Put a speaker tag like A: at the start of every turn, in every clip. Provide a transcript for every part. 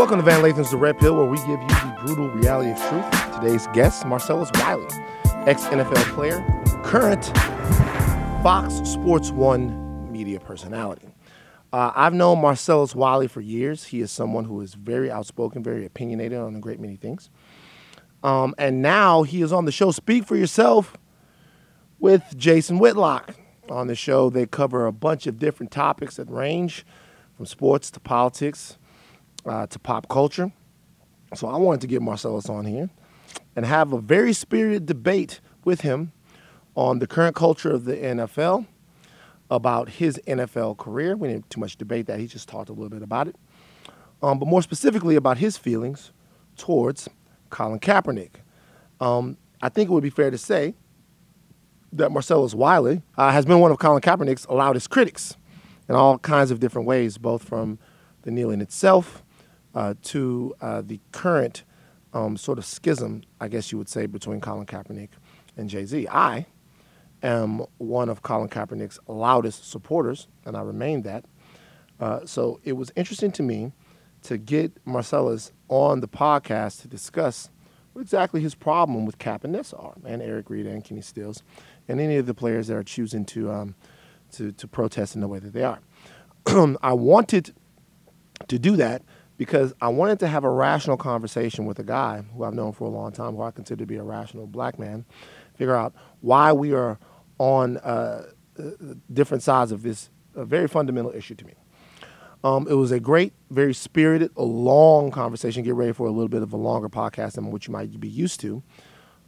A: Welcome to Van Lathan's The Red Pill, where we give you the brutal reality of truth. Today's guest, Marcellus Wiley, ex NFL player, current Fox Sports One media personality. Uh, I've known Marcellus Wiley for years. He is someone who is very outspoken, very opinionated on a great many things. Um, and now he is on the show Speak for Yourself with Jason Whitlock. On the show, they cover a bunch of different topics that range from sports to politics uh, to pop culture. So I wanted to get Marcellus on here and have a very spirited debate with him on the current culture of the NFL, about his NFL career. We didn't too much debate that. He just talked a little bit about it. Um, but more specifically about his feelings towards Colin Kaepernick. Um, I think it would be fair to say that Marcellus Wiley uh, has been one of Colin Kaepernick's loudest critics in all kinds of different ways, both from the kneeling itself uh, to uh, the current um, sort of schism, I guess you would say, between Colin Kaepernick and Jay Z. I am one of Colin Kaepernick's loudest supporters, and I remain that. Uh, so it was interesting to me to get Marcellus on the podcast to discuss what exactly his problem with Kap and Nessa are, and Eric Reid and Kenny Stills, and any of the players that are choosing to um, to, to protest in the way that they are. I wanted to do that because I wanted to have a rational conversation with a guy who I've known for a long time, who I consider to be a rational black man, figure out why we are on uh, uh different sides of this very fundamental issue to me. Um, it was a great, very spirited, a long conversation. Get ready for a little bit of a longer podcast than what you might be used to.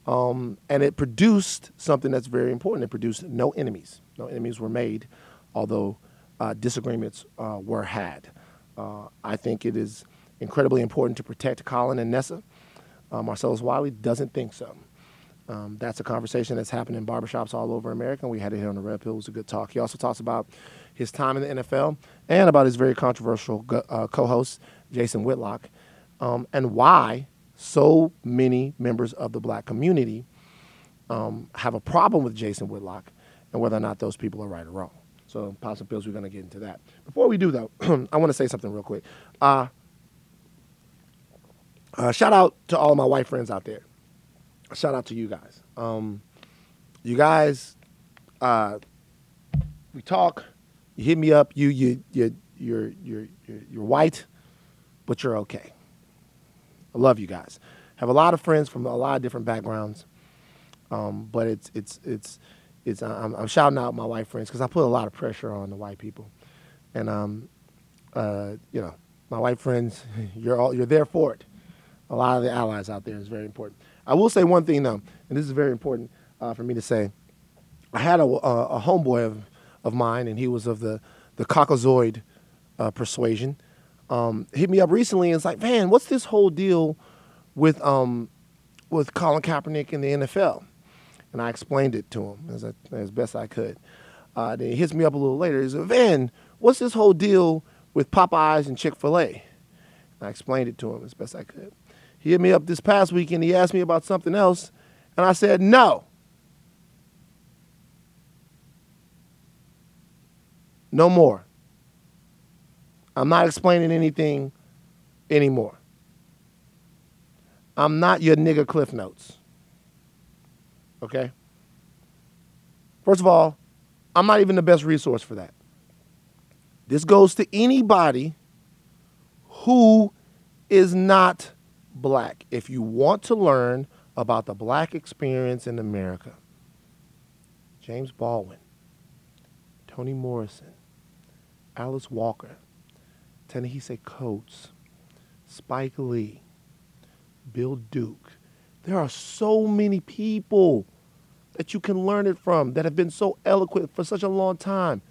A: Um, and it produced something that's very important. It produced no enemies. No enemies were made, although uh, disagreements uh, were had. Uh, I think it is incredibly important to protect Colin and Nessa. Uh, Marcellus Wiley doesn't think so. Um, that's a conversation that's happened in barbershops all over America. We had it here on the Red Pill. It was a good talk. He also talks about his time in the NFL and about his very controversial uh, co-host, Jason Whitlock, um, and why so many members of the black community um, have a problem with Jason Whitlock and whether or not those people are right or wrong. So, Possum Pills, we're going to get into that. Before we do, though, I want to say something real quick. Uh, uh, shout out to all my white friends out there. Shout out to you guys. Um, you guys, uh, we talk. You hit me up. You you you you're you're you're, you're white, but you're okay. I love you guys. Have a lot of friends from a lot of different backgrounds, um, but it's it's it's it's I'm, I'm shouting out my white friends because I put a lot of pressure on the white people, and um, uh, you know, my white friends, you're all you're there for it. A lot of the allies out there is very important. I will say one thing though, and this is very important uh, for me to say. I had a, a, homeboy of, of mine, and he was of the the Caucasoid uh, persuasion. Um, hit me up recently and it's like, man, what's this whole deal with um, with Colin Kaepernick in the NFL? And I explained it to him as, I, as best I could. Uh, then he hits me up a little later. He said, Van, what's this whole deal with Popeyes and Chick fil A? I explained it to him as best I could. He hit me up this past weekend. He asked me about something else, and I said, no. No more. I'm not explaining anything anymore. I'm not your nigga Cliff Notes. Okay? First of all, I'm not even the best resource for that. This goes to anybody who is not black. If you want to learn about the black experience in America, James Baldwin, Toni Morrison, Alice Walker, Ta-Nehisi Coates, Spike Lee, Bill Duke. There are so many people that you can learn it from that have been so eloquent for such a long time.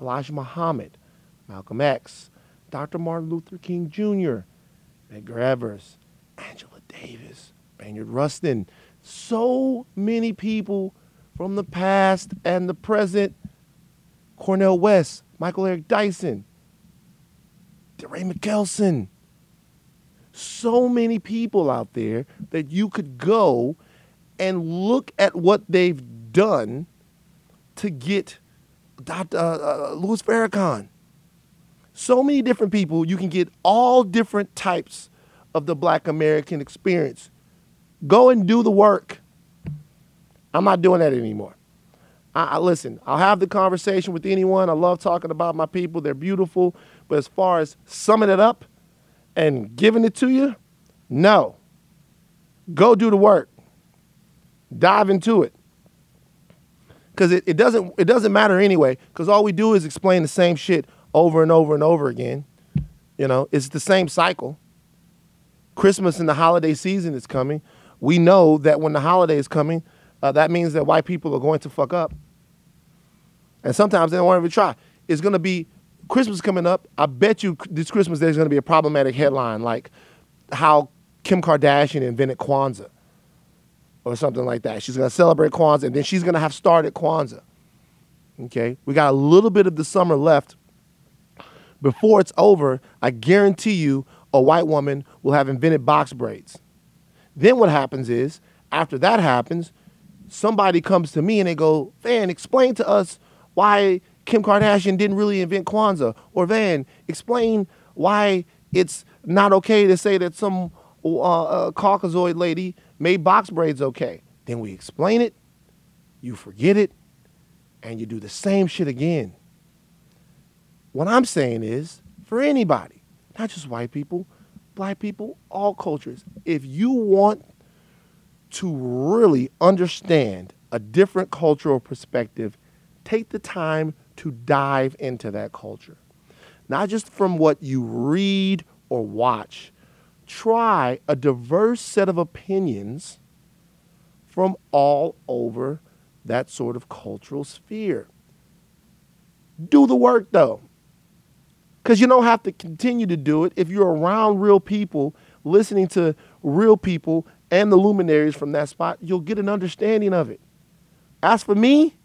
A: Elijah Muhammad, Malcolm X, Dr. Martin Luther King Jr., Medgar Evers, Angela Davis, Bayard Rustin. So many people from the past and the present. Cornel West, Michael Eric Dyson, DeRay Mckesson. So many people out there that you could go and look at what they've done to get Dr. Uh, uh, Louis Farrakhan. so many different people. You can get all different types of the black American experience. Go and do the work. I'm not doing that anymore. I, I, listen, I'll have the conversation with anyone. I love talking about my people. They're beautiful. But as far as summing it up and giving it to you, no. Go do the work. Dive into it. Because it, it doesn't it doesn't matter anyway, because all we do is explain the same shit over and over and over again. You know, it's the same cycle. Christmas and the holiday season is coming. We know that when the holiday is coming, uh, that means that white people are going to fuck up. And sometimes they don't want to even try. It's going to be Christmas coming up. I bet you this Christmas there's going to be a problematic headline like how Kim Kardashian invented Kwanzaa or something like that. She's going to celebrate Kwanzaa and then she's going to have started Kwanzaa. Okay? We got a little bit of the summer left. Before it's over, I guarantee you a white woman will have invented box braids. Then what happens is, after that happens, somebody comes to me and they go, Van, explain to us why Kim Kardashian didn't really invent Kwanzaa. Or Van, explain why it's not okay to say that some uh, uh, Caucasoid lady made box braids okay. Then we explain it, you forget it, and you do the same shit again. What I'm saying is, for anybody, not just white people, black people, all cultures, if you want to really understand a different cultural perspective, take the time to dive into that culture. Not just from what you read or watch, try a diverse set of opinions from all over that sort of cultural sphere. Do the work though. Because you don't have to continue to do it if you're around real people, listening to real people and the luminaries from that spot, you'll get an understanding of it. As for me,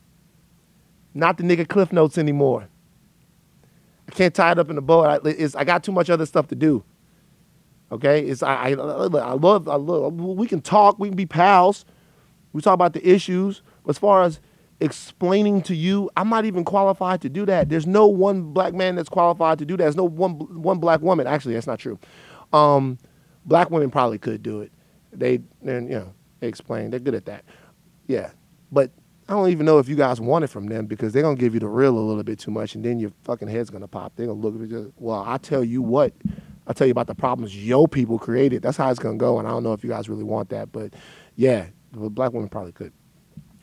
A: not the nigga Cliff Notes anymore. I can't tie it up in a bow. I, I got too much other stuff to do. Okay, it's I, I, I love I love we can talk, we can be pals. We talk about the issues. As far as explaining to you, I'm not even qualified to do that. There's no one black man that's qualified to do that. There's no one one black woman. Actually, that's not true. Um, black women probably could do it. They, you know, they explain. They're good at that. Yeah, but I don't even know if you guys want it from them because they're gonna give you the real a little bit too much, and then your fucking head's gonna pop. They're gonna look at you. Well, I tell you what, I'll tell you about the problems yo people created. That's how it's gonna go, and I don't know if you guys really want that, but yeah, black women probably could.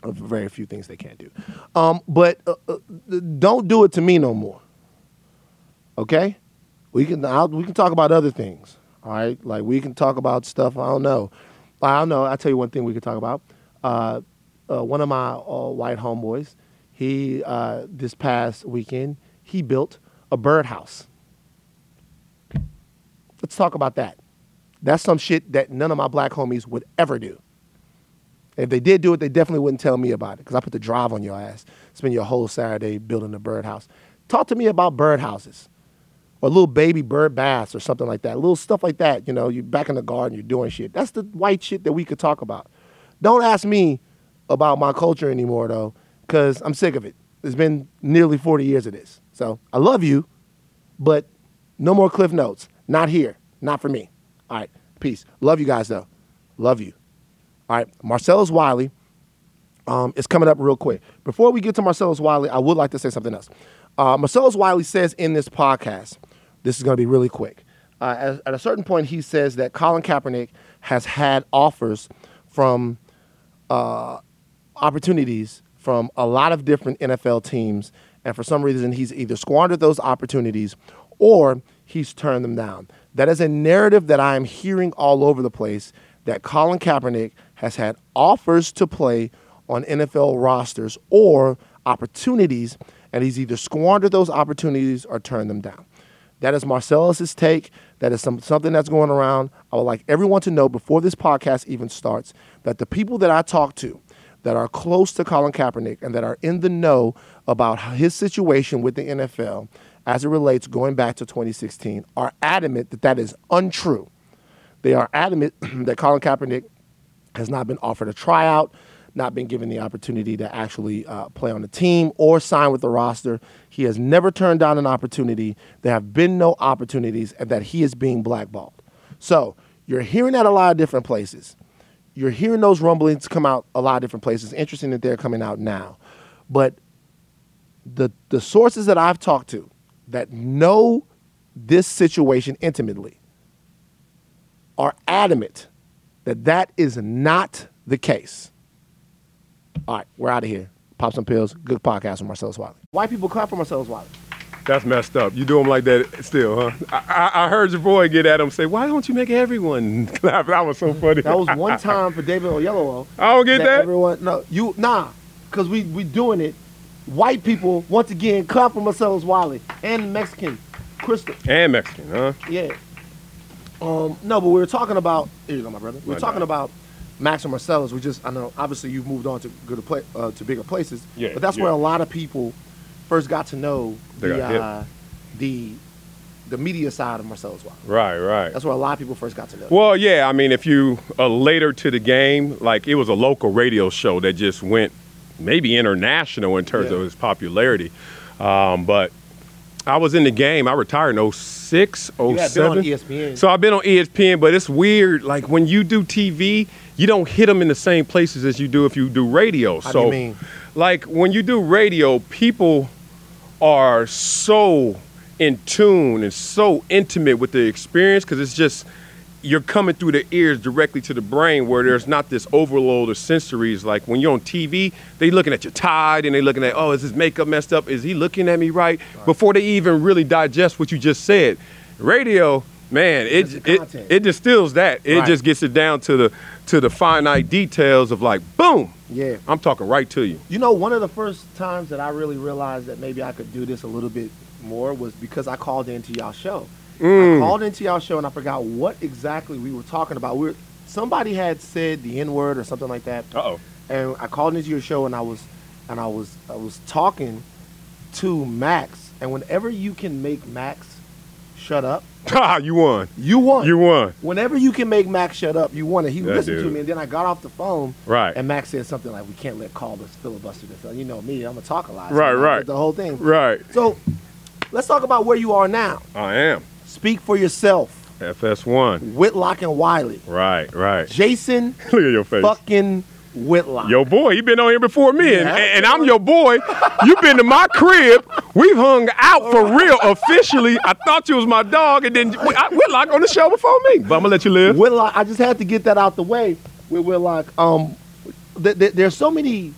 A: Very few things they can't do, um, but uh, uh, don't do it to me no more. Okay, we can I'll, we can talk about other things. All right, like we can talk about stuff. I don't know. I don't know. I'll tell you one thing we can talk about. Uh, uh, one of my uh, white homeboys, he uh, this past weekend he built a birdhouse. Let's talk about that. That's some shit that none of my black homies would ever do. If they did do it, they definitely wouldn't tell me about it because I put the drive on your ass. Spend your whole Saturday building a birdhouse. Talk to me about birdhouses or little baby bird baths or something like that. Little stuff like that. You know, you're back in the garden, you're doing shit. That's the white shit that we could talk about. Don't ask me about my culture anymore though, because I'm sick of it. It's been nearly 40 years of this. So I love you, but no more cliff notes. Not here. Not for me. All right. Peace. Love you guys though. Love you. All right. Marcellus Wiley um, is coming up real quick. Before we get to Marcellus Wiley, I would like to say something else. Uh, Marcellus Wiley says in this podcast, this is going to be really quick. Uh, at, at, a certain point, he says that Colin Kaepernick has had offers from uh, opportunities from a lot of different NFL teams, and for some reason, he's either squandered those opportunities or he's turned them down. That is a narrative that I am hearing all over the place that Colin Kaepernick has had offers to play on NFL rosters or opportunities, and he's either squandered those opportunities or turned them down. That is Marcellus's take. That is some, something that's going around. I would like everyone to know before this podcast even starts that the people that I talk to that are close to Colin Kaepernick and that are in the know about his situation with the NFL as it relates going back to 2016 are adamant that that is untrue. They are adamant that Colin Kaepernick has not been offered a tryout, not been given the opportunity to actually uh, play on the team or sign with the roster. He has never turned down an opportunity. There have been no opportunities, and that he is being blackballed. So you're hearing that a lot of different places. You're hearing those rumblings come out a lot of different places. Interesting that they're coming out now, but the the sources that I've talked to that know this situation intimately are adamant that that is not the case. All right, we're out of here. Pop some pills. Good podcast with Marcellus Wiley. White people clap for Marcellus Wiley.
B: That's messed up. You do them like that still, huh? I, I, I heard your boy get at him say, "Why don't you make everyone clap?" That was so funny.
A: That was one time for David Oyelowo.
B: I don't get that.
A: Everyone, no, you nah, because we we doing it. White people once again clap for Marcellus Wiley and Mexican Crystal.
B: and Mexican, huh?
A: Yeah. Um, no, but we were talking about. Here you go, my brother. We were
B: My
A: talking about Max and Marcellus. We just, I know, obviously you've moved on to good play, uh, to bigger places.
B: Yeah,
A: But that's
B: yeah.
A: where a lot of people first got to know
B: They
A: the uh, the the media side of Marcellus Wiley.
B: Right, right.
A: That's where a lot of people first got to know.
B: Well, yeah. I mean, if you are later to the game, like it was a local radio show that just went maybe international in terms
A: Yeah.
B: of its popularity. Um, but I was in the game. I retired in 06, 07.
A: You had been on E ESPN.
B: So I've been on ESPN, but it's weird. Like when you do TV, you don't hit them in the same places as you do if you do radio.
A: How do
B: so,
A: you mean?
B: like when you do radio, people are so in tune and so intimate with the experience because it's just you're coming through the ears directly to the brain where there's not this overload of sensories. Like when you're on TV they looking at your tide and they looking at oh is his makeup messed up? Is he looking at me right, before they even really digest what you just said. Radio man it it, it distills that. It
A: Right.
B: just gets it down to the to the finite details of like boom
A: Yeah.
B: I'm talking right to you
A: You know, one of the first times that I really realized that maybe I could do this a little bit more was because I called into y'all show.
B: Mm.
A: I called into y'all show and I forgot what exactly we were talking about. We were, somebody had said the N word or something like that,
B: uh-oh
A: and I called into your show and I was and I was I was talking to Max. And whenever you can make Max shut up,
B: Ah, you won.
A: you won.
B: You won.
A: Whenever you can make Max shut up, you won. And he listened to me, and then I got off the phone.
B: Right.
A: And Max said something like, "We can't let callers filibuster this." You know me, I'm gonna talk a lot.
B: Right, right.
A: The whole thing.
B: Right.
A: So, let's talk about where you are now.
B: I am.
A: Speak for yourself.
B: FS1.
A: Whitlock and Wiley.
B: Right, right.
A: Jason
B: Look at your face.
A: fucking Whitlock.
B: Yo, boy, he been on here before me, and,
A: Yeah.
B: and I'm your boy. You've been to my crib. We've hung out for real officially. I thought you was my dog, and then I, Whitlock on the show before me. But I'm gonna let you live.
A: Whitlock. I just had to get that out the way with Whitlock. Um, th- th- there's so many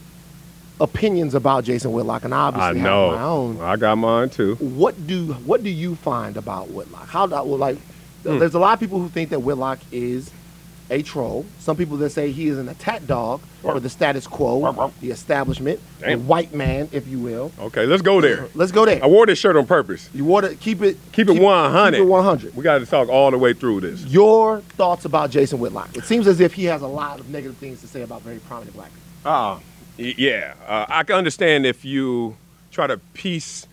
A: opinions about Jason Whitlock, and I
B: I
A: obviously
B: know.
A: have my own.
B: I got mine too.
A: what do what do you find about Whitlock? How do well, like?
B: Hmm.
A: There's a lot of people who think that Whitlock is a troll. Some people that say he is an attack dog for the status quo, the establishment, the white man, if you will.
B: Okay, let's go there.
A: Let's go there.
B: I wore this shirt on purpose.
A: You wore to keep it
B: Keep it 100.
A: Keep it 100.
B: We got to talk all the way through this.
A: Your thoughts about Jason Whitlock? It seems as if he has a lot of negative things to say about very prominent black people.
B: Ah, y- yeah. Uh, I can understand if you try to piece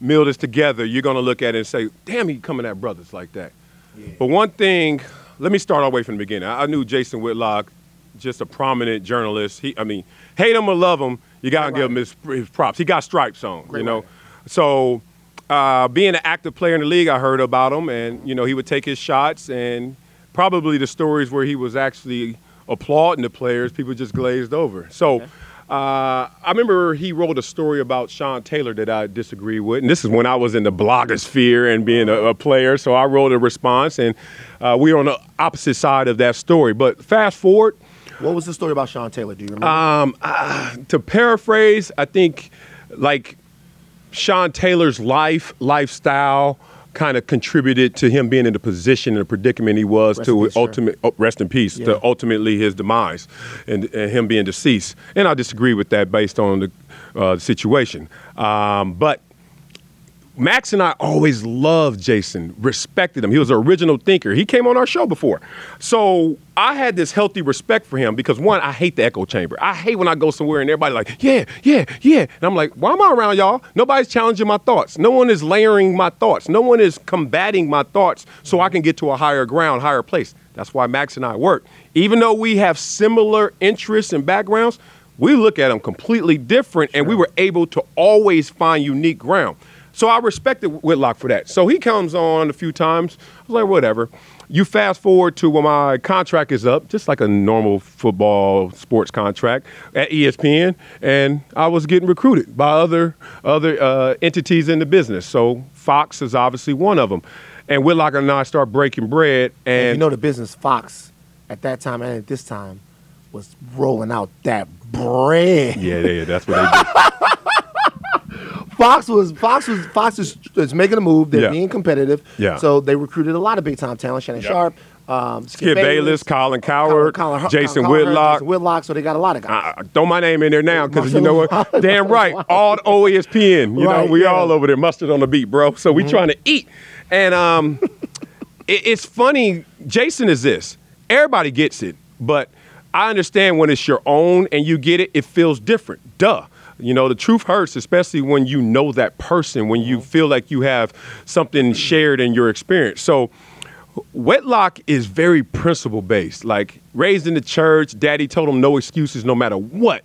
B: meal this together, you're gonna look at it and say, "Damn, he coming at brothers like that."
A: Yeah.
B: But one thing, let me start all the way from the beginning. I I knew Jason Whitlock, just a prominent journalist. He, I mean, hate him or love him, you gotta
A: Great
B: give him his, his props. He got stripes on,
A: Great
B: you know.
A: writer.
B: So, uh, being an active player in the league, I heard about him, and you know, he would take his shots, and probably the stories where he was actually applauding the players, people just glazed over. So. Uh, I remember he wrote a story about Sean Taylor that I disagree with, and this is when I was in the blogosphere and being a, a player. So I wrote a response, and uh, we were on the opposite side of that story. But fast forward,
A: What was the story about Sean Taylor? Do you remember?
B: um, uh, to paraphrase, I think like Sean Taylor's life, lifestyle kind of contributed to him being in the position and the predicament he was
A: Rest
B: to
A: in peace, sir.
B: ultimate oh, rest in peace
A: Yeah.
B: to ultimately his demise and, and him being deceased. And I disagree with that based on the uh, situation. Um, but Max and I always loved Jason, respected him. He was an original thinker. He came on our show before. So I had this healthy respect for him because one, I hate the echo chamber. I hate when I go somewhere and everybody like, yeah, yeah, yeah. And I'm like, why am I around y'all? Nobody's challenging my thoughts. No one is layering my thoughts. No one is combating my thoughts so I can get to a higher ground, higher place. That's why Max and I work. Even though we have similar interests and backgrounds, we look at them completely different, and we were able to always find unique ground. So I respected Whitlock for that. So he comes on a few times. I was like, whatever. You fast forward to when my contract is up, just like a normal football sports contract at ESPN, and I was getting recruited by other other uh, entities in the business. So Fox is obviously one of them. And Whitlock and I start breaking bread,
A: And
B: and
A: you know the business Fox at that time and at this time was rolling out that bread.
B: yeah, yeah, that's what they do.
A: Fox was Fox was Fox is, is making a move. They're
B: Yeah.
A: being competitive.
B: Yeah.
A: So they recruited a lot of big time talent. Shannon
B: Yeah.
A: Sharpe, um,
B: Skip Bayless, Colin Cowherd,
A: Colin-
B: Jason
A: Colin
B: Whitlock.
A: Jason Whitlock. So they got a lot of guys.
B: Throw my name in there now because you know what? Damn right. All the OESPN. You
A: Right,
B: know, we
A: yeah.
B: all over there, mustard on the beat, bro. So we trying to eat. And um, it, it's funny. Jason is this. Everybody gets it, but I understand when it's your own and you get it, it feels different. Duh. You know, the truth hurts, especially when you know that person, when you feel like you have something shared in your experience. So, Whitlock is very principle based. Like raised in the church, daddy told him no excuses no matter what.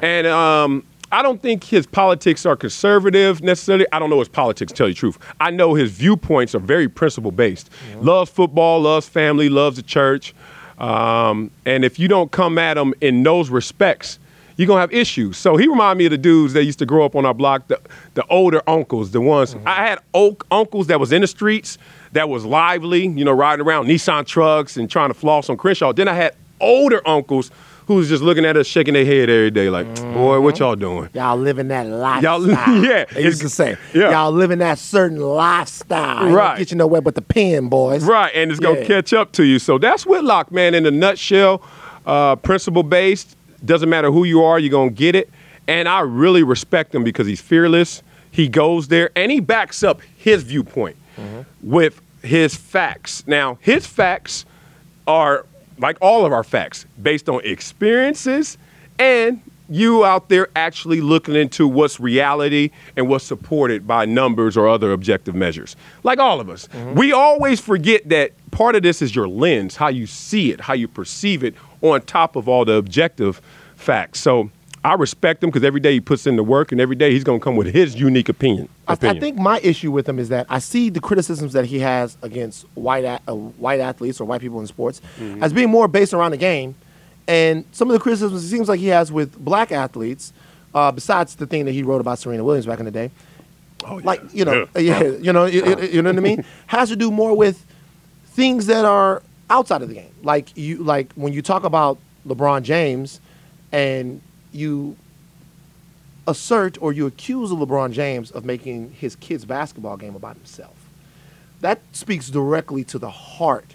B: And um, I don't think his politics are conservative necessarily. I don't know his politics, to tell you the truth. I know his viewpoints are very principle based. Loves football, loves family, loves the church. Um, and if you don't come at him in those respects, you're gonna have issues. So he reminded me of the dudes that used to grow up on our block, the, the older uncles, the ones I had old uncles that was in the streets, that was lively, you know, riding around Nissan trucks and trying to floss on Crenshaw. Then I had older uncles who was just looking at us, shaking their head every day, like, boy, what y'all doing?
A: Y'all living that
B: Y'all-
A: lifestyle.
B: yeah,
A: They used to say,
B: yeah.
A: y'all living that certain lifestyle.
B: Right.
A: Get you nowhere but the pen, boys.
B: Right, and it's gonna catch up to you. So that's Whitlock, man, in a nutshell. Uh, principle based. Doesn't matter who you are, you're gonna get it. And I really respect him because he's fearless. He goes there and he backs up his viewpoint mm-hmm. with his facts. Now, his facts are like all of our facts based on experiences and you out there actually looking into what's reality and what's supported by numbers or other objective measures. Like all of us. Mm-hmm. We always forget that part of this is your lens, how you see it, how you perceive it, on top of all the objective facts. So I respect him because every day he puts in the work and every day he's going to come with his unique opinion.
A: I, I think my issue with him is that I see the criticisms that he has against white a- uh, white athletes or white people in sports
B: Mm-hmm.
A: as being more based around the game, and some of the criticisms it seems like he has with black athletes, uh, besides the thing that he wrote about Serena Williams back in the day,
B: Oh, yeah.
A: like you know,
B: Yeah.
A: yeah, you know, you- you know what I mean, has to do more with things that are outside of the game. Like you, like when you talk about LeBron James, and you assert or you accuse of LeBron James of making his kid's basketball game about himself. That speaks directly to the heart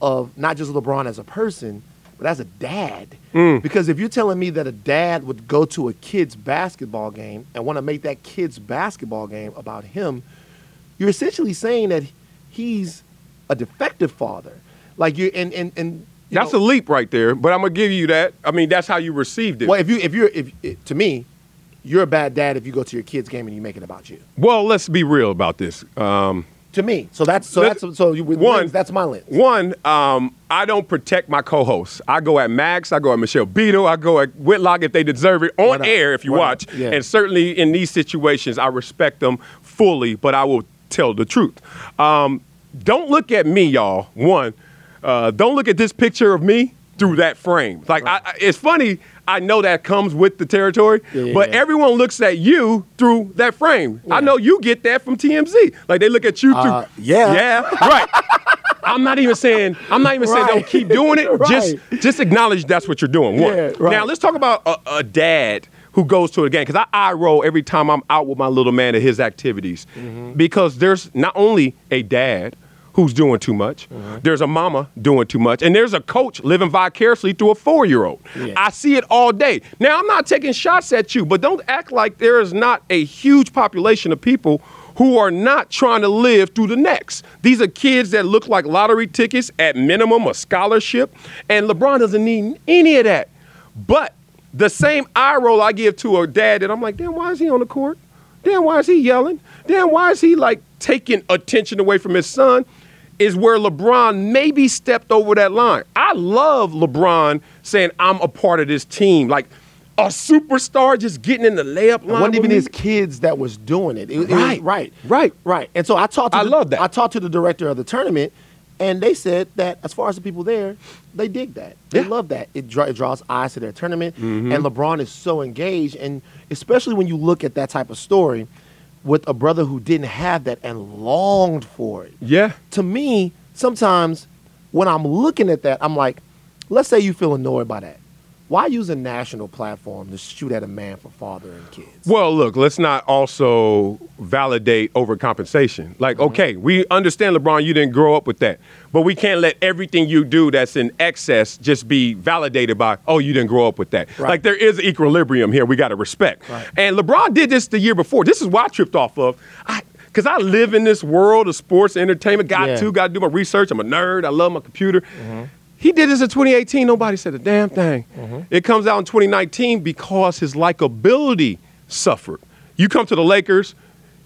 A: of not just LeBron as a person, but as a dad. Mm. Because if you're telling me that a dad would go to a kid's basketball game and want to make that kid's basketball game about him, you're essentially saying that he's a defective father. Like you and and and
B: That's
A: know,
B: a leap right there, but I'm gonna give you that. I mean, that's how you received it.
A: well, if you if you're if it, to me, you're a bad dad if you go to your kid's game and you make it about you.
B: Well, let's be real about this. Um,
A: To me, so that's so that's so you, with
B: one-
A: lens, that's my lens.
B: one, um, I don't protect my co-hosts. I go at Max, I go at Michelle Beadle, I go at Whitlock if they deserve it on air if you
A: Why
B: watch.
A: Yeah.
B: And certainly in these situations, I respect them fully, but I will tell the truth. Um, don't look at me, y'all. One, uh, don't look at this picture of me through that frame. Like I, I- it's funny. I know that comes with the territory,
A: Yeah, yeah,
B: but everyone looks at you through that frame. I know you get that from TMZ. Like they look at you
A: Uh,
B: through.
A: yeah.
B: Yeah. Right. I'm not even saying I'm not even saying
A: Right.
B: don't keep doing it. Just
A: Right.
B: just acknowledge that's what you're doing. One.
A: Yeah, right.
B: Now let's talk about a, a dad who goes to a game because I eye roll every time I'm out with my little man at his activities
A: Mm-hmm.
B: because there's not only a dad who's doing too much,
A: Mm-hmm.
B: there's a mama doing too much, and there's a coach living vicariously through a four year old.
A: Yeah.
B: I see it all day. Now I'm not taking shots at you, but don't act like there is not a huge population of people who are not trying to live through the next. These are kids that look like lottery tickets at minimum, a scholarship, and LeBron doesn't need any of that. But the same eye roll I give to a dad that I'm like, damn, why is he on the court? Damn, why is he yelling? Damn, why is he like taking attention away from his son? Is where LeBron maybe stepped over that line. I love LeBron saying, I'm a part of this team. Like, a superstar just getting in the layup line.
A: It wasn't even his kids that was doing it. It,
B: Right.
A: right,
B: Right.
A: right. And so I talked. To
B: I
A: the,
B: love that.
A: I talked to the director of the tournament, and they said that as far as the people there, they dig that. They
B: Yeah. Mm-hmm.
A: love that. It, draw, it draws eyes to their tournament, and LeBron is so engaged, and especially when you look at that type of story with a brother who didn't have that and longed for it.
B: Yeah.
A: To me, sometimes when I'm looking at that, I'm like, let's say you feel annoyed by that. Why use a national platform to shoot at a man for father and kids?
B: Well, look, let's not also validate overcompensation. Like,
A: Mm-hmm.
B: okay, we understand, LeBron, you didn't grow up with that, but we can't let everything you do that's in excess just be validated by, oh, you didn't grow up with that.
A: Right.
B: Like, there is equilibrium here we got to respect.
A: Right.
B: And LeBron did this the year before. This is why I tripped off of. I, because I live in this world of sports entertainment. Got
A: Yeah.
B: to, got to do my research. I'm a nerd. I love my computer. He did this in 2018. Nobody said a damn thing. It comes out in 2019 because his likability suffered. You come to the Lakers.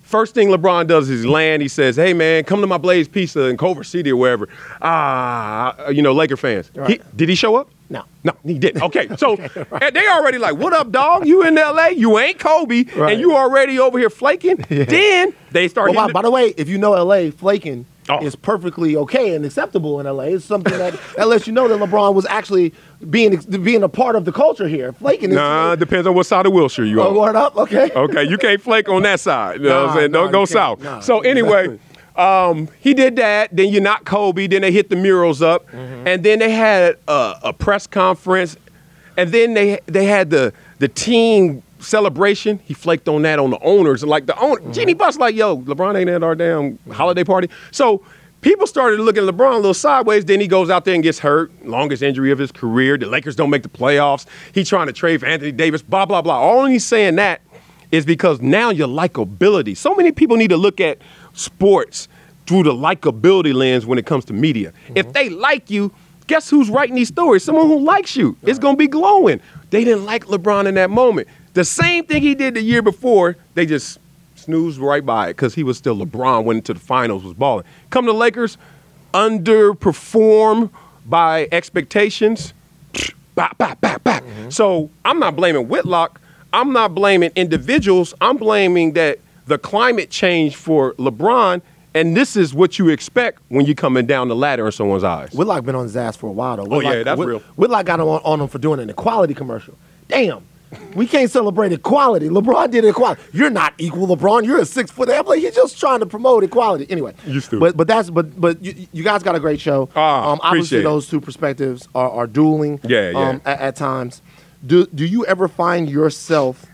B: First thing LeBron does is land. He says, "Hey man, come to my Blaze Pizza in Culver City or wherever." Ah, you know, Laker fans. He, did he show up?
A: No.
B: No, he didn't. Okay, so and they already like, "What up, dog? You in L.A.? You ain't Kobe,
A: Right.
B: and you already over here flaking." Then they start.
A: Well, by,
B: hitting
A: by the way, if you know LA, flaking
B: Oh.
A: is perfectly okay and acceptable in LA. It's something that, that lets you know that LeBron was actually being being a part of the culture here. Flaking is
B: Nah, it depends on what side of Wilshire you
A: oh,
B: on.
A: word up, okay.
B: Okay, you can't flake on that side. You know what I'm
A: Nah,
B: saying?
A: nah,
B: Don't go south.
A: Nah,
B: so anyway, um, he did that. Then you knocked Kobe. Then they hit the murals up,
A: Mm-hmm.
B: and then they had a, a press conference, and then they they had the the team celebration. He flaked on that on the owners, and like the owner,
A: Mm-hmm.
B: Jeanie Buss, like, yo, LeBron ain't at our damn holiday party. So. People started looking at LeBron a little sideways. Then he goes out there and gets hurt. Longest injury of his career. The Lakers don't make the playoffs. He trying to trade for Anthony Davis. Blah blah blah. All he's saying that is because now your likability. So many people need to look at sports through the likability lens when it comes to media. If they like you, guess who's writing these stories? Someone who likes you. It's going to be glowing. They didn't like LeBron in that moment. The same thing he did the year before, they just snoozed right by it because he was still LeBron, went into the finals, was balling. Come to Lakers, underperform by expectations back, back, back, back. Mm-hmm. So I'm not blaming Whitlock. I'm not blaming individuals. I'm blaming that the climate change for LeBron, and this is what you expect when you're coming down the ladder in someone's eyes.
A: Whitlock been on his ass for a while though.
B: Oh, yeah, that's
A: Whit-
B: real.
A: Whitlock got on, on him for doing an equality commercial. Damn. We can't celebrate equality. LeBron did equality. You're not equal, LeBron. You're a six foot. I'm he's just trying to promote equality. Anyway,
B: You stupid.
A: But but that's but but you, you guys got a great show.
B: Ah,
A: um, obviously those two perspectives are, are dueling.
B: Yeah, yeah.
A: Um, at, at times, do do you ever find yourself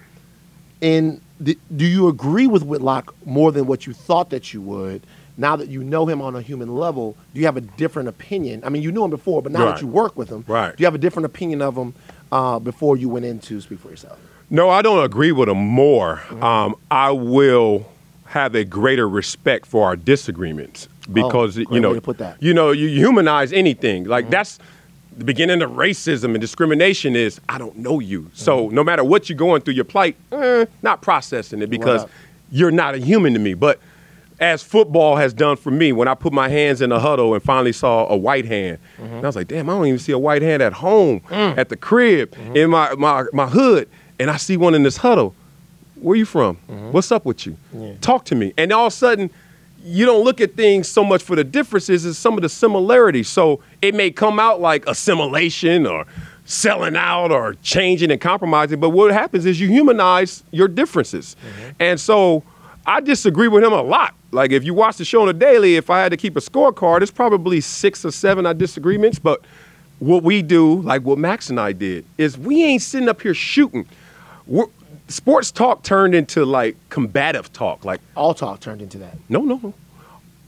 A: in? Do do you agree with Whitlock more than what you thought that you would? Now that you know him on a human level, do you have a different opinion? I mean, you knew him before, but now
B: Right.
A: that you work with him,
B: Right.
A: do you have a different opinion of him uh, before you went in to speak for yourself?
B: No, I don't agree with him more.
A: Mm-hmm.
B: Um, I will have a greater respect for our disagreements because
A: Oh,
B: you know.
A: Mm-hmm.
B: you know, you humanize anything. Like that's the beginning of racism and discrimination is I don't know you. So
A: Mm-hmm.
B: no matter what you're going through, your plight, eh, not processing it because you're not a human to me. But as football has done for me, when I put my hands in the huddle and finally saw a white hand,
A: Mm-hmm.
B: and I was like, damn, I don't even see a white hand at home,
A: Mm.
B: at the crib,
A: Mm-hmm.
B: in my, my, my hood, and I see one in this huddle. Where you from?
A: Mm-hmm.
B: What's up with you? Talk to me. And all of a sudden, you don't look at things so much for the differences as some of the similarities. So it may come out like assimilation or selling out or changing and compromising, but what happens is you humanize your differences. And so I disagree with him a lot. Like if you watch the show on a daily, if I had to keep a scorecard, it's probably six or seven of disagreements. But what we do, like what Max and I did, is we ain't sitting up here shooting. We're, sports talk turned into like combative talk. Like,
A: All talk turned into that.
B: no, no, no.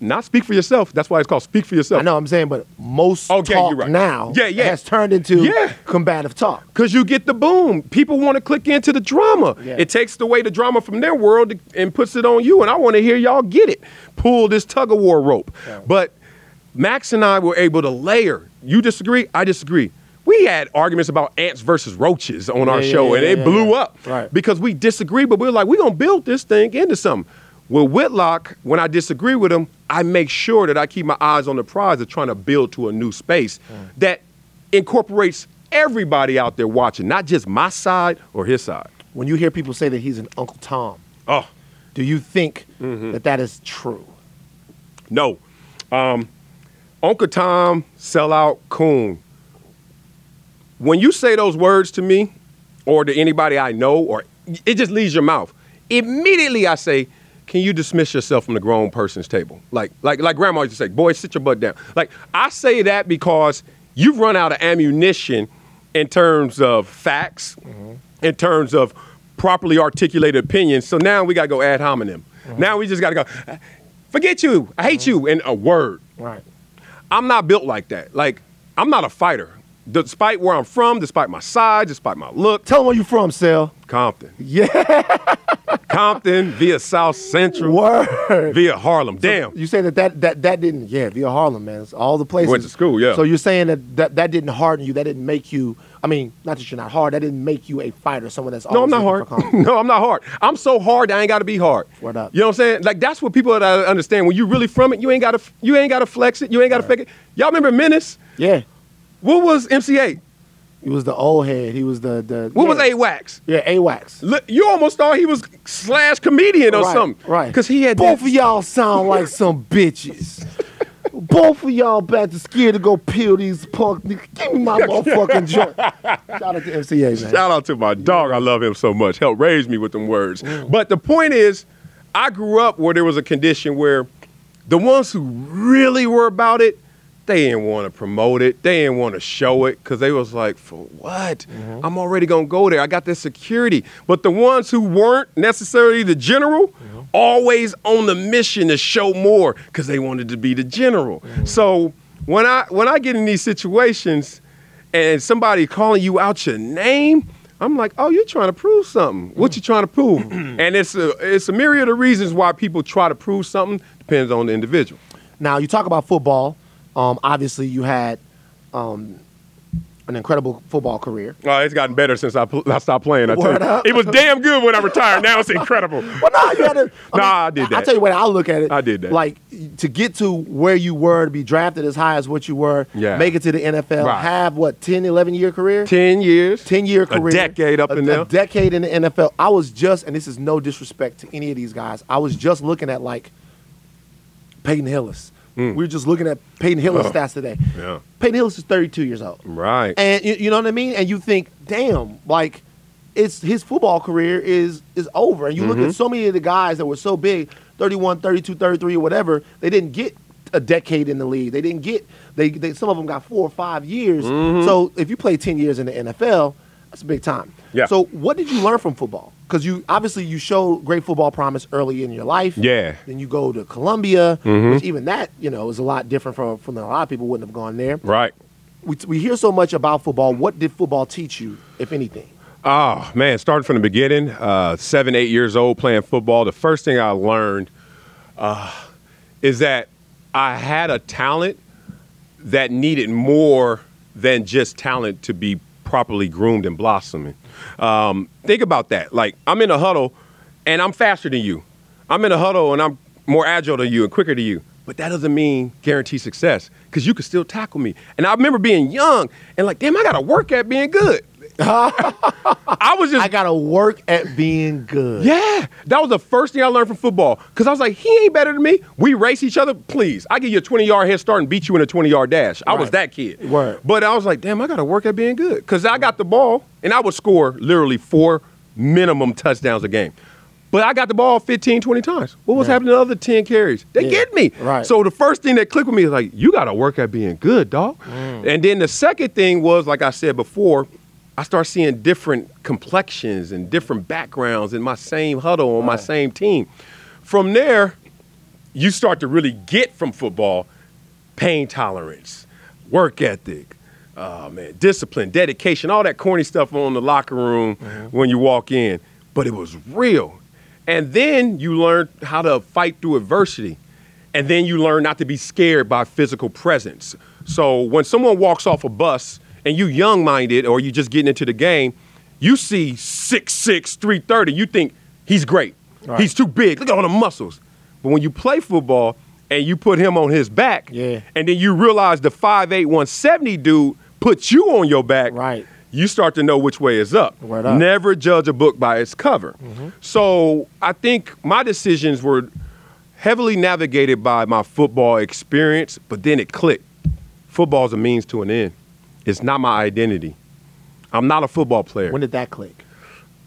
B: Not speak for yourself. That's why it's called speak for yourself.
A: I know I'm saying, but most oh,
B: Okay,
A: talk
B: right.
A: now
B: Yeah, yeah.
A: has turned into
B: Yeah.
A: combative talk.
B: Because you get the boom. People want to click into the drama.
A: Yeah.
B: It takes away the drama from their world and puts it on you. And I want to hear y'all get it. Pull this tug of war rope. But Max and I were able to layer. You disagree? I disagree. We had arguments about ants versus roaches on our
A: Yeah, yeah,
B: show,
A: yeah,
B: and it
A: yeah,
B: blew
A: yeah.
B: up
A: Right.
B: because we disagree. But we are like, we're gonna build this thing into something. With Whitlock, when I disagree with him, I make sure that I keep my eyes on the prize of trying to build to a new space
A: Mm.
B: that incorporates everybody out there watching, not just my side or his side.
A: When you hear people say that he's an Uncle Tom,
B: Oh,
A: do you think
B: Mm-hmm.
A: that that is true?
B: no. Um, Uncle Tom, sellout, coon. When you say those words to me or to anybody I know, or it just leaves your mouth, immediately I say, can you dismiss yourself from the grown person's table? Like, like, like grandma used to say, boy, sit your butt down. Like, I say that because you've run out of ammunition in terms of facts, mm-hmm. in terms of properly articulated opinions. So now we got to go ad hominem. Mm-hmm. Now we just got to go, forget you, I hate mm-hmm. you, in a word.
A: Right.
B: I'm not built like that. Like, I'm not a fighter. Despite where I'm from, despite my size, despite my look,
A: Tell him where you from, Sel.
B: Compton.
A: Yeah.
B: Compton via South Central
A: Word.
B: via Harlem. Damn.
A: You say that that that, that didn't yeah via Harlem man It's all the places
B: Went to school, yeah.
A: So you're saying that, that that didn't harden you that didn't make you I mean not that you're not hard that didn't make you a fighter someone that's
B: No, I'm not hard. no, I'm not hard. I'm so hard that I ain't got to be hard.
A: Word up.
B: You know what I'm saying? Like that's what people gotta understand. When you really from it, you ain't got to you ain't got to flex it. You ain't got to fake it. Y'all remember Menace?
A: yeah
B: What was MC Eiht?
A: he was the old head he was the the
B: What
A: yeah.
B: was A-Wax?
A: yeah A-Wax
B: You almost thought he was slash comedian or
A: right,
B: something.
A: right
B: Because he had
A: both
B: that-
A: of y'all sound like some bitches both of y'all back to scared to go peel these punk niggas. Give me my motherfucking joint. Shout out to MC Eiht, man.
B: Shout out to my dog. I love him so much. Helped raise me with them words.
A: Mm.
B: But the point is, I grew up where there was a condition where the ones who really were about it, they didn't want to promote it. They didn't want to show it because they was like, for what?
A: Mm-hmm.
B: I'm already going to go there. I got this security. But the ones who weren't necessarily the general,
A: Mm-hmm.
B: always on the mission to show more because they wanted to be the general.
A: Mm-hmm.
B: So when I when I get in these situations and somebody calling you out your name, I'm like, oh, you're trying to prove something. What you trying to prove? and it's a it's a myriad of reasons why people try to prove something. Depends on the individual.
A: Now you talk about football. Um, obviously, you had um, an incredible football career.
B: Oh, it's gotten better since I, pl- I stopped playing. I tell you. It was damn good when I retired. Now it's incredible.
A: Well, no, you had to. I
B: Nah, I did that.
A: I tell you what, I look at it.
B: I did that.
A: Like to get to where you were, to be drafted as high as what you were,
B: Yeah.
A: make it to the NFL,
B: Right.
A: have what 10, 11 year career,
B: Ten years.
A: 10 year
B: A
A: career,
B: decade up
A: a,
B: in there.
A: a decade in the NFL. I was just, and this is no disrespect to any of these guys. I was just looking at like Peyton Hillis. We were just looking at Peyton Hillis stats today.
B: Mm. Yeah.
A: Peyton Hillis is 32 years old.
B: Right.
A: And you, you know what I mean? And you think, damn, like it's his football career is is over. And you look
B: Mm-hmm.
A: at so many of the guys that were so big, 31, 32, 33 or whatever, they didn't get a decade in the league. They didn't get they, they some of them got 4 or 5 years.
B: Mm-hmm.
A: So if you play 10 years in the NFL, that's a big time.
B: Yeah.
A: So what did you learn from football? Cuz you obviously you showed great football promise early in your life.
B: Yeah.
A: Then you go to Columbia,
B: Mm-hmm.
A: which even that, you know, is a lot different from from a lot of people wouldn't have gone there
B: right.
A: we, we hear so much about football. What did football teach you, if anything?
B: Oh man, starting from the beginning, uh, seven, eight years old playing football. The first thing I learned uh, is that I had a talent that needed more than just talent to be properly groomed and blossoming. Um, think about that. Like I'm in a huddle, and I'm faster than you. I'm in a huddle, and I'm more agile than you and quicker than you. But that doesn't mean guarantee success because you can still tackle me. And I remember being young and like, damn, I got to work at being good. I was just
A: I got to work at being good.
B: yeah, that was the first thing I learned from football. Because I was like, he ain't better than me. We race each other. Please, I give you a 20 yard head start and beat you in a 20 yard dash. I was that kid.
A: Right.
B: But I was like, damn, I got to work at being good. Because I got the ball and I would score literally four minimum touchdowns a game. But I got the ball 15, 20 times. What was
A: Yeah.
B: happening to the other 10 carries? They
A: Yeah.
B: get me.
A: Right.
B: So the first thing that clicked with me is like, you got to work at being good, dog.
A: Mm.
B: And then the second thing was, like I said before, I start seeing different complexions and different backgrounds in my same huddle on my same team. From there, you start to really get from football pain tolerance, work ethic, oh man, discipline, dedication, all that corny stuff on the locker room mm-hmm. when you walk in. But it was real. And then you learn how to fight through adversity. And then you learn not to be scared by physical presence. So when someone walks off a bus and you young minded or you just getting into the game, you see 6'6, 330, you think he's great.
A: Right.
B: He's too big. Look at all the muscles. But when you play football and you put him on his back,
A: Yeah.
B: and then you realize the 5'8, 170 dude puts you on your back,
A: Right.
B: you start to know which way is up.
A: Word up.
B: Never judge a book by its cover. Mm-hmm. So I think my decisions were heavily navigated by my football experience, but then it clicked. Football is a means to an end. It's not my identity. I'm not a football player.
A: When did that click?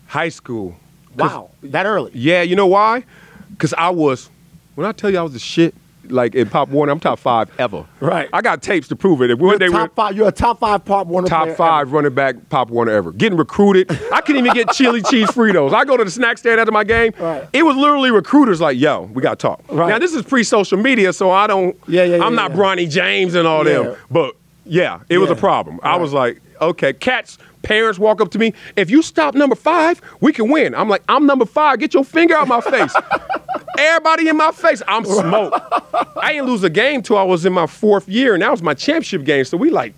B: High school.
A: Wow, that early.
B: Yeah, you know why? Because I was, when I tell you I was the shit, like in Pop Warner, I'm top five ever.
A: Right.
B: I got tapes to prove it. If
A: You're
B: day
A: a
B: we're
A: top five. You're a top five Pop Warner
B: top five running back Pop Warner ever. Getting recruited. I couldn't even get chili cheese Fritos. I go to the snack stand after my game.
A: Right.
B: It was literally recruiters like, yo, we got to talk.
A: Right.
B: Now, this is pre social media, so I don't,
A: Yeah, yeah, yeah,
B: I'm not
A: yeah.
B: Bronny James and all
A: Yeah.
B: them. But yeah, it was a
A: Yeah.
B: problem. I was like, okay, cats. Parents walk up to me. If you stop number five, we can win. I'm like, I'm number five. Get your finger out my face. Everybody in my face. I'm smoked. I didn't lose a game till I was in my fourth year, and that was my championship game. So we like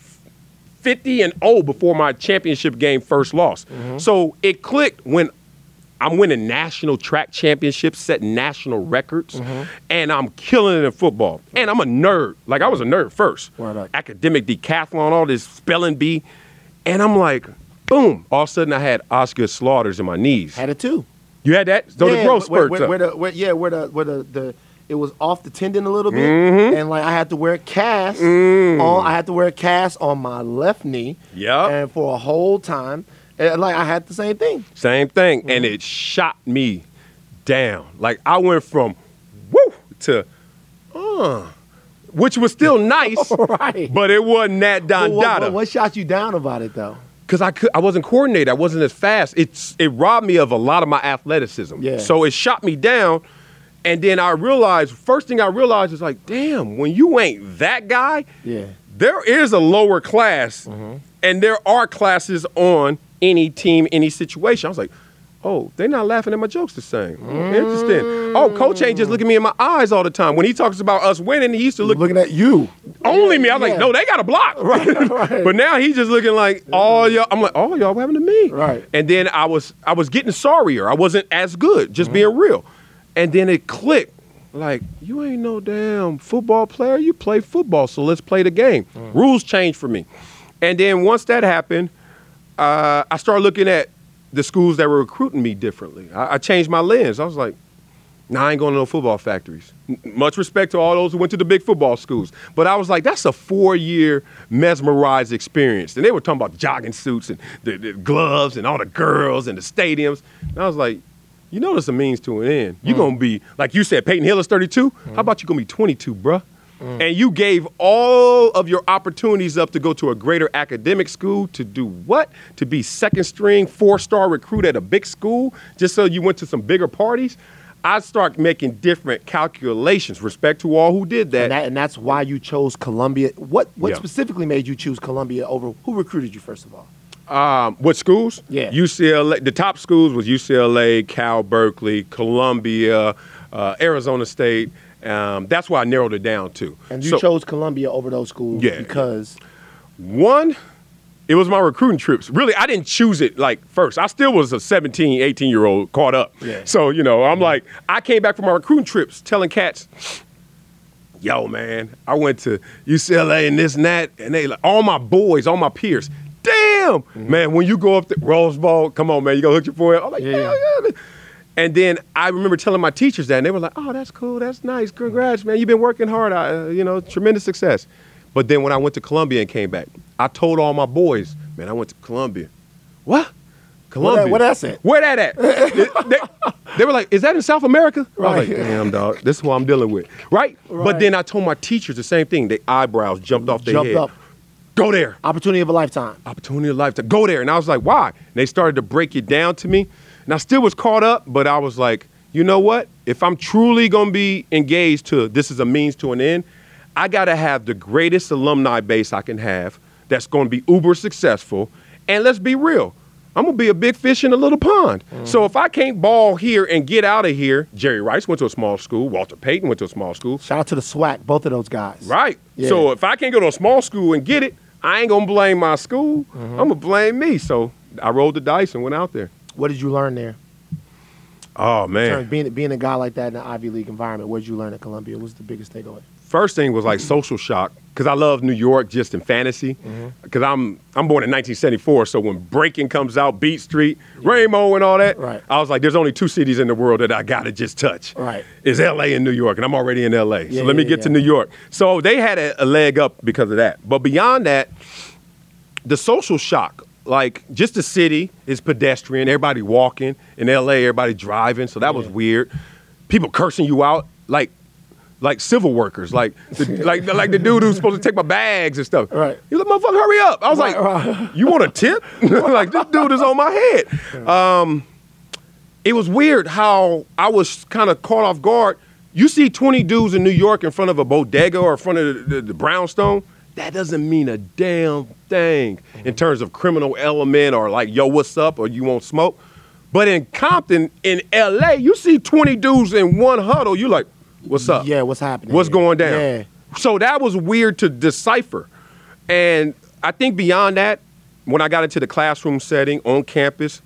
B: 50 and 0 before my championship game first loss. Mm-hmm. So it clicked when I'm winning national track championships, setting national records, and I'm killing it in football. And I'm a nerd. Like I was a nerd first.
A: Up.
B: Academic decathlon, all this spelling bee. And I'm like, boom. All of a sudden I had Osgood-Schlatters in my knees.
A: Had it too.
B: You had that? So the
A: Yeah,
B: growth
A: where,
B: spurts
A: where,
B: up.
A: where the, where, yeah, where the where the, the it was off the tendon a little bit,
B: Mm-hmm.
A: and like I had to wear a cast on. I had to wear a cast on my left knee.
B: Yeah,
A: And for a whole time, and like I had the same thing.
B: Same thing.
A: Mm-hmm.
B: And it shot me down. Like I went from woo to uh, which was still nice,
A: Right.
B: but it wasn't that
A: But what, what, what shot you down about it though?
B: Because I could, I wasn't coordinated. I wasn't as fast. It's it robbed me of a lot of my athleticism.
A: Yeah.
B: So it shot me down. And then I realized, first thing I realized is like, damn, when you ain't that guy,
A: Yeah.
B: there is a lower class,
A: Mm-hmm.
B: and there are classes on any team, any situation. I was like, oh, they're not laughing at my jokes the same.
A: Mm.
B: Interesting. Oh, coach ain't just looking me in my eyes all the time. When he talks about us winning, he used to look
A: Looking at you.
B: only me. I was
A: Yeah.
B: like, no, they got a block.
A: Right, right.
B: but now he's just looking like all y'all. I'm like, oh, y'all what happened to me?
A: Right.
B: And then I was I was getting sorrier. I wasn't as good, just being
A: Mm-hmm.
B: real. And then it clicked. Like, you ain't no damn football player. You play football, so let's play the game.
A: Mm.
B: Rules changed for me. And then once that happened, uh, I started looking at the schools that were recruiting me differently. I, I changed my lens. I was like, nah, I ain't going to no football factories. Much respect to all those who went to the big football schools. But I was like, that's a four year mesmerized experience. And they were talking about jogging suits and the, the gloves and all the girls and the stadiums. And I was like, you know, there's a means to an end. You're going to be, like you said, Peyton Hill is 32. How about you going to be 22, bruh? And you gave all of your opportunities up to go to a greater academic school to do what? To be second string, four star recruit at a big school just so you went to some bigger parties? I start making different calculations. Respect to all who did that.
A: And, that, and that's why you chose Columbia. What what
B: Yeah.
A: specifically made you choose Columbia over who recruited you first of all?
B: Um, what schools?
A: Yeah.
B: UCLA. The top schools was UCLA, Cal, Berkeley, Columbia, uh, Arizona State. Um, that's why I narrowed it down to.
A: And you
B: So-
A: chose Columbia over those schools
B: Yeah.
A: because
B: One, it was my recruiting trips. Really, I didn't choose it like first. I still was a 17, 18 year old caught up.
A: Yeah.
B: So, you know, I'm like, I came back from my recruiting trips telling cats, yo, man, I went to UCLA and this and that. And they, like, all my boys, all my peers, damn, man, when you go up to Rose Bowl, come on, man, you gonna hook your forehead. I'm like,
A: Yeah.
B: yeah, yeah. And then I remember telling my teachers that, and they were like, "Oh, that's cool, that's nice, congrats, man. You've been working hard, I, uh, you know, tremendous success." But then when I went to Columbia and came back, I told all my boys, "Man, I went to Columbia." What? Columbia?
A: What that's at?
B: Where that at? they, they- they were like, "Is that in South America?" I was
A: Right.
B: like, "Damn, dog, this is what I'm dealing with." Right?
A: right.
B: But then I told my teachers the same thing. Their eyebrows jumped off their
A: jumped
B: head.
A: up.
B: Go there
A: Opportunity of a lifetime.
B: opportunity of life to go there. And I was like, why? And they started to break it down to me. And I still was caught up, but I was like, you know what? If I'm truly going to be engaged to this is a means to an end, I got to have the greatest alumni base I can have that's going to be uber successful. And let's be real. I'm gonna be a big fish in a little pond. So if I can't ball here and get out of here, Jerry Rice went to a small school, Walter Payton went to a small school.
A: Shout out to the SWAC, both of those guys.
B: Right.
A: Yeah.
B: So if I can't go to a small school and get it, I ain't gonna blame my school.
A: Mm-hmm.
B: I'm gonna blame me. So I rolled the dice and went out there.
A: What did you learn there?
B: Oh man.
A: terms- Being being a guy like that in an Ivy League environment, what did you learn at Columbia? What's the biggest takeaway?
B: First thing was like social shock because I love New York just in fantasy.
A: Mm-hmm.
B: Because I'm I'm born in 1974, so when Breaking comes out, Beat Street, Rainbow, and all that,
A: Right.
B: I was like, there's only two cities in the world that I gotta just touch.
A: Right.
B: Is L.A. and New York, and I'm already in L.A.
A: Yeah,
B: so let me
A: yeah,
B: get to. New York. So they had a, a leg up because of that. But beyond that, the social shock, like just the city is pedestrian, everybody walking. In LA, everybody driving, so that was weird. People cursing you out like like civil workers, like the, like like the dude who's supposed to take my bags and stuff.
A: Right.
B: You like motherfucker, hurry up. I was
A: Right,
B: like,
A: right.
B: you want a tip? like this dude is on my head. Um, it was weird how I was kind of caught off guard. You see 20 dudes in New York in front of a bodega or in front of the, the, the brownstone. That doesn't mean a damn thing in terms of criminal element or like, yo, what's up? Or you won't smoke. But in Compton, in LA, you see 20 dudes in one huddle. You like, what's up?
A: Yeah, what's happening?
B: What's going down?
A: Yeah.
B: So that was weird to decipher. And I think beyond that, when I got into the classroom setting on campus,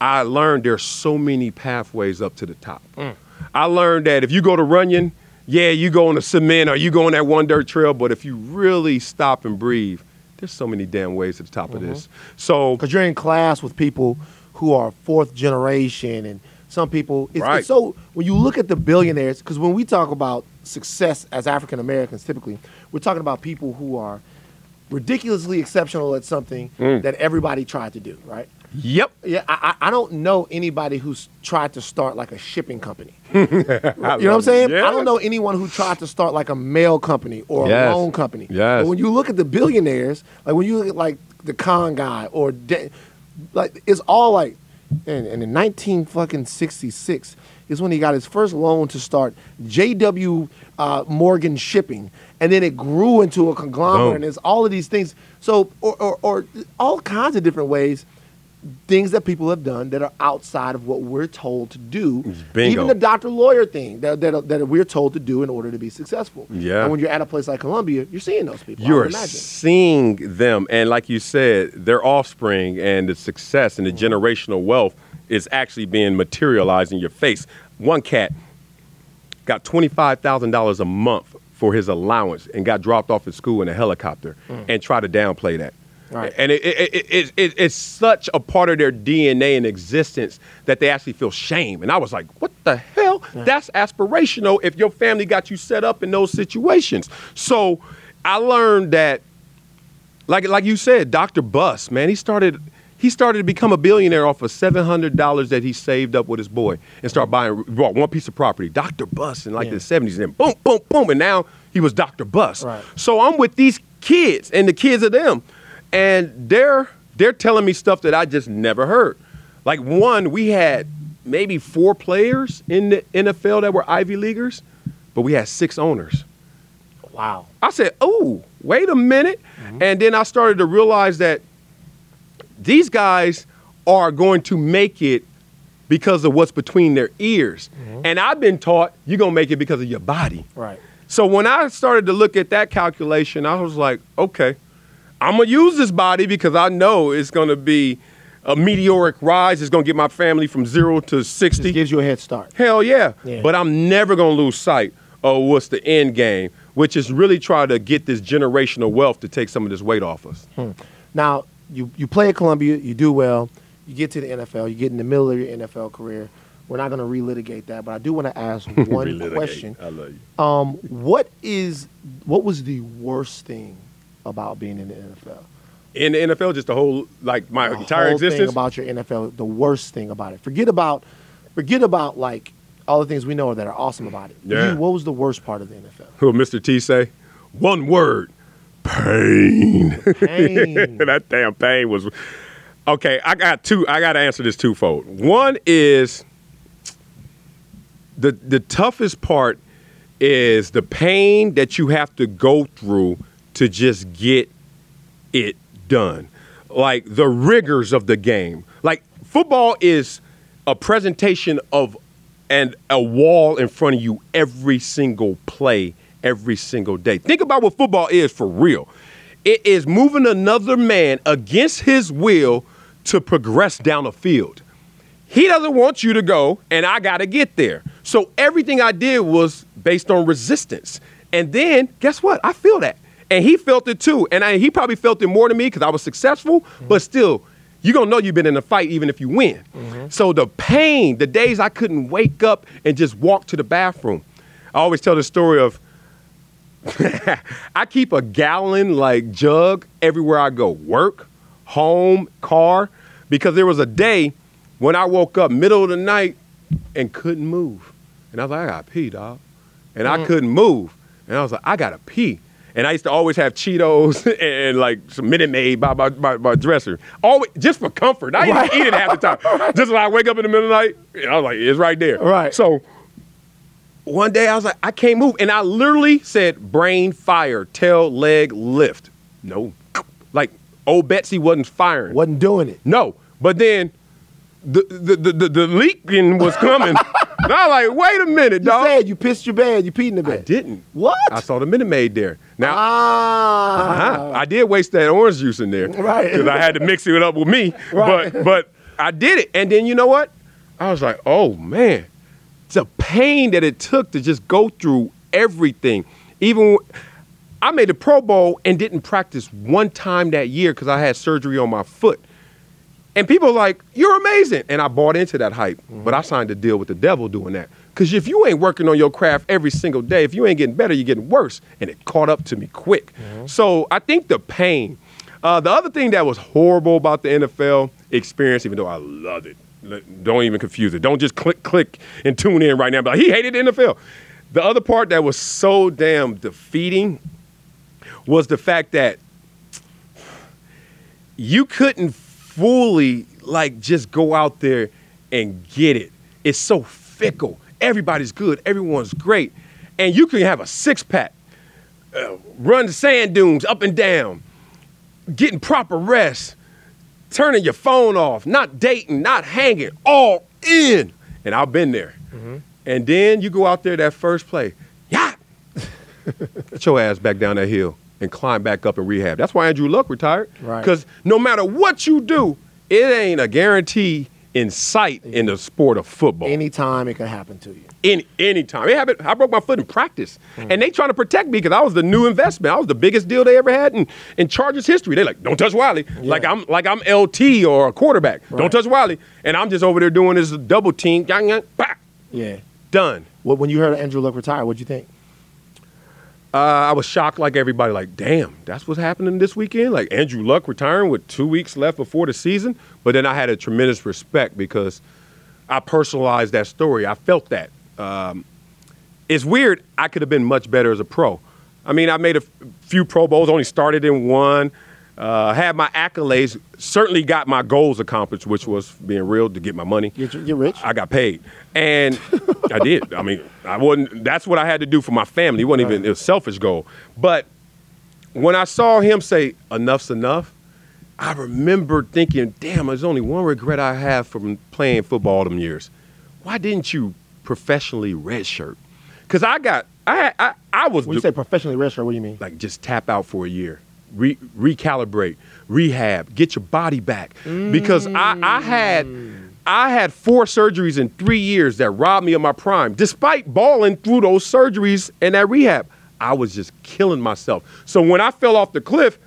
B: I learned there's so many pathways up to the top.
A: Mm.
B: I learned that if you go to Runyon, yeah, you go on the cement or you go on that one dirt trail, but if you really stop and breathe, there's so many damn ways to the top
A: Mm-hmm.
B: of this. So
A: because you're in class with people who are fourth generation and some people it's,
B: Right.
A: it's so when you look at the billionaires because when we talk about success as african americans typically we're talking about people who are ridiculously exceptional at something
B: Mm.
A: that everybody tried to do right
B: Yep.
A: yeah I, I don't know anybody who's tried to start like a shipping company you know what i'm saying
B: Yeah.
A: i don't know anyone who tried to start like a mail company or
B: Yes.
A: a loan company
B: Yes.
A: but when you look at the billionaires like when you look at like the con guy or De- like it's all like and, and in 19 fucking 66 is when he got his first loan to start JW uh, Morgan Shipping, and then it grew into a conglomerate.
B: Boom.
A: And it's all of these things. So, or, or, or all kinds of different ways, things that people have done that are outside of what we're told to do.
B: Bingo.
A: Even the doctor lawyer thing that, that, that we're told to do in order to be successful.
B: Yeah.
A: And when you're at a place like Columbia, you're seeing those people.
B: You're seeing them, and like you said, their offspring and the success and the
A: Mm-hmm.
B: generational wealth is actually being materialized in your face. One cat got twenty-five thousand dollars a month for his allowance and got dropped off at school in a helicopter and tried to downplay that.
A: Right.
B: And it, it, it, it, it, it's such a part of their DNA and existence that they actually feel shame. And I was like, what the hell? That's aspirational if your family got you set up in those situations. So I learned that like like you said, Dr. Buss, man, he started he started to become a billionaire off of seven hundred dollars that he saved up with his boy and start buying bought one piece of property. Dr. Buss in like
A: Yeah.
B: the seventies, and then boom, boom, boom, and now he was Dr. Buss.
A: Right.
B: So I'm with these kids and the kids of them, and they're they're telling me stuff that I just never heard. Like one, we had maybe four players in the NFL that were Ivy Leaguers, but we had six owners.
A: Wow.
B: I said, "Oh, wait a minute," mm-hmm. and then I started to realize that these guys are going to make it because of what's between their ears, mm-hmm. and I've been taught you're gonna make it because of your body.
A: Right.
B: So when I started to look at that calculation, I was like, "Okay, I'm gonna use this body because I know it's gonna be a meteoric rise. It's gonna get my family from zero to sixty.
A: It gives you a head start.
B: Hell yeah.
A: Yeah.
B: But I'm never going to lose sight of what's the end game, which is really try to get this generational wealth to take some of this weight off us.
A: Now, you, you play at Columbia, you do well, you get to the NFL, you get in the middle of your NFL career. We're not going to relitigate that, but I do want to ask one question.
B: I love you.
A: Um, what is what was the worst thing about being in the NFL?
B: In the NFL, just the whole, like my
A: The
B: entire existence.
A: about your NFL, the worst thing about it. Forget about forget about like all the things we know that are awesome about it.
B: Yeah.
A: You, what was the worst part of the NFL?
B: who Mr. T say? One word pain.
A: Pain.
B: that damn pain was. Okay, I got two. I got to answer this twofold. One is the the toughest part is the pain that you have to go through to just get it done. Like the rigors of the game. Like football is a presentation of and a wall in front of you every single play, every single day. Think about what football is for real. It is moving another man against his will to progress down a field. he doesn't want you to go, and I got to get there. So everything I did was based on resistance. And then guess what? I feel that, and he felt it too. And I, he probably felt it more than me because I was successful. Mm-hmm. But still, you're gonna know you've been in a fight even if you win. Mm-hmm. So the pain, the days I couldn't wake up and just walk to the bathroom. I always tell the story of I keep a gallon like jug everywhere I go, work, home, car, because there was a day when I woke up middle of the night and couldn't move. And I was like, I gotta pee, dog. And mm-hmm. I couldn't move. And I was like, I gotta pee. And I used to always have Cheetos and like some Minute Maid by my, my, my, dresser. Always just for comfort. I didn't eat it half the time. Just when I wake up in the middle of the night, and I was like, it's right there.
A: Right.
B: So one day I was like, I can't move. And I literally said, brain fire, tail, leg, lift. No. Like old Betsy wasn't firing.
A: Wasn't doing it.
B: No. But then the the the, the, the leaking was coming. and I was like, wait a minute,
A: you
B: dog.
A: You said you pissed your bed, you peed in the bed.
B: I didn't.
A: What?
B: I saw the Minute Maid there. Now,
A: ah.
B: uh-huh, I did waste that orange juice in there.
A: Right.
B: Because I had to mix it up with me. Right. But but I did it. And then you know what? I was like, oh man, the pain that it took to just go through everything. Even I made the Pro Bowl and didn't practice one time that year because I had surgery on my foot. And people like, you're amazing. And I bought into that hype. Mm-hmm. But I signed a deal with the devil doing that. Because if you ain't working on your craft every single day, if you ain't getting better, you're getting worse. And it caught up to me quick. Mm-hmm. So I think the pain. Uh, the other thing that was horrible about the NFL experience, even though I loved it, don't even confuse it. Don't just click, click, and tune in right now. But he hated the NFL. The other part that was so damn defeating was the fact that you couldn't fully like just go out there and get it. It's so fickle. Everybody's good. Everyone's great, and you can have a six pack, uh, run the sand dunes up and down, getting proper rest, turning your phone off, not dating, not hanging, all in. And I've been there. Mm-hmm. And then you go out there that first play, yeah, get your ass back down that hill and climb back up and rehab. That's why Andrew Luck retired.
A: Right.
B: Because no matter what you do, it ain't a guarantee in sight in the sport of football.
A: Anytime it can happen to you.
B: Any anytime. It happened. I broke my foot in practice. Mm. And they trying to protect me because I was the new investment. I was the biggest deal they ever had in, in Chargers history. They like, don't touch Wiley. Yeah. Like I'm like I'm LT or a quarterback. Right. Don't touch Wiley. And I'm just over there doing this double team.
A: Yeah.
B: Done.
A: Well, when you heard Andrew Luck retire, what'd you think?
B: Uh, I was shocked, like everybody. Like, damn, that's what's happening this weekend. Like Andrew Luck retiring with two weeks left before the season. But then I had a tremendous respect because I personalized that story. I felt that. Um, it's weird. I could have been much better as a pro. I mean, I made a f- few Pro Bowls, only started in one. Uh, had my accolades, certainly got my goals accomplished, which was being real to get my money.
A: You're, rich.
B: I got paid, and I did. I mean, I wasn't. That's what I had to do for my family. It wasn't right. even a selfish goal. But when I saw him say "enough's enough," I remember thinking, "Damn, there's only one regret I have from playing football all them years. Why didn't you professionally redshirt?" Because I got, I, I, I was.
A: When you say professionally redshirt, what do you mean?
B: Like just tap out for a year re- recalibrate, rehab, get your body back. Because I, I had I had four surgeries in three years that robbed me of my prime. Despite balling through those surgeries and that rehab, I was just killing myself. So when I fell off the cliff,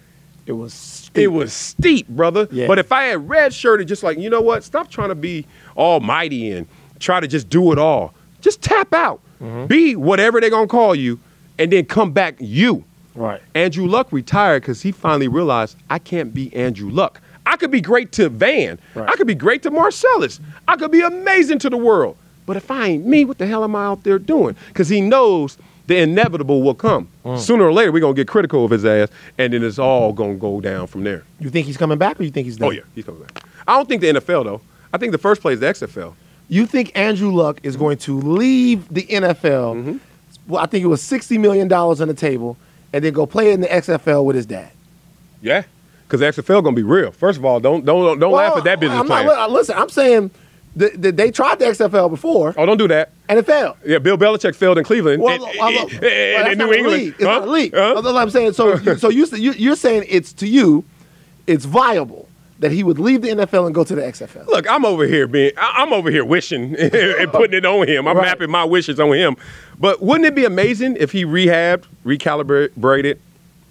A: it was steep.
B: it was steep, brother.
A: Yeah.
B: But if I had red shirted, just like you know what, stop trying to be almighty and try to just do it all. Just tap out. Mm-hmm. Be whatever they're gonna call you, and then come back you.
A: Right.
B: Andrew Luck retired because he finally realized I can't be Andrew Luck. I could be great to Van. Right. I could be great to Marcellus. I could be amazing to the world. But if I ain't me, what the hell am I out there doing? Because he knows the inevitable will come. Mm. Sooner or later, we're going to get critical of his ass, and then it's all going to go down from there.
A: You think he's coming back, or you think he's done?
B: Oh, yeah, he's coming back. I don't think the NFL, though. I think the first play is the XFL.
A: You think Andrew Luck is going to leave the NFL? Mm-hmm. Well, I think it was $60 million on the table and then go play in the XFL with his dad.
B: Yeah, because the XFL gonna be real. First of all, don't don't don't well, laugh at that business
A: I'm
B: plan.
A: Not, listen, I'm saying the, the, they tried the XFL before.
B: Oh, don't do that.
A: And it failed.
B: Yeah, Bill Belichick failed in Cleveland.
A: Well,
B: and,
A: well, well,
B: in New England.
A: It's not a league. Huh? That's what I'm saying. So, so you, you're saying it's to you, it's viable that he would leave the NFL and go to the XFL?
B: Look, I'm over here being, I'm over here wishing and putting it on him. I'm
A: Right.
B: mapping my wishes on him. But wouldn't it be amazing if he rehabbed, recalibrated,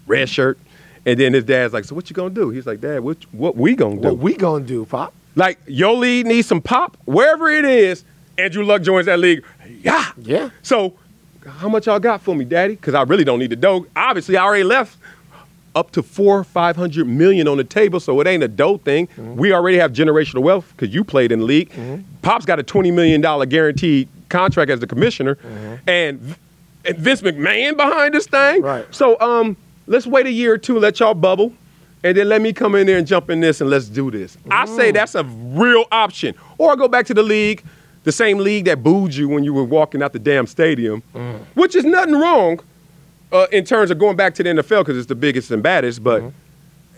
B: red shirt, and then his dad's like, "So what you gonna do?" He's like, "Dad, what what we gonna do?"
A: What we gonna do, Pop?
B: like your league needs some pop, wherever it is. Andrew Luck joins that league. Yeah,
A: Yeah.
B: So, how much y'all got for me, Daddy? Because I really don't need the dough. Obviously, I already left up to four, five hundred million on the table, so it ain't a dough thing. Mm-hmm. We already have generational wealth because you played in the league. Mm-hmm. Pop's got a twenty million dollar guaranteed contract as the commissioner, mm-hmm. and, and Vince McMahon behind this thing.
A: Right.
B: So, um, let's wait a year or two, let y'all bubble. And then let me come in there and jump in this and let's do this. I say that's a real option. Or I go back to the league, the same league that booed you when you were walking out the damn stadium, mm. which is nothing wrong uh, in terms of going back to the NFL because it's the biggest and baddest. But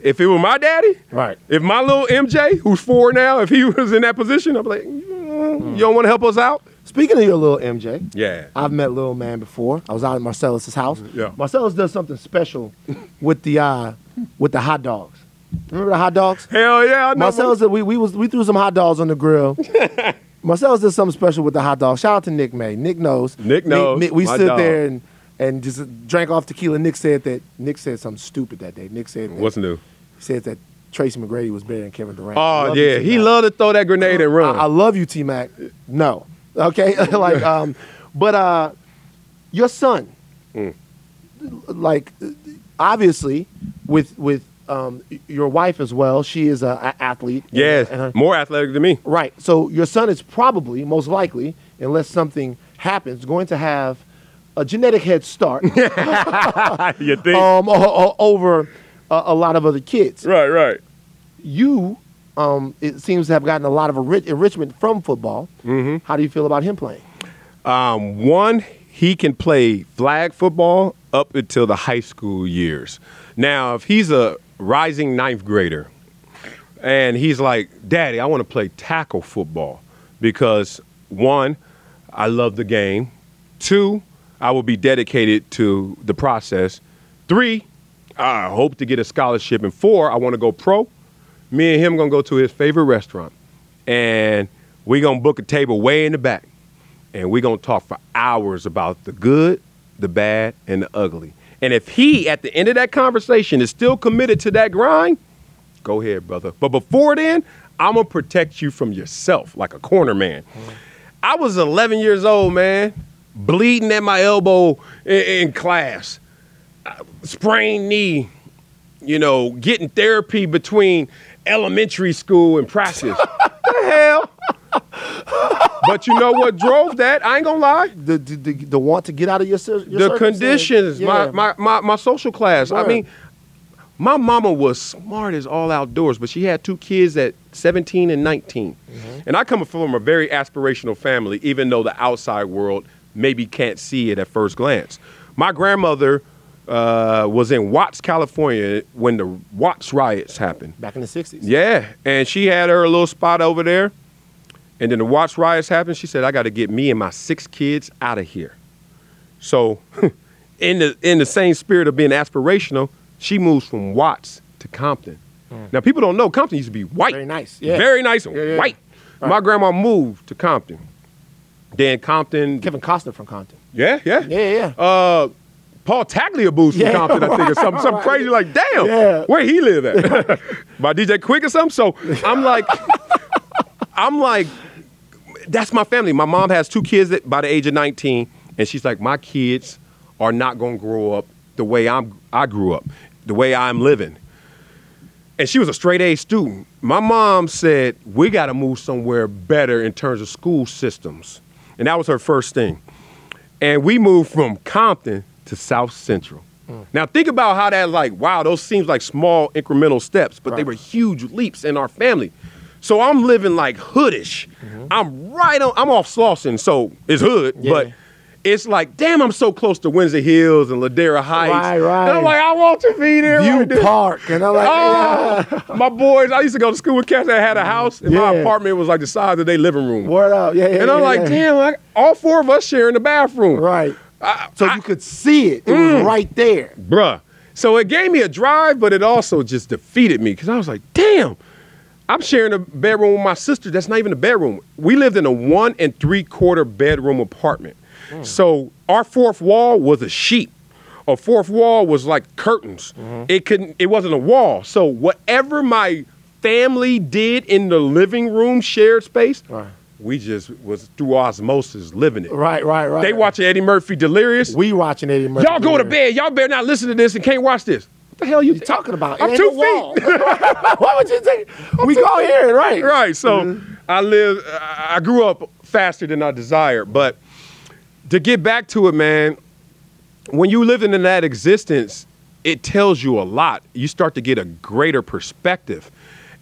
B: if it were my daddy,
A: Right.
B: if my little MJ, who's four now, if he was in that position, I'm like, "Mm, you don't want to help us out?
A: Speaking of your little MJ,
B: Yeah.
A: I've met little man before. I was out at Marcellus's house.
B: Yeah.
A: Marcellus does something special with the uh, with the hot dogs. Remember the hot dogs?
B: Hell yeah. I know.
A: Marcellus, we we was we threw some hot dogs on the grill. Marcellus did something special with the hot dogs. Shout out to Nick May. Nick knows.
B: Nick knows, nick
A: we
B: my
A: stood
B: dog.
A: there and and just drank off tequila. Nick said that Nick said something stupid that day. Nick said that,
B: What's new?
A: he said that Tracy McGrady was better than Kevin Durant.
B: Oh,
A: love you,
B: yeah. He loved to throw that grenade and run.
A: I, I love you, T Mac. No. Okay? like, um, but uh, your son,
B: Mm.
A: like, obviously, with with um, your wife as well, she is a, a athlete.
B: yes.
A: and her-
B: More athletic than me.
A: right. So your son is probably, most likely, unless something happens, going to have a genetic head start
B: you think?
A: um, over a, a lot of other kids.
B: right, right.
A: You, um, it seems to have gotten a lot of enrich- enrichment from football.
B: Mm-hmm.
A: How do you feel about him playing?
B: Um, one, he can play flag football up until the high school years. Now, if he's a rising ninth grader and he's like, Daddy, I want to play tackle football because one, I love the game. Two, I will be dedicated to the process. Three, I hope to get a scholarship. And four, I want to go pro. Me and him gonna go to his favorite restaurant, and we gonna book a table way in the back, and we gonna talk for hours about the good, the bad, and the ugly. And if he, at the end of that conversation, is still committed to that grind, go ahead, brother. But before then, I'm gonna protect you from yourself like a corner man. Mm-hmm. I was 11 years old, man, bleeding at my elbow in, in class, sprained knee, you know, getting therapy between elementary school and practice. the hell? but you know what drove that? I ain't gonna lie.
A: The the, the, the want to get out of your, your
B: The conditions, my,
A: Yeah.
B: my, my, my social class. I mean, my mama was smart as all outdoors, but she had two kids at 17 and 19.
A: Mm-hmm.
B: And I come from a very aspirational family, even though the outside world maybe can't see it at first glance. My grandmother uh, was in Watts, California when the Watts riots happened.
A: back in the '60s.
B: Yeah, and she had her little spot over there. And then the Watts riots happened. She said, "I got to get me and my six kids out of here." So, in the in the same spirit of being aspirational, she moves from Watts to Compton. Now, people don't know Compton used to be white,
A: Mm. Very nice, yeah.
B: very nice and
A: Yeah, yeah, yeah.
B: white.
A: Right.
B: My grandma moved to Compton. Then Compton,
A: Kevin Costner from Compton.
B: yeah, yeah,
A: Yeah, yeah. yeah.
B: uh, Paul Tagliabue from
A: Yeah,
B: Compton, I think, or something, something
A: right.
B: crazy like, damn,
A: Yeah.
B: where he live at? By DJ Quik or something. So I'm like, I'm like, that's my family. My mom has two kids that, by the age of 19, and she's like, my kids are not gonna grow up the way I'm I grew up, the way I'm living. And she was a straight A student. My mom said, we gotta move somewhere better in terms of school systems. And that was her first thing and we moved from Compton to South Central. Mm. Now think about how that like wow those seems like small incremental steps, but they were huge leaps in our family. So I'm living like hoodish. Mm-hmm. I'm right on. I'm off Slauson, so it's hood,
A: Yeah.
B: but it's like damn, I'm so close to Windsor Hills and Ladera Heights.
A: Right, right.
B: And I'm like, I want to be there. Right there.
A: Park, and I'm like, yeah.
B: Oh, my boys! I used to go to school with cats that had a house, and my apartment was like the size of their living room.
A: word up, yeah, yeah.
B: And I'm
A: yeah,
B: like,
A: yeah.
B: damn, I, all four of us sharing the bathroom.
A: right.
B: I-
A: So
B: I-
A: you could see it. It
B: Mm.
A: was right there.
B: bruh. So it gave me a drive, but it also just defeated me because I was like, damn, I'm sharing a bedroom with my sister. That's not even a bedroom. We lived in a one and three quarter bedroom apartment. So our fourth wall was a sheet. A fourth wall was like curtains. It couldn't. It wasn't a wall. So whatever my family did in the living room shared space,
A: Right.
B: we just was through osmosis living it.
A: Right, right, right.
B: They watching Eddie Murphy Delirious.
A: We watching Eddie Murphy.
B: Y'all go to bed. Y'all better not listen to this and can't watch this. What the hell you
A: you talking about?
B: I'm two
A: wall. Why would you take? We go here, right?
B: Right. So
A: Mm-hmm.
B: I live. I grew up faster than I desired, but to get back to it, man, when you living in that existence, it tells you a lot. You start to get a greater perspective,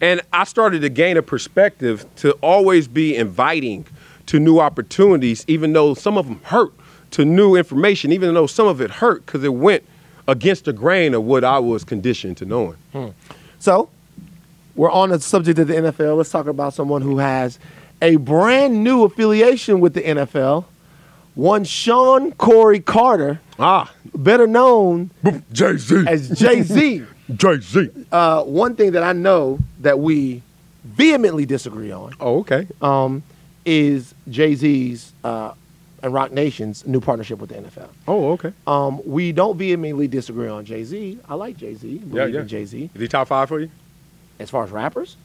B: and I started to gain a perspective to always be inviting to new opportunities, even though some of them hurt. To new information, even though some of it hurt because it went against the grain of what I was conditioned to knowing. Hmm.
A: So, we're on the subject of the NFL. Let's talk about someone who has a brand new affiliation with the NFL. One Sean Corey Carter,
B: Ah,
A: better known
B: Jay Z.
A: as Jay Z.
B: Jay Z.
A: uh, one thing that I know that we vehemently disagree on
B: Oh, okay.
A: um, is Jay Z's uh, and Roc Nation's new partnership with the NFL.
B: Oh, okay.
A: Um, we don't vehemently disagree on Jay Z. I like Jay Z.
B: Yeah, yeah.
A: Jay Z.
B: Is he top five for you?
A: As far as rappers,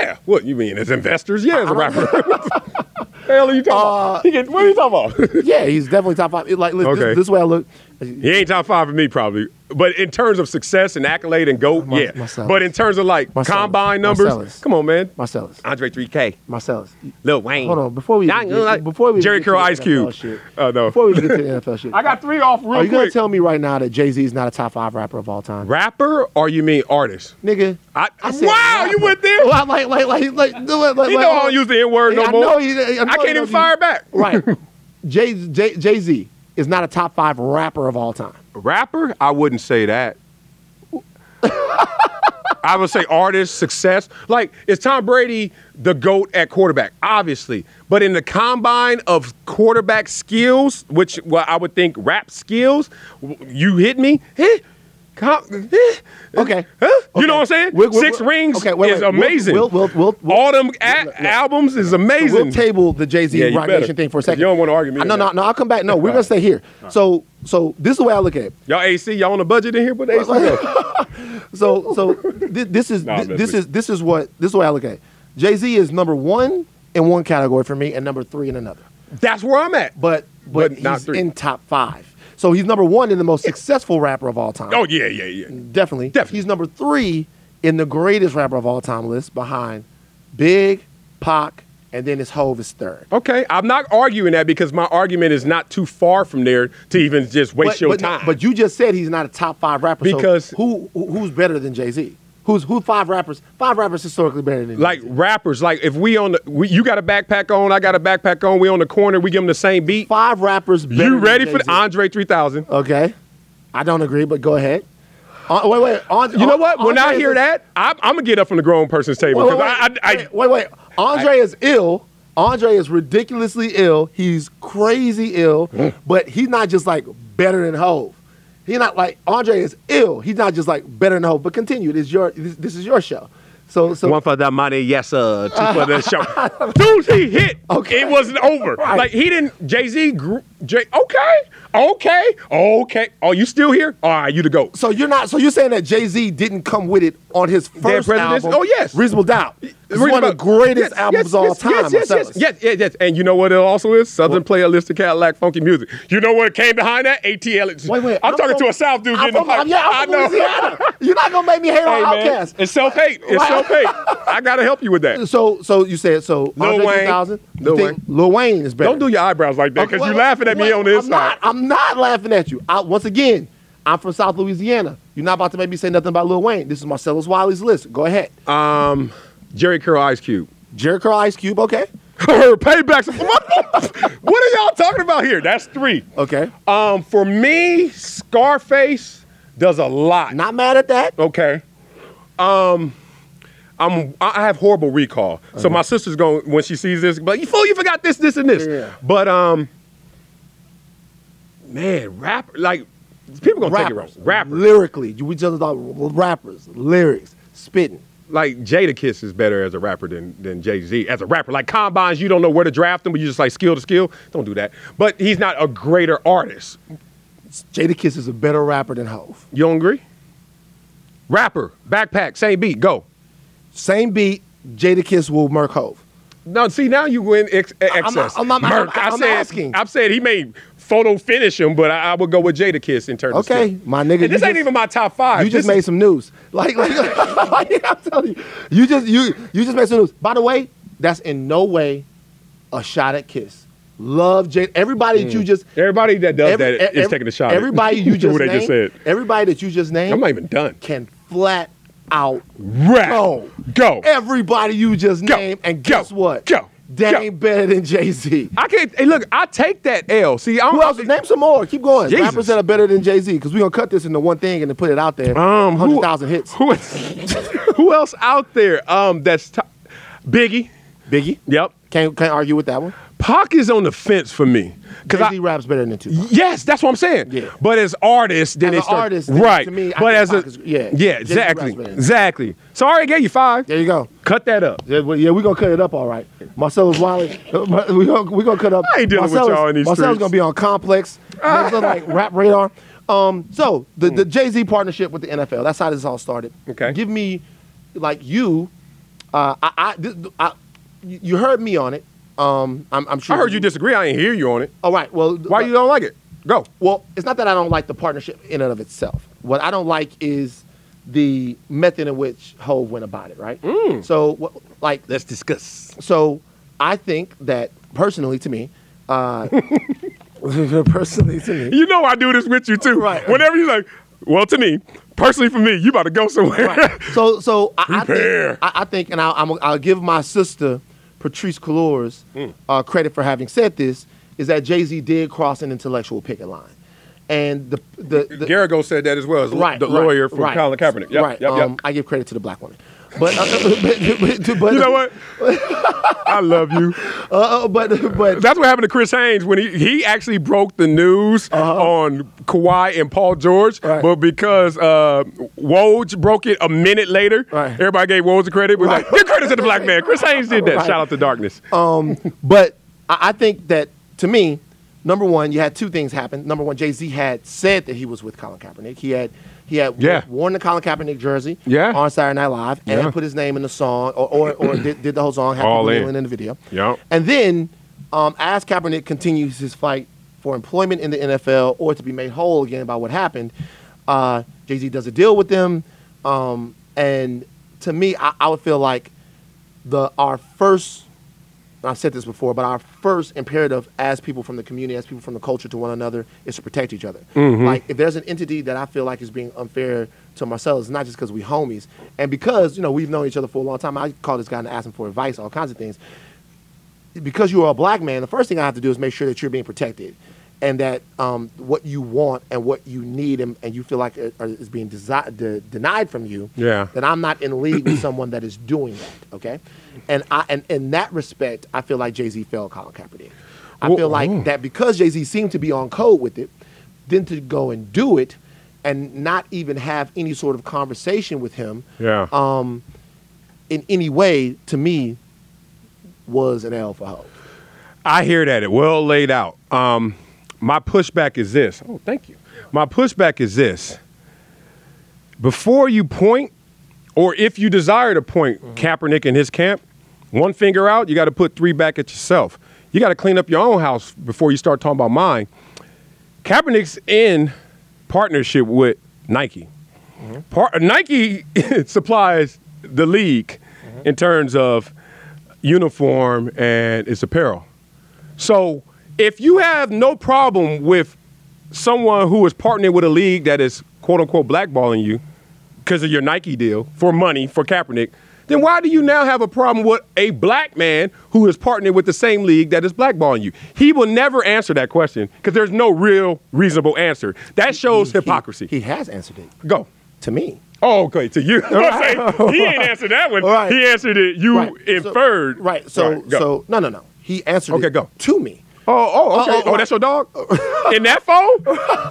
B: Yeah. What you mean as investors? Yeah, as a rapper. hell are you talking
A: Uh,
B: about? He get, what are you talking about?
A: yeah, he's definitely top five. It, Like, listen,
B: Okay.
A: this, this way I look.
B: he ain't top five for me probably, but in terms of success and accolade and goat,
A: Mar-
B: yeah.
A: Marcellus.
B: But in terms of like
A: Marcellus.
B: combine numbers,
A: Marcellus.
B: come on, man.
A: Marcellus,
B: Andre 3K,
A: Marcellus.
B: Lil Wayne.
A: Hold on, before we
B: Nah,
A: get,
B: like
A: before we Jheri
B: Curl Ice Cube.
A: shit,
B: Oh no.
A: before we get to the NFL shit,
B: I got three off real
A: are you gonna tell me right now that Jay Z is not a top five rapper of all time?
B: Rapper or you mean artist?
A: Nigga,
B: I,
A: said
B: wow,
A: rapper.
B: you went there.
A: Like, like, like, like, like, like, like
B: He know I don't use the N word no
A: I
B: more.
A: Know he, I, know
B: I can't even fire back.
A: Right. Jay Jay Jay Z is not a top five rapper of all time.
B: Rapper, I wouldn't say that. I would say artist, success. Like, is Tom Brady the GOAT at quarterback? Obviously. But in the combine of quarterback skills, which well, I would think rap skills, you hit me? Eh, com- eh,
A: Okay.
B: Huh? You
A: Okay.
B: know what I'm saying?
A: We'll-
B: Six
A: we'll-
B: Rings
A: okay, wait,
B: is
A: wait. We'll-
B: amazing.
A: we'll- we'll- we'll- we'll-
B: All them a- albums is amazing.
A: We'll table the Jay Z
B: Yeah, Roc.
A: Nation thing for a second.
B: You don't wanna argue me
A: No, no, no. I'll come back. No, we're gonna stay here. So, so this is the way I look at it.
B: Y'all AC, y'all on a budget in here? The AC.
A: So, so thi- this is
B: Nah,
A: thi- this is this is what this is the way I look at it. Jay Z is number one in one category for me, and number three in another.
B: That's where I'm at.
A: But but,
B: But not
A: he's in top five. So he's number one in the most successful rapper of all time.
B: Oh, yeah, yeah, yeah.
A: Definitely.
B: Definitely.
A: He's number three in the greatest rapper of all time list behind Big, Pac, and then his Hove is third.
B: Okay, I'm not arguing that because my argument is not too far from there to even just waste
A: but,
B: your
A: but,
B: time.
A: but you just said he's not a top five rapper.
B: Because-
A: who, who who's better than Jay Z? Who's who five rappers? Five rappers historically better than
B: like
A: Jay-Z.
B: rappers, like if we on the, we, you got a backpack on, I got a backpack on, we on the corner, we give them the same beat.
A: five rappers. Better
B: You ready for the Andre 3000?
A: Okay, I don't agree, but go ahead. Uh, wait, wait. Andre,
B: You know what? When I hear
A: is-
B: that, I'm, I'm gonna get up from the grown person's table
A: Wait, wait,
B: because
A: wait,
B: I, I, I,
A: wait, wait, wait. Andre is ill. Andre is ridiculously ill. He's crazy ill,
B: Mm.
A: but he's not just like better than Hove. He's not like Andre is ill. He's not just like better than Hove. But continue. This is your this, this is your show. So so
B: One for the money, yes sir. Two for the show. Dude, he hit.
A: Okay.
B: It wasn't over.
A: Right.
B: Like he didn't. Jay Z. Jay. Okay. Okay. Okay. Oh, you still here? All right, you the goat.
A: so you're not so you're saying that Jay Z didn't come with it on his first album?
B: Oh, yes.
A: Reasonable Doubt. It's one of the greatest
B: Yes,
A: albums
B: yes,
A: of all
B: yes,
A: time.
B: Yes, yes, yes, yes, yes. And you know what it also is? Southern playlist of Cadillac funky music. You know what came behind that? ATL.
A: Wait, wait.
B: I'm, talking
A: from-
B: to a South dude
A: I'm
B: getting
A: from,
B: the pipe.
A: Yeah, I'm
B: I
A: from
B: know.
A: Louisiana. You're not gonna make me hate
B: Hey,
A: on Outkast.
B: it's self hate. It's
A: Right.
B: self hate. I gotta help you with that.
A: So, so you said so.
B: Lil Wayne. Lil Wayne.
A: Lil Wayne is better.
B: Don't do your eyebrows like that because you're laughing at me on the
A: I'm
B: inside.
A: Not, I'm not laughing at you. I, once again, I'm from South Louisiana. You're not about to make me say nothing about Lil Wayne. This is Marcellus Wiley's list. Go ahead.
B: Um, Jheri Curl Ice Cube.
A: Jheri Curl, Ice Cube. Okay.
B: Paybacks. what are y'all talking about here? That's three.
A: Okay.
B: Um, for me, Scarface does a lot.
A: Not mad at that.
B: Okay. Um, I'm I have horrible recall. So my sister's going when she sees this, but you fool, you forgot this, this, and this.
A: Yeah.
B: But um, man, rap like people gonna take it wrong.
A: Rappers.
B: Rappers.
A: Lyrically. We just about rappers, lyrics, spitting.
B: like Jadakiss is better as a rapper than than Jay Z as a rapper. Like combines, you don't know where to draft him, but you just like skill to skill. Don't do that. But he's not a greater artist.
A: Jadakiss is a better rapper than Hove.
B: You don't agree? Rapper, backpack, same beat, go.
A: Same beat, Jadakiss will murk Hove.
B: No, see now you win ex- excess.
A: I'm not-
B: Merc,
A: I'm-
B: I
A: I'm
B: said,
A: asking.
B: I've said he may photo finish him, but I, I would go with Jadakiss in terms
A: Okay, my nigga,
B: And this ain't
A: just-
B: even my top five.
A: You just
B: This
A: made some news. Like, like, like I'm telling you, you just you you just made some news. By the way, that's in no way a shot at Kiss. Love Jade. Everybody that you mm. just
B: Everybody that does
A: every-
B: that is
A: ev-
B: taking a shot. at
A: Everybody you just named,
B: just said.
A: Everybody that you just named
B: I'm not even done.
A: can flat out
B: Rap.
A: go.
B: Go.
A: Everybody you just
B: Go.
A: named, and
B: Go.
A: guess what?
B: Go. Go.
A: ain't better than Jay Z.
B: I can't. Hey, look, I take that L. See, I'm.
A: Who else? Name some more. Keep going.
B: Jesus.
A: Rappers that are better than Jay Z, because we're gonna cut this into one thing and then put it out there.
B: Um,
A: hundred thousand hits.
B: Who, who else out there? Um, that's top? Biggie.
A: Biggie.
B: Yep.
A: Can't can't argue with that one.
B: Pac is on the fence for me. Cause
A: he raps better than Tupac.
B: Yes, that's what I'm saying.
A: Yeah.
B: But as artists, then
A: As
B: start,
A: artist, then
B: right?
A: to me,
B: but as a
A: is- yeah.
B: yeah, exactly,
A: raps better than-
B: exactly. So I already gave you five.
A: There you go.
B: Cut that up.
A: Yeah, we- yeah, we're gonna cut it up all right. Marcellus Wiley, we're gonna, we gonna cut up.
B: I ain't dealing with
A: Marcellus,
B: y'all in these
A: Marcellus
B: streets.
A: gonna be on Complex, like Rap Radar. Um, so the, the Jay Z partnership with the NFL. That's how this all started.
B: Okay.
A: Give me, like you, uh, I, I, I, you heard me on it. Um, I'm, I'm sure.
B: I heard you disagree. I ain't hear you on it.
A: All right. Well,
B: Why you don't like it? Go.
A: Well, it's not that I don't like the partnership in and of itself. What I don't like is the method in which Hove went about it. Right.
B: Mm.
A: So, what, like,
B: Let's discuss.
A: so I think that personally, to me, uh, personally to me,
B: You know I do this with you too.
A: Right.
B: Whenever you like, well, to me, personally, for me, you about to go somewhere.
A: right. So, so I, I
B: Prepare.
A: think, I, I think, and I'll, I'm, I'll give my sister Patrisse Cullors
B: Hmm.
A: uh, credit for having said this. Is that Jay Z did cross an intellectual picket line, and the the, the
B: Geragos said that as well as
A: right,
B: the
A: right,
B: lawyer for
A: right.
B: Colin Kaepernick. Yep,
A: right.
B: yep,
A: um. I give credit to the black woman, but, uh, but, but, but
B: You know what? I love you.
A: Uh, but but
B: That's what happened to Chris Haynes when he he actually broke the news on Kawhi and Paul George,
A: Uh-huh. Right.
B: but because uh, Woj broke it a minute later,
A: Right.
B: everybody gave Woj the credit. We're
A: Right.
B: like, give credit to the black man. Chris Haynes did that. Shout out to Darkness.
A: But I, I think that to me, number one, you had two things happen. Number one, Jay Z had said that he was with Colin Kaepernick. He had he had
B: Yeah.
A: worn the Colin Kaepernick jersey
B: Yeah.
A: on Saturday Night Live and
B: Yeah.
A: put his name in the song or or, or did, did the whole song, Happy
B: All in.
A: In the video.
B: Yep.
A: And then um, as Kaepernick continues his fight for employment in the NFL or to be made whole again by what happened, uh, Jay Z does a deal with them. Um, and to me, I, I would feel like the our first I've said this before, but our first imperative as people from the community, as people from the culture to one another, is to protect each other. Mm-hmm. Like, if there's an entity that I feel like is being unfair to Marcel, it's not just because we homies, and because you know we've known each other for a long time. I call this guy and ask him for advice, all kinds of things. Because you are a black man, the first thing I have to do is make sure that you're being protected, and that um, what you want and what you need and, and you feel like it- is being desi- de- denied from you.
B: Yeah.
A: That I'm not in league with someone that is doing that. Okay, and I and in that respect, I feel like Jay Z failed Colin Kaepernick. I
B: Well,
A: feel like
B: mm.
A: that because Jay Z seemed to be on code with it, then to go and do it, and not even have any sort of conversation with him
B: Yeah.
A: um, in any way, to me, was an L for Hove.
B: I hear that. It well laid out. Um, my pushback is this. Oh, thank you. My pushback is this. Before you point, or if you desire to point mm-hmm. Kaepernick in his camp, one finger out, you got to put three back at yourself. You got to clean up your own house before you start talking about mine. Kaepernick's in partnership with Nike. Mm-hmm. Par- Nike supplies the league mm-hmm. in terms of uniform and its apparel. So if you have no problem with someone who is partnering with a league that is quote unquote blackballing you because of your Nike deal for money for Kaepernick, then why do you now have a problem with a black man who is partnering with the same league that is blackballing you? He will never answer that question because there's no real reasonable answer. That shows
A: He-
B: hypocrisy.
A: He, has answered it
B: Go.
A: to me.
B: Oh, okay. To you.
A: right.
B: he ain't answered that one.
A: Right.
B: He answered it. You
A: Right. So-
B: inferred.
A: right. So
B: Right,
A: so no no no. He answered
B: Okay,
A: it
B: go.
A: to me.
B: Oh, oh, okay.
A: Oh,
B: Oh,
A: oh,
B: that's your dog? In that phone?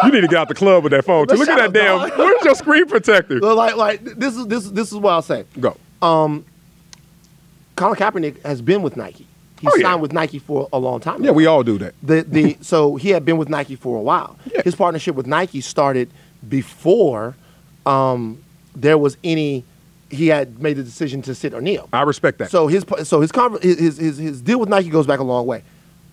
B: You need to get out the club with that phone. Too. Look at that damn.
A: dog.
B: Where's your screen protector?
A: So like like this is this is this is what I'll say.
B: Go.
A: um, Colin Kaepernick has been with Nike. He
B: Oh, yeah.
A: signed with Nike for a long time.
B: Yeah, we all do that.
A: the the so he had been with Nike for a while.
B: Yeah.
A: His partnership with Nike started before um, there was any. He had made the decision to sit or kneel.
B: I respect that.
A: So his so his, his his his deal with Nike goes back a long way.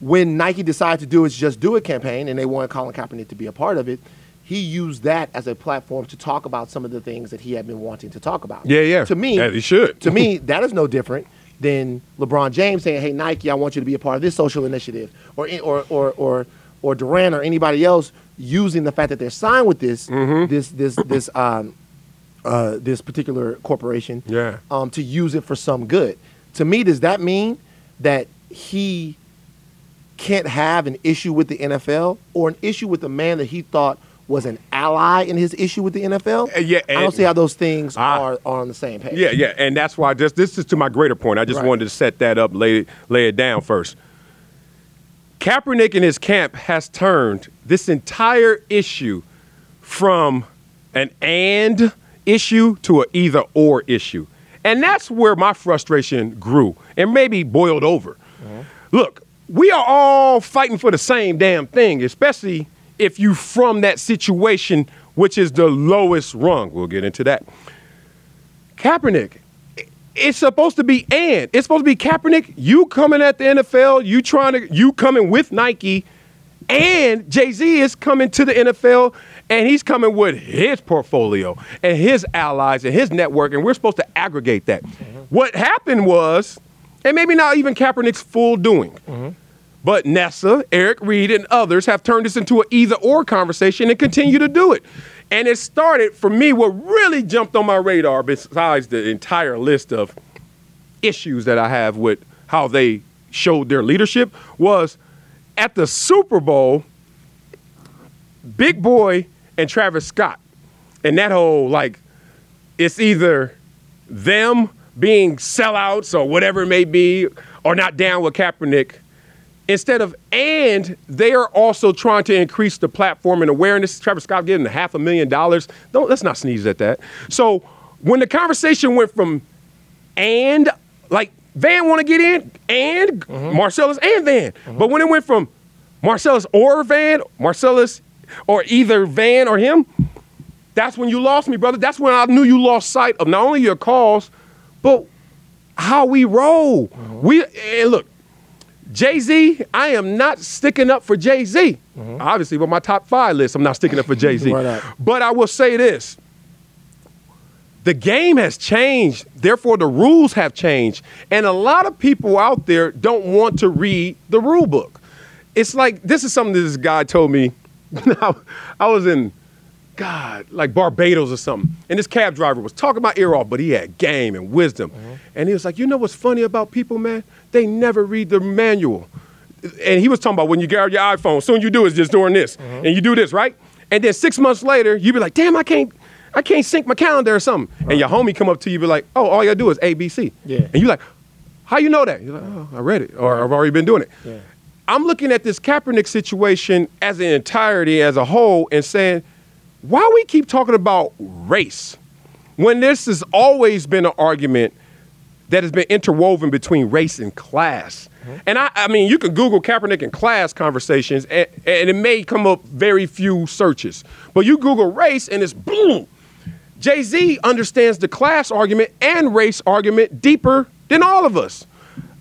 A: When Nike decided to do its Just Do It campaign and they wanted Colin Kaepernick to be a part of it, he used that as a platform to talk about some of the things that he had been wanting to talk about.
B: Yeah, yeah.
A: To me,
B: Yeah, he should.
A: to me, that is no different than LeBron James saying, "Hey Nike, I want you to be a part of this social initiative," or or or or or Durant or anybody else using the fact that they're signed with this
B: Mm-hmm.
A: this this this um uh this particular corporation
B: Yeah.
A: um to use it for some good. To me, does that mean that he can't have an issue with the NFL or an issue with a man that he thought was an ally in his issue with the NFL?
B: Uh, yeah,
A: I don't see how those things
B: Ah.
A: are, are on the same page.
B: Yeah, yeah, and that's why this this is to my greater point. I just
A: Right.
B: wanted to set that up, lay lay it down first. Kaepernick and his camp has turned this entire issue from an and issue to an either or issue. And that's where my frustration grew and maybe boiled over. Look, we are all fighting for the same damn thing, especially if you from that situation, which is the lowest rung. We'll get into that. Kaepernick, it's supposed to be and. It's supposed to be Kaepernick, you coming at the NFL, you trying to you coming with Nike, and Jay-Z is coming to the NFL and he's coming with his portfolio and his allies and his network, and we're supposed to aggregate that. Mm-hmm. What happened was, and maybe not even Kaepernick's full doing, mm-hmm. But Nessa, Eric Reid, and others have turned this into an either or conversation and continue to do it. And it started for me, what really jumped on my radar, besides the entire list of issues that I have with how they showed their leadership, was at the Super Bowl, Big Boy and Travis Scott. And that whole, like, it's either them being sellouts or whatever it may be, or not down with Kaepernick, instead of and they are also trying to increase the platform and awareness. Trevor Scott getting them half a million dollars. Don't let's not sneeze at that. So when the conversation went from and like Van want to get in and mm-hmm. Marcellus and Van, mm-hmm. but when it went from Marcellus or Van, Marcellus or either Van or him, that's when you lost me, brother. That's when I knew you lost sight of not only your cause, but how we roll. Mm-hmm. We and look, Jay Z, I am not sticking up for Jay Z. Mm-hmm. Obviously, with my top five list, I'm not sticking up for Jay Z. But I will say this the game has changed, therefore, the rules have changed. And a lot of people out there don't want to read the rule book. It's like this is something this guy told me. I was in, God, like Barbados or something. And this cab driver was talking about ear off, but he had game and wisdom. Mm-hmm. And he was like, You know what's funny about people, man? They never read the manual. And he was talking about when you grab your iPhone, soon you do is just doing this. Mm-hmm. And you do this, right? And then six months later, you be like, damn, I can't, I can't sync my calendar or something. And your homie come up to you, be like, oh, all you gotta do is A, B, C.
A: Yeah.
B: And you like, how you know that? You're like, oh, I read it, or I've already been doing it.
A: Yeah.
B: I'm looking at this Kaepernick situation as an entirety, as a whole, and saying, why we keep talking about race when this has always been an argument that has been interwoven between race and class. Mm-hmm. And I, I mean, you can Google Kaepernick and class conversations, and, and it may come up very few searches. But you Google race, and it's boom. Jay Z understands the class argument and race argument deeper than all of us.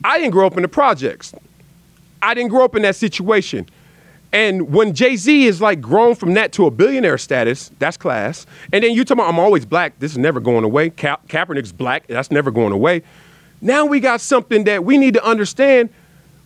B: I didn't grow up in the projects. I didn't grow up in that situation. And when Jay Z is like grown from that to a billionaire status, that's class. And then you talk about I'm always black. This is never going away. Ka- Kaepernick's black. That's never going away. Now we got something that we need to understand.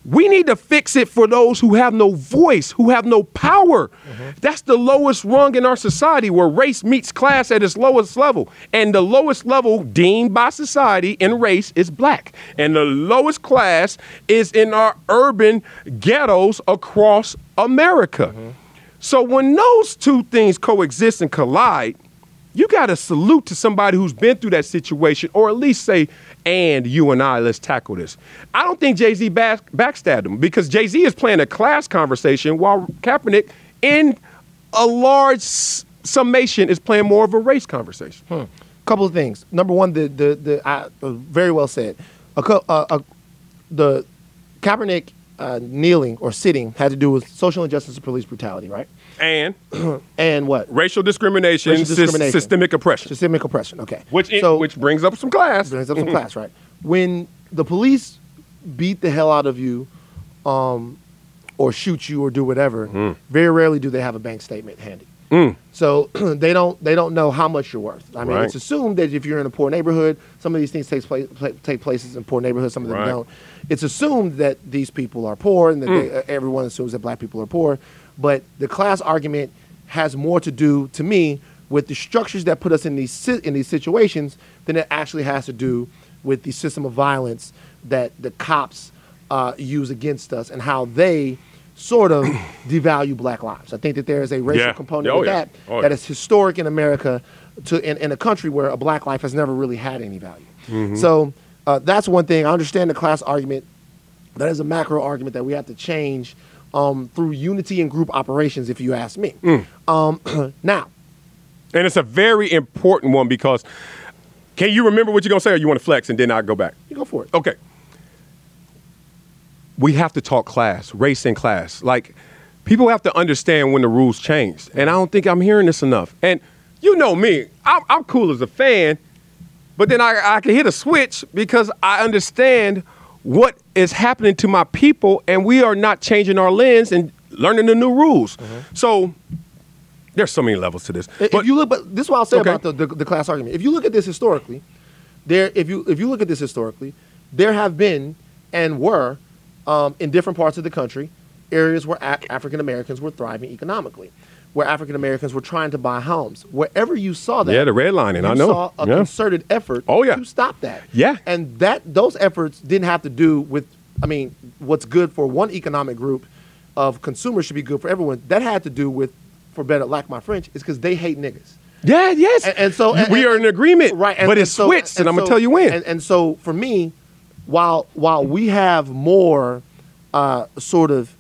B: We need to fix it for those who have no voice, who have no power. Mm-hmm. That's the lowest rung in our society where race meets class at its lowest level. And the lowest level deemed by society in race is black. And the lowest class is in our urban ghettos across America. So when those two things coexist and collide, you got to salute to somebody who's been through that situation, or at least say, and you and I, let's tackle this. I don't think Jay Z back, backstabbed him because Jay Z is playing a class conversation while Kaepernick, in a large s- summation, is playing more of a race conversation.
A: couple of things. Number one, the the the uh, very well said. A, co- uh, uh, the Kaepernick uh, kneeling or sitting had to do with social injustice and police brutality, right?
B: And
A: And what?
B: racial discrimination,
A: Racial discrimination.
B: systemic oppression,
A: Systemic oppression. Okay.
B: which
A: so
B: which brings up some class.
A: brings up some class, right? When the police beat the hell out of you, um, or shoot you or do whatever,
B: Mm-hmm.
A: very rarely do they have a bank statement handy. So they don't they don't know how much you're worth. I mean,
B: Right.
A: it's assumed that if you're in a poor neighborhood, some of these things take place take places in poor neighborhoods, some of them
B: Right.
A: don't. It's assumed that these people are poor and that
B: Mm.
A: they, uh, everyone assumes that black people are poor. But the class argument has more to do, to me, with the structures that put us in these in these situations than it actually has to do with the system of violence that the cops uh, use against us and how they sort of devalue black lives. I think that there is a racial
B: Yeah.
A: component
B: Oh,
A: with
B: yeah.
A: that
B: Oh,
A: that
B: yeah.
A: is historic in America to in, in a country where a black life has never really had any value.
B: Mm-hmm.
A: So uh, that's one thing. I understand the class argument. That is a macro argument that we have to change um, through unity and group operations, if you ask me.
B: Mm.
A: Um, now,
B: And it's a very important one because can you remember what you're gonna say or you want to flex and then I'll go back?
A: you go for it.
B: Okay. We have to talk class, race and class. Like people have to understand when the rules change. And I don't think I'm hearing this enough. And you know me, I'm, I'm cool as a fan, but then I, I can hit a switch because I understand what is happening to my people and we are not changing our lens and learning the new rules. Mm-hmm. So there's so many levels to this.
A: If
B: But
A: you look, but this is what I'll say
B: Okay.
A: about the, the, the class argument. If you look at this historically, there, if you if you look at this historically, there have been and were um, in different parts of the country areas where a- African Americans were thriving economically, where African Americans were trying to buy homes. Wherever you saw that,
B: Yeah, the redlining,
A: you
B: I know.
A: saw a
B: Yeah.
A: concerted effort.
B: Oh, yeah.
A: to stop that.
B: Yeah.
A: and that those efforts didn't have to do with. I mean, what's good for one economic group of consumers should be good for everyone. That had to do with, for better lack my French, is because they hate niggas.
B: yeah, yes.
A: And, and so and-
B: we
A: and-
B: are in agreement,
A: right?
B: but it's
A: so-
B: switched, and, I'm gonna tell you when.
A: And, and so for me, while while we have more uh, sort of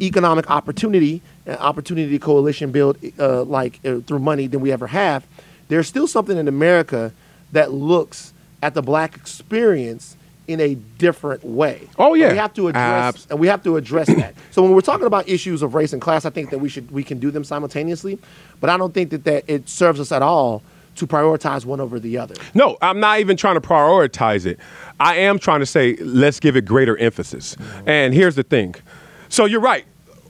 A: economic opportunity and opportunity coalition build uh, like uh, through money than we ever have, there's still something in America that looks at the black experience in a different way.
B: Oh, yeah.
A: And we have to address
B: Abs-
A: and we have to address that. So when we're talking about issues of race and class, I think that we should we can do them simultaneously, but I don't think that that it serves us at all to prioritize one over the other.
B: No, I'm not even trying to prioritize it. I am trying to say let's give it greater emphasis. Mm-hmm. And here's the thing. So you're right.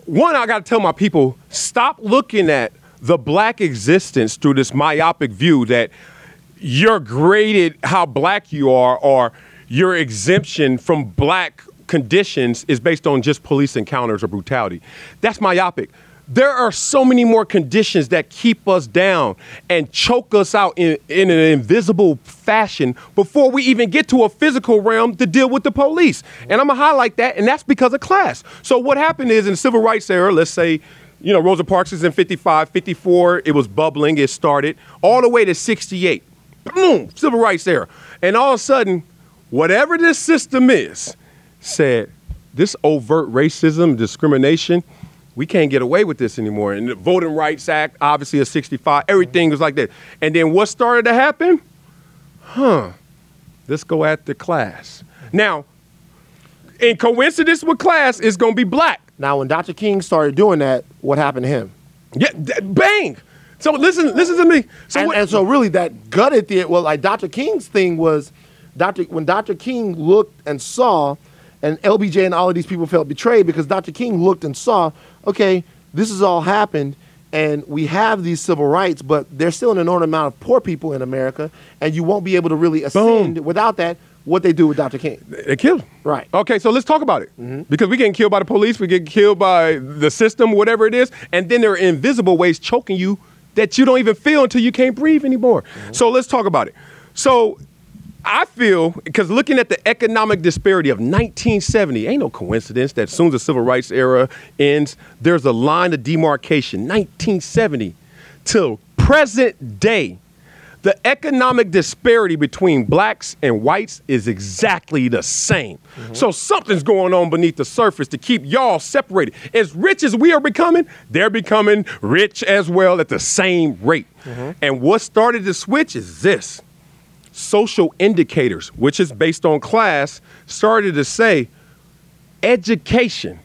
B: One, I got to tell my people stop looking at the black existence through this myopic view that you're graded how black you are or your exemption from black conditions is based on just police encounters or brutality. That's myopic. There are so many more conditions that keep us down and choke us out in, in an invisible fashion before we even get to a physical realm to deal with the police. And I'm gonna highlight that, and that's because of class. So what happened is in the civil rights era, let's say, you know, Rosa Parks is in 55, 54, it was bubbling, it started, all the way to 68. Boom, civil rights era. And all of a sudden, whatever this system is, said this overt racism, discrimination, we can't get away with this anymore. And the Voting Rights Act, obviously a 65, everything was like that. And then what started to happen? Huh, let's go after class. Now, in coincidence with class, it's gonna be black.
A: Now, when Dr. King started doing that, what happened to him?
B: Yeah, bang. So listen, listen to me. So
A: and,
B: what-
A: and so really that gutted the well, like Dr. King's thing was, Dr. when Dr. King looked and saw, and LBJ and all of these people felt betrayed because Dr. King looked and saw, okay, this has all happened, and we have these civil rights, but there's still an enormous amount of poor people in America, and you won't be able to really ascend without that. What they do with Dr. King?
B: They killed him.
A: Right.
B: Okay, so let's talk about it. Mm-hmm. Because we getting killed by the police, we get killed by the system, whatever it is, and then there are invisible ways choking you that you don't even feel until you can't breathe anymore. Mm-hmm. So let's talk about it. So I feel because looking at the economic disparity of 1970, ain't no coincidence that soon as the civil rights era ends, there's a line of demarcation, 1970 till present day. The economic disparity between blacks and whites is exactly the same. Mm-hmm. So something's going on beneath the surface to keep y'all separated. As rich as we are becoming, they're becoming rich as well at the same rate. Mm-hmm. And what started the switch is this social indicators, which is based on class, started to say education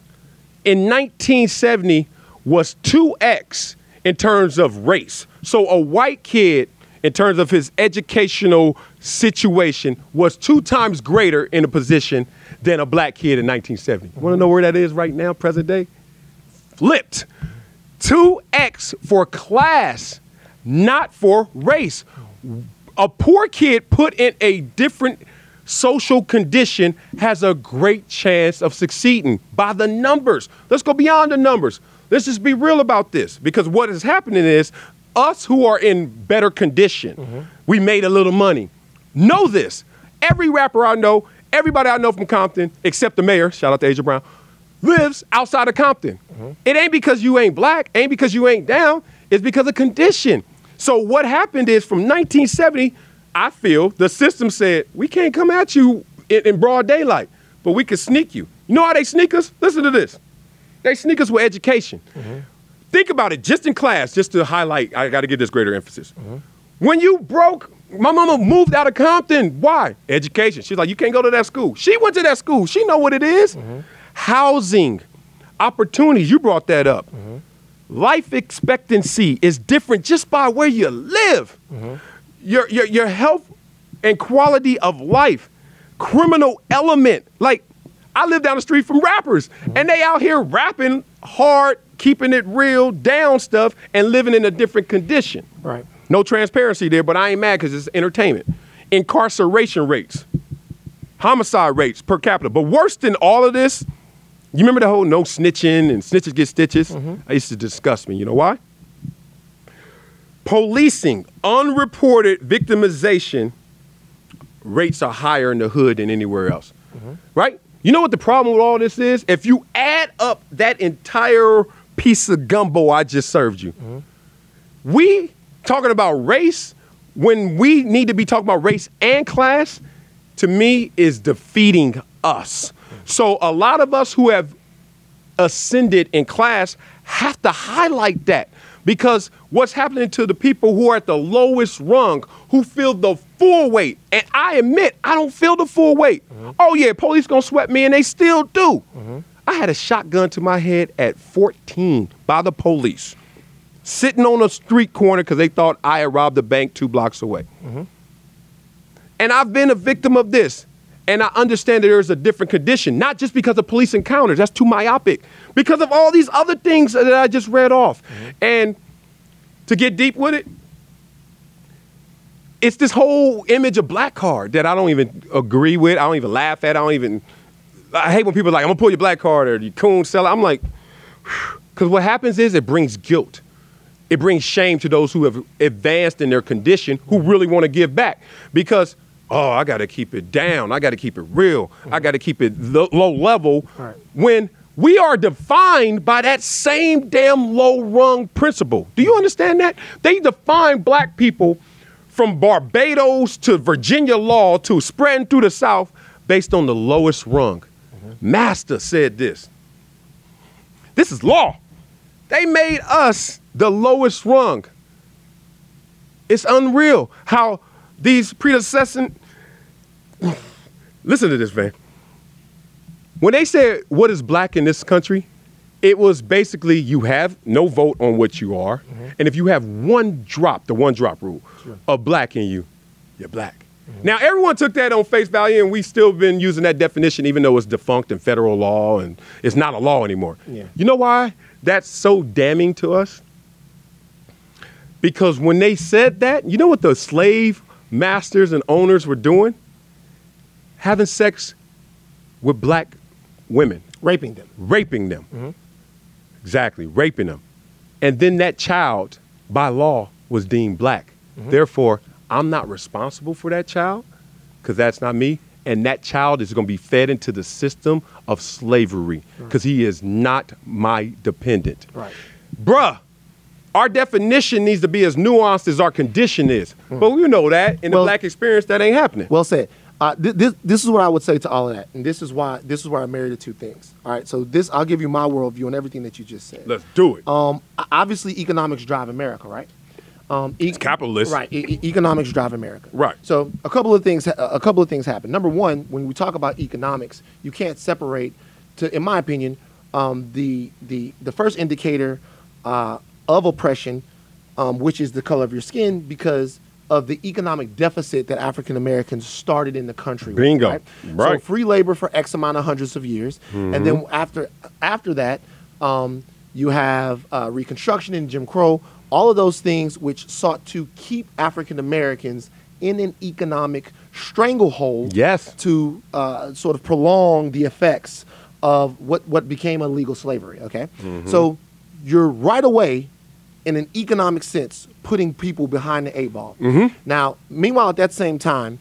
B: in 1970 was 2x in terms of race. So a white kid, in terms of his educational situation, was two times greater in a position than a black kid in 1970. Want to know where that is right now, present day? Flipped. 2x for class, not for race. A poor kid put in a different social condition has a great chance of succeeding by the numbers. Let's go beyond the numbers. Let's just be real about this because what is happening is us who are in better condition, mm-hmm. we made a little money. Know this. Every rapper I know, everybody I know from Compton, except the mayor, shout out to Aja Brown, lives outside of Compton. Mm-hmm. It ain't because you ain't black, ain't because you ain't down, it's because of condition. So what happened is from 1970 I feel the system said we can't come at you in, in broad daylight, but we can sneak you. You know how they sneak us? Listen to this. They sneak us with education. Mm-hmm. Think about it, just in class, just to highlight. I got to give this greater emphasis. Mm-hmm. When you broke, my mama moved out of Compton. Why? Education. She's like, you can't go to that school. She went to that school. She know what it is. Mm-hmm. Housing, opportunities. You brought that up. Mm-hmm. Life expectancy is different just by where you live. Mm-hmm your, your, your health and quality of life, criminal element. Like, I live down the street from rappers, and they out here rapping hard, keeping it real, down stuff, and living in a different condition.
A: Right.
B: No transparency there, but I ain't mad because it's entertainment. Incarceration rates, homicide rates per capita. But worse than all of this, you remember the whole no snitching and snitches get stitches? Mm-hmm. I used to disgust me. You know why? Policing, unreported victimization rates are higher in the hood than anywhere else. Mm-hmm. Right? You know what the problem with all this is? If you add up that entire piece of gumbo I just served you, mm-hmm. we talking about race when we need to be talking about race and class, to me, is defeating us. So a lot of us who have ascended in class have to highlight that because what's happening to the people who are at the lowest rung, who feel the full weight, and I admit I don't feel the full weight. Mm-hmm. Oh yeah, police gonna sweat me, and they still do. Mm-hmm. I had a shotgun to my head at 14 by the police, sitting on a street corner because they thought I had robbed a bank two blocks away. Mm-hmm. And I've been a victim of this. And I understand that there's a different condition, not just because of police encounters, that's too myopic, because of all these other things that I just read off. Mm-hmm. And to get deep with it, it's this whole image of black card that I don't even agree with. I don't even laugh at. I don't even. I hate when people are like, I'm gonna pull your black card or you coon seller. I'm like, because what happens is it brings guilt. It brings shame to those who have advanced in their condition who really want to give back. Because oh, I got to keep it down. I got to keep it real. Mm-hmm. I got to keep it lo- low level. Right. When we are defined by that same damn low rung principle. Do you understand that? They define black people from Barbados to Virginia law to spreading through the South based on the lowest rung. Mm-hmm. Master said this. This is law. They made us the lowest rung. It's unreal how these predecessors. Listen to this, man. When they said what is black in this country, it was basically you have no vote on what you are, mm-hmm. and if you have one drop, the one drop rule sure. of black in you, you're black. Mm-hmm. Now everyone took that on face value, and we've still been using that definition, even though it's defunct in federal law and it's not a law anymore. Yeah. You know why that's so damning to us? Because when they said that, you know what the slave masters and owners were doing? Having sex with black women.
A: Raping them.
B: Raping them. Mm-hmm. Exactly, raping them. And then that child, by law, was deemed black. Mm-hmm. Therefore, I'm not responsible for that child because that's not me. And that child is going to be fed into the system of slavery because he is not my dependent.
A: Right.
B: Bruh, our definition needs to be as nuanced as our condition is. Mm. But we know that in well, the black experience, that ain't happening.
A: Well said. Uh, th- this, this is what I would say to all of that, and this is why this is where I married the two things. All right, so this I'll give you my worldview on everything that you just said.
B: Let's do it.
A: Um, obviously, economics drive America, right? Um, e-
B: capitalist.
A: right? E- economics drive America,
B: Right.
A: So a couple of things, a couple of things happen. Number one, when we talk about economics, you can't separate, to, in my opinion, um, the the the first indicator uh, of oppression, um, which is the color of your skin, because of the economic deficit that African Americans started in the country. with,
B: Bingo.
A: right?
B: Right.
A: So free labor for X amount of hundreds of years, and then after after that, um, you have uh, Reconstruction and Jim Crow. All of those things which sought to keep African Americans in an economic stranglehold.
B: Yes.
A: To uh, sort of prolong the effects of what what became illegal slavery. Okay. So you're right away in an economic sense, putting people behind the eight ball. Mm-hmm. Now, meanwhile, at that same time,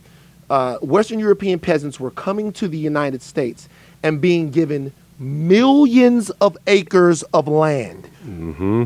A: uh, Western European peasants were coming to the United States and being given millions of acres of land. Mm-hmm.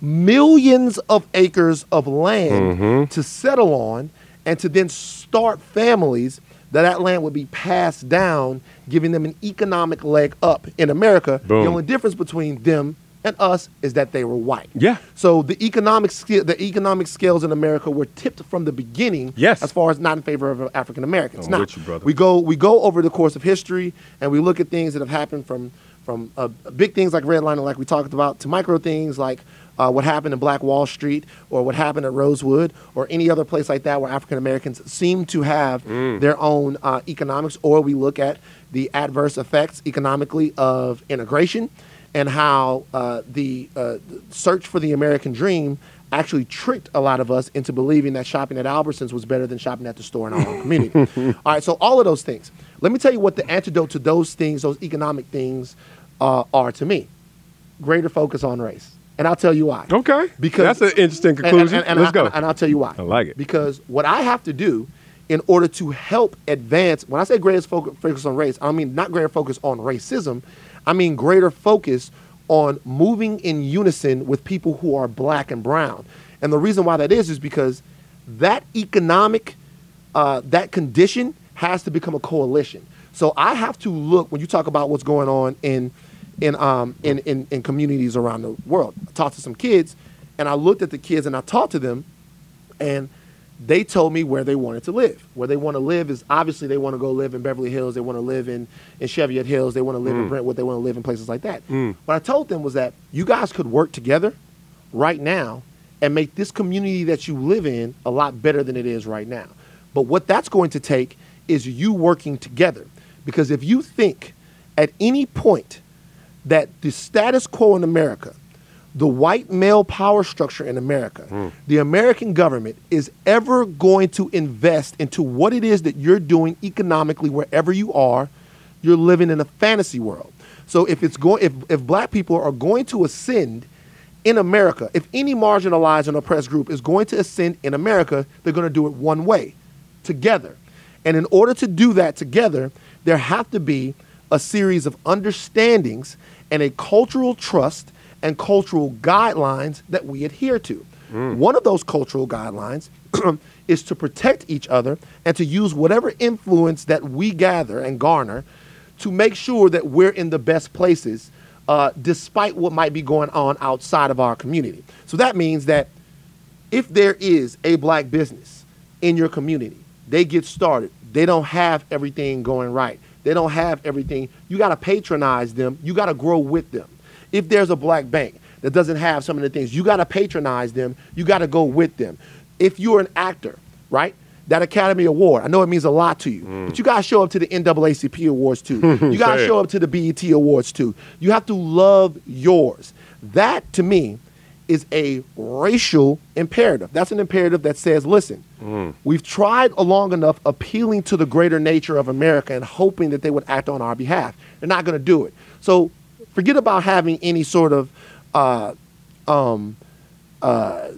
A: Millions of acres of land mm-hmm. to settle on and to then start families that that land would be passed down, giving them an economic leg up in America.
B: Boom.
A: The only difference between them and us is that they were white.
B: Yeah.
A: So the economic scale, the economic scales in America were tipped from the beginning.
B: Yes.
A: As far as not in favor of African Americans. Now,
B: you,
A: we go we go over the course of history and we look at things that have happened from from uh, big things like redlining, like we talked about, to micro things like uh, what happened in Black Wall Street or what happened at Rosewood or any other place like that where African Americans seem to have
B: Mm.
A: their own uh, economics. Or we look at the adverse effects economically of integration and how uh, the uh, search for the American dream actually tricked a lot of us into believing that shopping at Albertsons was better than shopping at the store in our own community. all right, so all of those things. Let me tell you what the antidote to those things, those economic things, uh, are to me. Greater focus on race, and I'll tell you why.
B: Okay.
A: Because
B: That's an interesting
A: and- and-
B: conclusion.
A: and- and
B: Let's
A: I-
B: go.
A: And, I'll tell you why.
B: I like it.
A: Because what I have to do in order to help advance, when I say greater focus, focus on race, I mean not greater focus on racism. I mean greater focus on moving in unison with people who are black and brown. And the reason why that is is because that economic, uh, that condition has to become a coalition. So I have to look when you talk about what's going on in in um in, in, in communities around the world. I talked to some kids and I looked at the kids and I talked to them and they told me where they wanted to live. Where they want to live is obviously they want to go live in Beverly Hills, they want to live in, in Cheviot Hills, they want to live in mm. Brentwood, they want to live in places like that. Mm. What I told them was that you guys could work together right now and make this community that you live in a lot better than it is right now. But what that's going to take is you working together. Because if you think at any point that the status quo in America, the white male power structure in America, hmm. the American government is ever going to invest into what it is that you're doing economically wherever you are, you're living in a fantasy world. So if it's going if, if black people are going to ascend in America, if any marginalized and oppressed group is going to ascend in America, they're going to do it one way, together. And in order to do that together, there have to be a series of understandings and a cultural trust and cultural guidelines that we adhere to. One of those cultural guidelines is to protect each other and to use whatever influence that we gather and garner to make sure that we're in the best places uh, despite what might be going on outside of our community. So that means that if there is a black business in your community, they get started, they don't have everything going right, they don't have everything, you got to patronize them, you got to grow with them. If there's a black bank that doesn't have some of the things, you got to patronize them, you got to go with them. If you're an actor, right? That Academy Award, I know it means a lot to you, mm. but you got to show up to the NAACP Awards too. you
B: gotta
A: show up to the BET Awards too. You have to love yours. That to me is a racial imperative. That's an imperative that says, listen, mm. we've tried long enough appealing to the greater nature of America and hoping that they would act on our behalf. They're not going to do it. So forget about having any sort of uh, um, uh,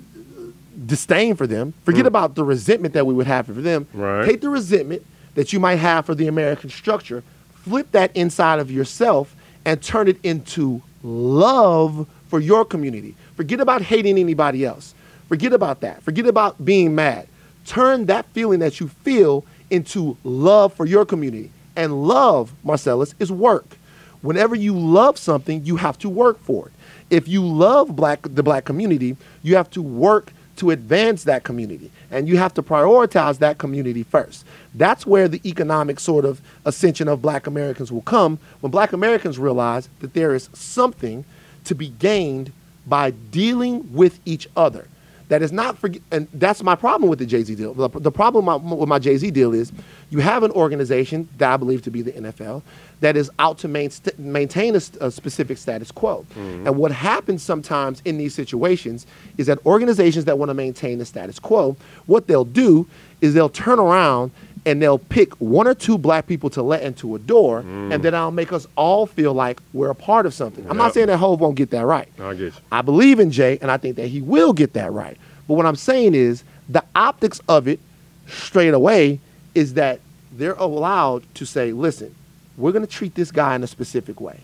A: disdain for them. Forget about the resentment that we would have for them.
B: Right.
A: Take the resentment that you might have for the American structure, flip that inside of yourself, and turn it into love for your community. Forget about hating anybody else. Forget about that. Forget about being mad. Turn that feeling that you feel into love for your community. And love, Marcellus, is work. Whenever you love something, you have to work for it. If you love black the black community, you have to work to advance that community. And you have to prioritize that community first. That's where the economic sort of ascension of black Americans will come when black Americans realize that there is something to be gained by dealing with each other. That is not for, and that's my problem with the Jay Z deal. The, the problem with my Jay Z deal is you have an organization that I believe to be the NFL that is out to main, maintain a, a, specific status quo. Mm-hmm. And what happens sometimes in these situations is that organizations that want to maintain the status quo, what they'll do is they'll turn around and they'll pick one or two black people to let into a door, mm. and then I'll make us all feel like we're a part of something. Yep. I'm not saying that Hove won't get that right.
B: I get you.
A: I believe in Jay, and I think that he will get that right. But what I'm saying is the optics of it straight away is that they're allowed to say, listen, we're going to treat this guy in a specific way.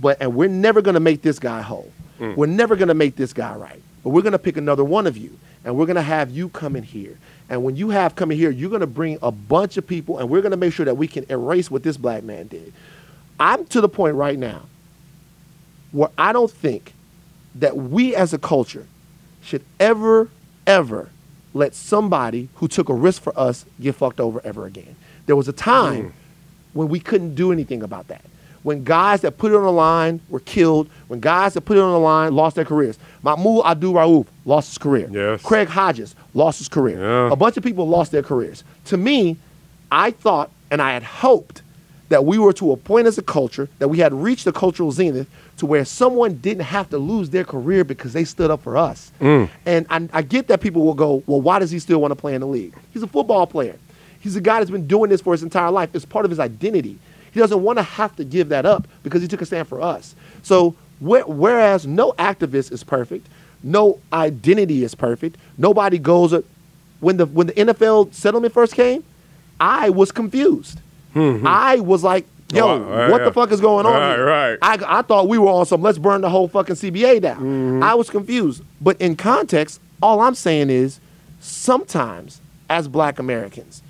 A: But and we're never going to make this guy whole. Mm. We're never going to make this guy right. But we're going to pick another one of you and we're going to have you come in here and when you have come in here, you're going to bring a bunch of people, and we're going to make sure that we can erase what this black man did. I'm to the point right now where I don't think that we as a culture should ever, ever let somebody who took a risk for us get fucked over ever again. There was a time mm. when we couldn't do anything about that when guys that put it on the line were killed, when guys that put it on the line lost their careers. Mahmoud Abdul Rauf lost his career.
B: Yes.
A: Craig Hodges lost his career.
B: Yeah.
A: A bunch of people lost their careers. To me, I thought and I had hoped that we were to a point as a culture that we had reached the cultural zenith to where someone didn't have to lose their career because they stood up for us.
B: Mm.
A: And I, I get that people will go, well, why does he still want to play in the league? He's a football player. He's a guy that's been doing this for his entire life. It's part of his identity. He doesn't want to have to give that up because he took a stand for us. So wh- whereas no activist is perfect, no identity is perfect, nobody goes. when the when the NFL settlement first came, I was confused.
B: Mm-hmm.
A: I was like, yo, oh, right, what yeah. the fuck is going on?
B: Right,
A: here?
B: right.
A: I, I thought we were on some let's burn the whole fucking CBA down. Mm-hmm. I was confused. But in context, all I'm saying is sometimes as black Americans,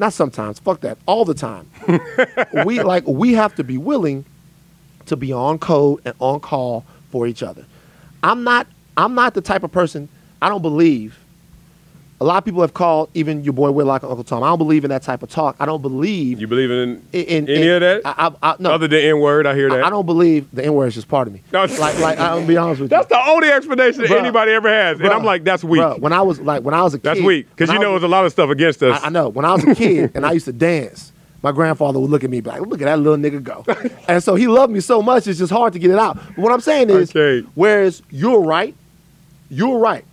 A: not sometimes, fuck that, all the time. we like we have to be willing to be on code and on call for each other. I'm not I'm not the type of person I don't believe a lot of people have called even your boy Whitlock and Uncle Tom. I don't believe in that type of talk. I don't believe.
B: You believe in, in, in any in, of that?
A: I, I, I, no.
B: Other than N word, I hear that.
A: I, don't believe the N word is just part of me. No, like, like I'm be honest with
B: that's
A: you.
B: That's the only explanation that anybody ever has, and I'm like, that's weak.
A: when I was like, when I was a kid,
B: that's weak because you know there's a lot of stuff against us.
A: I, know. When I was a kid and I used to dance, my grandfather would look at me like, look at that little nigga go. and so he loved me so much, it's just hard to get it out. But what I'm saying is,
B: okay.
A: whereas you're right, you're right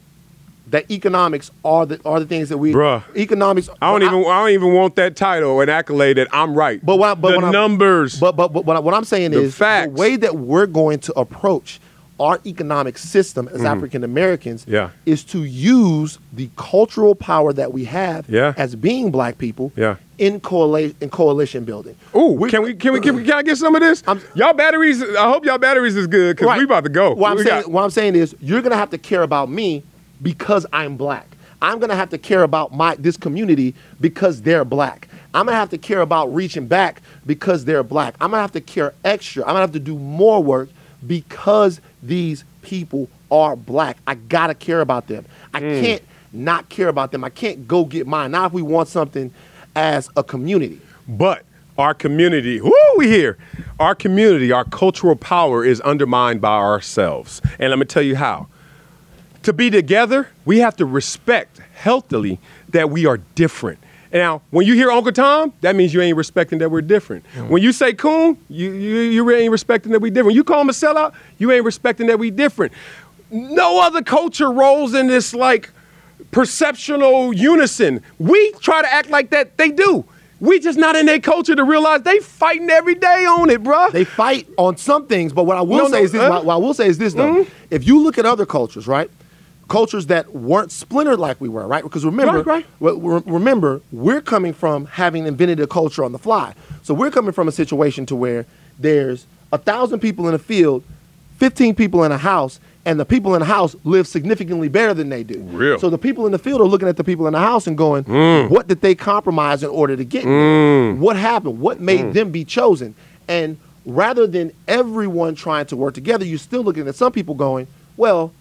A: that economics are the are the things that we
B: Bruh.
A: economics.
B: I don't even I, I, don't even want that title or an accolade that I'm right.
A: But what, but
B: the numbers.
A: But but but what, what I'm saying
B: the
A: is
B: facts.
A: the way that we're going to approach our economic system as mm. African Americans
B: yeah.
A: is to use the cultural power that we have
B: yeah.
A: as being black people
B: yeah.
A: in coalition in coalition building.
B: Ooh, can we can we can, we, can I get some of this? I'm, y'all batteries. I hope y'all batteries is good because right. we about to go.
A: What I'm, saying, what I'm saying is you're gonna have to care about me because I'm black. I'm gonna have to care about my this community because they're black. I'm gonna have to care about reaching back because they're black. I'm gonna have to care extra. I'm gonna have to do more work because these people are black. I gotta care about them. I mm. can't not care about them. I can't go get mine. Now, if we want something as a community.
B: But our community, whoo, we here. Our community, our cultural power is undermined by ourselves. And let me tell you how to be together, we have to respect healthily that we are different. Now, when you hear Uncle Tom, that means you ain't respecting that we're different. Mm. When you say Coon, you, you, you ain't respecting that we different. When You call him a sellout, you ain't respecting that we different. No other culture rolls in this like perceptional unison. We try to act like that, they do. We just not in their culture to realize they fighting every day on it, bro.
A: They fight on some things, but what I will no, say no, is this. Uh, what I will say is this, though. Mm-hmm. If you look at other cultures, right? Cultures that weren't splintered like we were, right? Because remember,
B: right, right.
A: remember, we're coming from having invented a culture on the fly. So we're coming from a situation to where there's a thousand people in a field, 15 people in a house, and the people in the house live significantly better than they do.
B: Real.
A: So the people in the field are looking at the people in the house and going,
B: mm.
A: what did they compromise in order to get
B: mm.
A: What happened? What made mm. them be chosen? And rather than everyone trying to work together, you're still looking at some people going, well,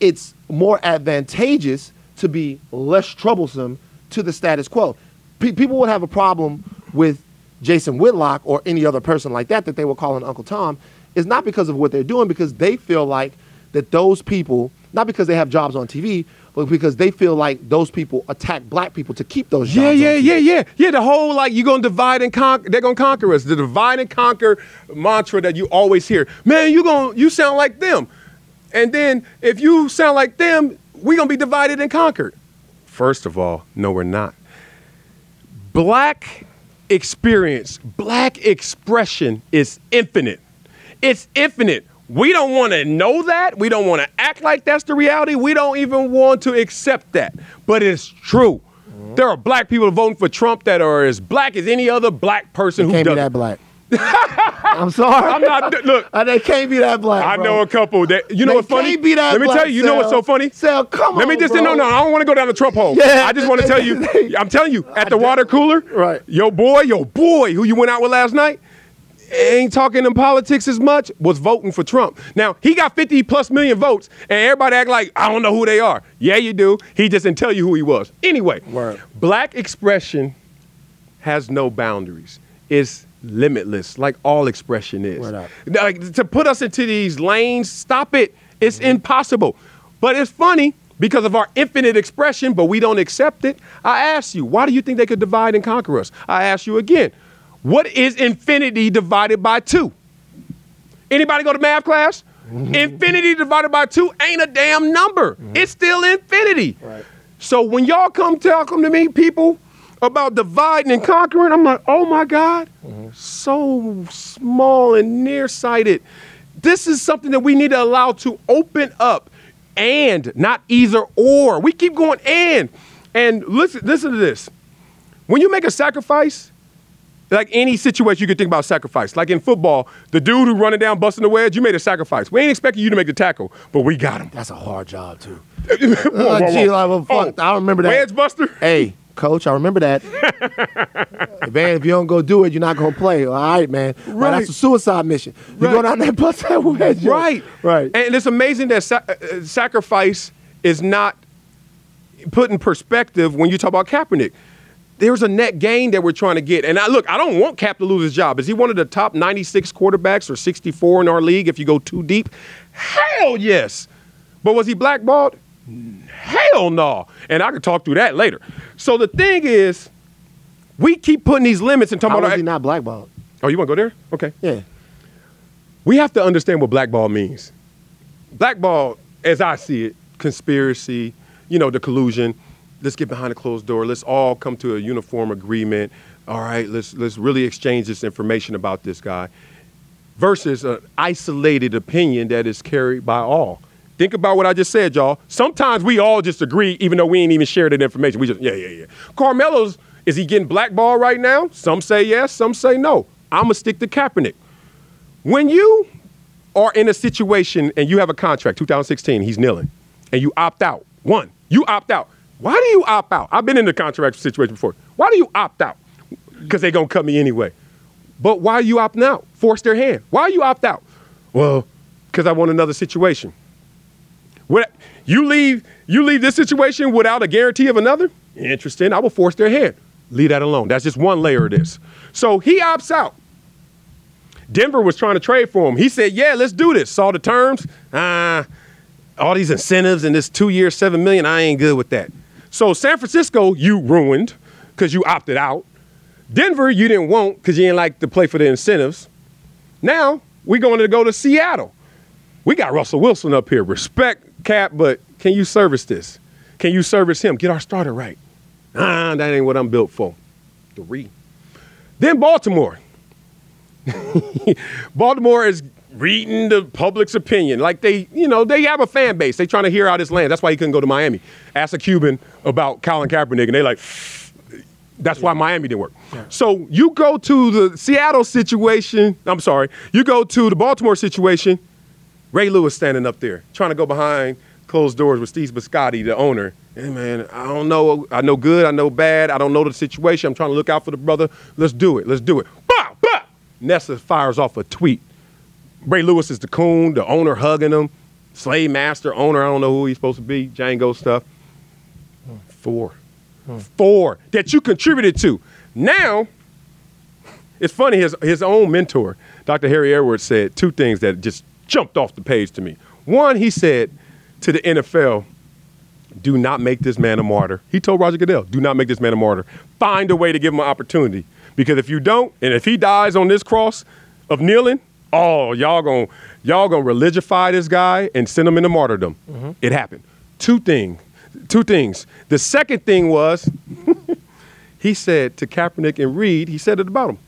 A: it's more advantageous to be less troublesome to the status quo. Pe- people would have a problem with Jason Whitlock or any other person like that that they were calling Uncle Tom is not because of what they're doing, because they feel like that those people, not because they have jobs on TV, but because they feel like those people attack black people to keep those
B: Yeah,
A: jobs.
B: yeah,
A: TV.
B: yeah, yeah, yeah. The whole like you're gonna divide and conquer. They're gonna conquer us. The divide and conquer mantra that you always hear. Man, you gonna you sound like them, and then if you sound like them, we're gonna be divided and conquered. First of all, no, we're not. Black experience, black expression is infinite. It's infinite. We don't want to know that. We don't want to act like that's the reality. We don't even want to accept that. But it's true. Mm-hmm. There are black people voting for Trump that are as black as any other black person who
A: Can't be
B: doesn't.
A: that black. I'm sorry.
B: I'm not. Look,
A: Uh, they can't be that black.
B: I know a couple that you know
A: They
B: what's funny.
A: can't be that
B: Let me
A: black,
B: tell you. You know what's so funny?
A: Sal, come on.
B: Let me just
A: bro.
B: no, no. I don't want to go down the Trump hole.
A: Yeah.
B: I just want to tell you. I'm telling you, at the water cooler,
A: Right.
B: Your boy, your boy, who you went out with last night, ain't talking in politics as much. Was voting for Trump. Now he got 50 plus million votes, and everybody act like I don't know who they are. Yeah, you do. He just didn't tell you who he was. Anyway,
A: Word.
B: black expression has no boundaries. It's limitless, like all expression is. Like to put us into these lanes, stop it. It's mm-hmm. impossible. But it's funny because of our infinite expression, but we don't accept it. I ask you, why do you think they could divide and conquer us? I ask you again, what is infinity divided by two? Anybody go to math class? Mm-hmm. Infinity divided by two ain't a damn number. Mm-hmm. It's still infinity.
A: Right.
B: So when y'all come talking to me, people, about dividing and conquering, I'm like, oh my God, so small and nearsighted. This is something that we need to allow to open up and not either or. We keep going and. And listen, listen to this. When you make a sacrifice, like any situation you could think about sacrifice. Like in football, the dude who running down busting the wedge, you made a sacrifice. We ain't expecting you to make the tackle, but we got him.
A: That's a hard job too.
B: Whoa, whoa,
A: Uh, gee,
B: whoa.
A: like, well, fuck, I remember that.
B: Wedge buster?
A: Hey, coach, I remember that. man, if you don't go do it, you're not gonna play. All right, man. Right.
B: Right.
A: that's a suicide mission. You
B: Right.
A: go down there, bust that wedge.
B: Right.
A: Right.
B: And it's amazing that sa- uh, sacrifice is not put in perspective when you talk about Kaepernick. There's a net gain that we're trying to get. And I look, I don't want Kap to lose his job. Is he one of the top 96 quarterbacks or 64 in our league if you go too deep? Hell yes. But was he blackballed? Hell no. And I could talk through that later. So the thing is, we keep putting these limits and talking
A: How
B: about
A: was he not blackballed?
B: Oh, you want to go there? Okay.
A: Yeah.
B: We have to understand what blackball means. Blackball, as I see it, conspiracy, you know, the collusion. Let's get behind a closed door. Let's all come to a uniform agreement. All right, let's let's really exchange this information about this guy. Versus an isolated opinion that is carried by all. Think about what I just said, y'all. Sometimes we all just agree, even though we ain't even shared that information. We just, yeah, yeah, yeah. Carmelo's, is he getting blackballed right now? Some say yes, some say no. I'ma stick to Kaepernick. When you are in a situation and you have a contract, 2016, he's kneeling, and you opt out. One, you opt out. Why do you opt out? I've been in the contract situation before. Why do you opt out? Because they're gonna cut me anyway. But why are you opting out? Force their hand. Why are you opt out? Well, because I want another situation. What you leave you leave this situation without a guarantee of another? Interesting. I will force their hand. Leave that alone. That's just one layer of this. So he opts out. Denver was trying to trade for him. He said, "Yeah, let's do this." Saw the terms. Ah, all these incentives and this two year, seven million. I ain't good with that. So San Francisco, you ruined because you opted out. Denver, you didn't want because you didn't like to play for the incentives. Now we're going to go to Seattle. We got Russell Wilson up here. Respect, Kap, but can you service this? Can you service him? Get our starter right. Ah, that ain't what I'm built for. Three. Then Baltimore. Baltimore is reading the public's opinion. Like they, you know, they have a fan base. They trying to hear out his land. That's why he couldn't go to Miami. Ask a Cuban about Colin Kaepernick, and they like, that's why Miami didn't work. So you go to the Seattle situation. I'm sorry. You go to the Baltimore situation. Ray Lewis standing up there, trying to go behind closed doors with Steve Bisciotti, the owner. Hey man, I don't know. I know good. I know bad. I don't know the situation. I'm trying to look out for the brother. Let's do it. Let's do it. Bah, bah. Nessa fires off a tweet. Ray Lewis is the coon, the owner hugging him. slave master, owner, I don't know who he's supposed to be, Django stuff. Four. Hmm. Four that you contributed to. Now, it's funny, his, his own mentor, Dr. Harry Edwards, said two things that just jumped off the page to me. One, he said to the NFL, do not make this man a martyr. He told Roger Goodell, do not make this man a martyr. Find a way to give him an opportunity. Because if you don't, and if he dies on this cross of kneeling, oh, y'all gonna y'all gonna religify this guy and send him into martyrdom. Mm-hmm. It happened. Two things. Two things. The second thing was he said to Kaepernick and Reid, he said it about him.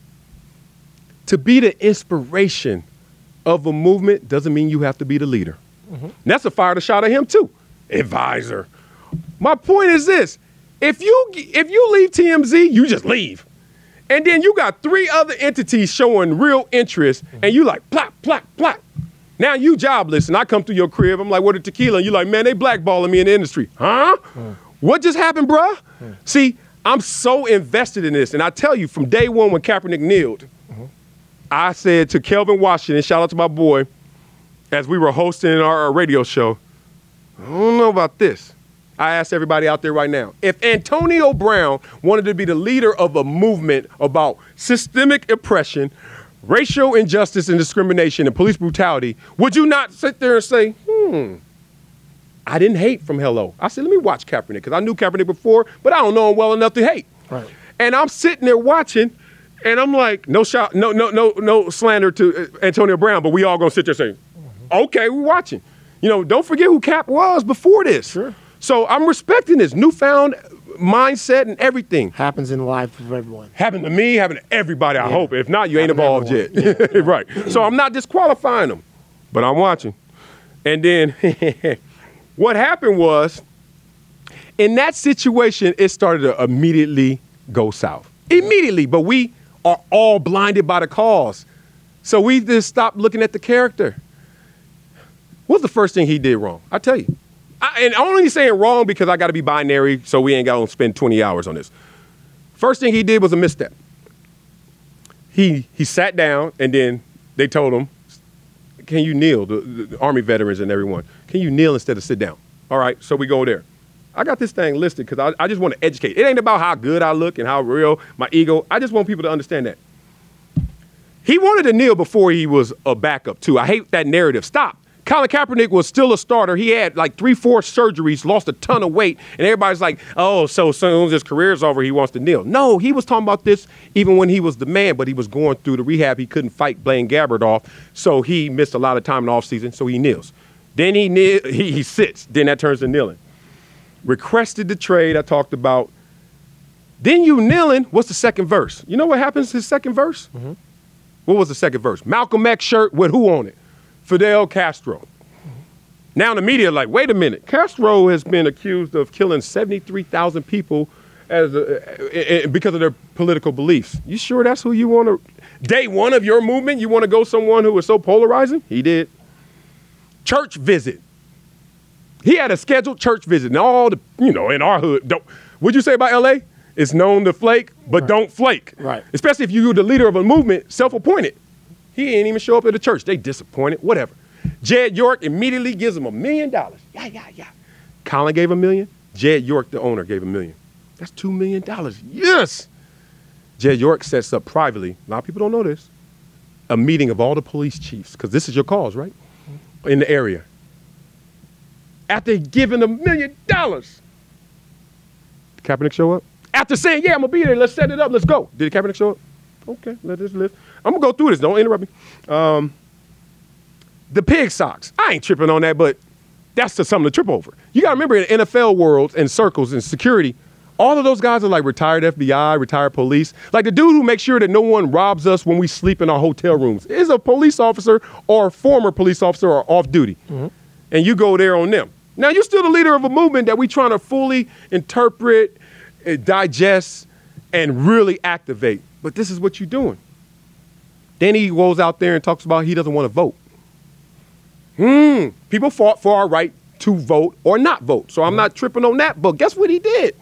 B: To be the inspiration of a movement doesn't mean you have to be the leader. Mm-hmm. And that's a fired a shot at him too. Advisor. My point is this: if you if you leave TMZ, you just leave. And then you got three other entities showing real interest, mm-hmm. and you like plop, plop, plop. Now you jobless, and I come through your crib. I'm like, what a tequila? And you're like, man, they blackballing me in the industry. Huh? Mm. What just happened, bruh? Mm. See, I'm so invested in this, and I tell you, from day one when Kaepernick kneeled, I said to Kelvin Washington, shout out to my boy, as we were hosting our, radio show, I don't know about this. I ask everybody out there right now if Antonio Brown wanted to be the leader of a movement about systemic oppression, racial injustice and discrimination, and police brutality, would you not sit there and say, hmm, I didn't hate from hello? I said, let me watch Kaepernick because I knew Kaepernick before, but I don't know him well enough to hate.
A: Right.
B: And I'm sitting there watching, and I'm like, no shot, no, no, no, no slander to uh, Antonio Brown, but we all gonna sit there saying, okay, we're watching. You know, don't forget who Kap was before this.
A: Sure.
B: So I'm respecting this newfound mindset and everything.
A: Happens in life of everyone.
B: Happened to me, happened to everybody, I
A: Yeah.
B: hope. If not, you ain't
A: Happened to
B: involved yet. right. So I'm not disqualifying them, but I'm watching. And then what happened was, in that situation, it started to immediately go south. Immediately, but we are all blinded by the cause. So we just stopped looking at the character. What's the first thing he did wrong? I tell you. I, and I'm only saying wrong because I got to be binary, so we ain't got to spend 20 hours on this. First thing he did was a misstep. He he sat down and then they told him, "Can you kneel?" The, the- the army veterans and everyone, can you kneel instead of sit down? All right, so we go there. I got this thing listed because I, I just want to educate. It ain't about how good I look and how real my ego. I just want people to understand that. He wanted to kneel before he was a backup too. I hate that narrative. Stop. Colin Kaepernick was still a starter. He had like three, four surgeries, lost a ton of weight, and everybody's like, "Oh, so soon as his career's over, he wants to kneel." No, he was talking about this even when he was the man, but he was going through the rehab. He couldn't fight Blaine Gabbert off, so he missed a lot of time in the offseason, so he kneels. Then he, kneel, he he sits. Then that turns to kneeling. Requested the trade I talked about. Then you kneeling. What's the second verse? You know what happens? His second verse. Mm-hmm. What was the second verse? Malcolm X shirt with who on it? Fidel Castro. Now the media like, wait a minute. Castro has been accused of killing 73,000 people as a, eh, eh, eh, because of their political beliefs. You sure that's who you want to? Day one of your movement, you want to go someone who is so polarizing? He did. Church visit. He had a scheduled church visit. And all the, you know, in our hood, don't, what'd you say about LA? It's known to flake, but don't flake.
A: Right.
B: Especially if you're the leader of a movement, self appointed. He didn't even show up at the church. They disappointed, whatever. Jed York immediately gives him a million dollars. Yeah, yeah, yeah. Colin gave a million. Jed York, the owner, gave a million. That's two million dollars. Yes. Jed York sets up privately, a lot of people don't know this, a meeting of all the police chiefs, because this is your cause, right? Mm-hmm. In the area. After giving a million dollars, did Kaepernick show up? After saying, yeah, I'm gonna be there, let's set it up, let's go. Did Kaepernick show up? Okay, let this live. I'm gonna go through this, don't interrupt me. Um, the pig socks. I ain't tripping on that, but that's just something to trip over. You gotta remember in NFL worlds and circles and security, all of those guys are like retired FBI, retired police. Like the dude who makes sure that no one robs us when we sleep in our hotel rooms is a police officer or a former police officer or off duty. And you go there on them. Now you're still the leader of a movement that we're trying to fully interpret, eh, digest, and really activate. But this is what you're doing. Then he goes out there and talks about he doesn't want to vote. Hmm. People fought for our right to vote or not vote. So I'm not tripping on that. But guess what he did?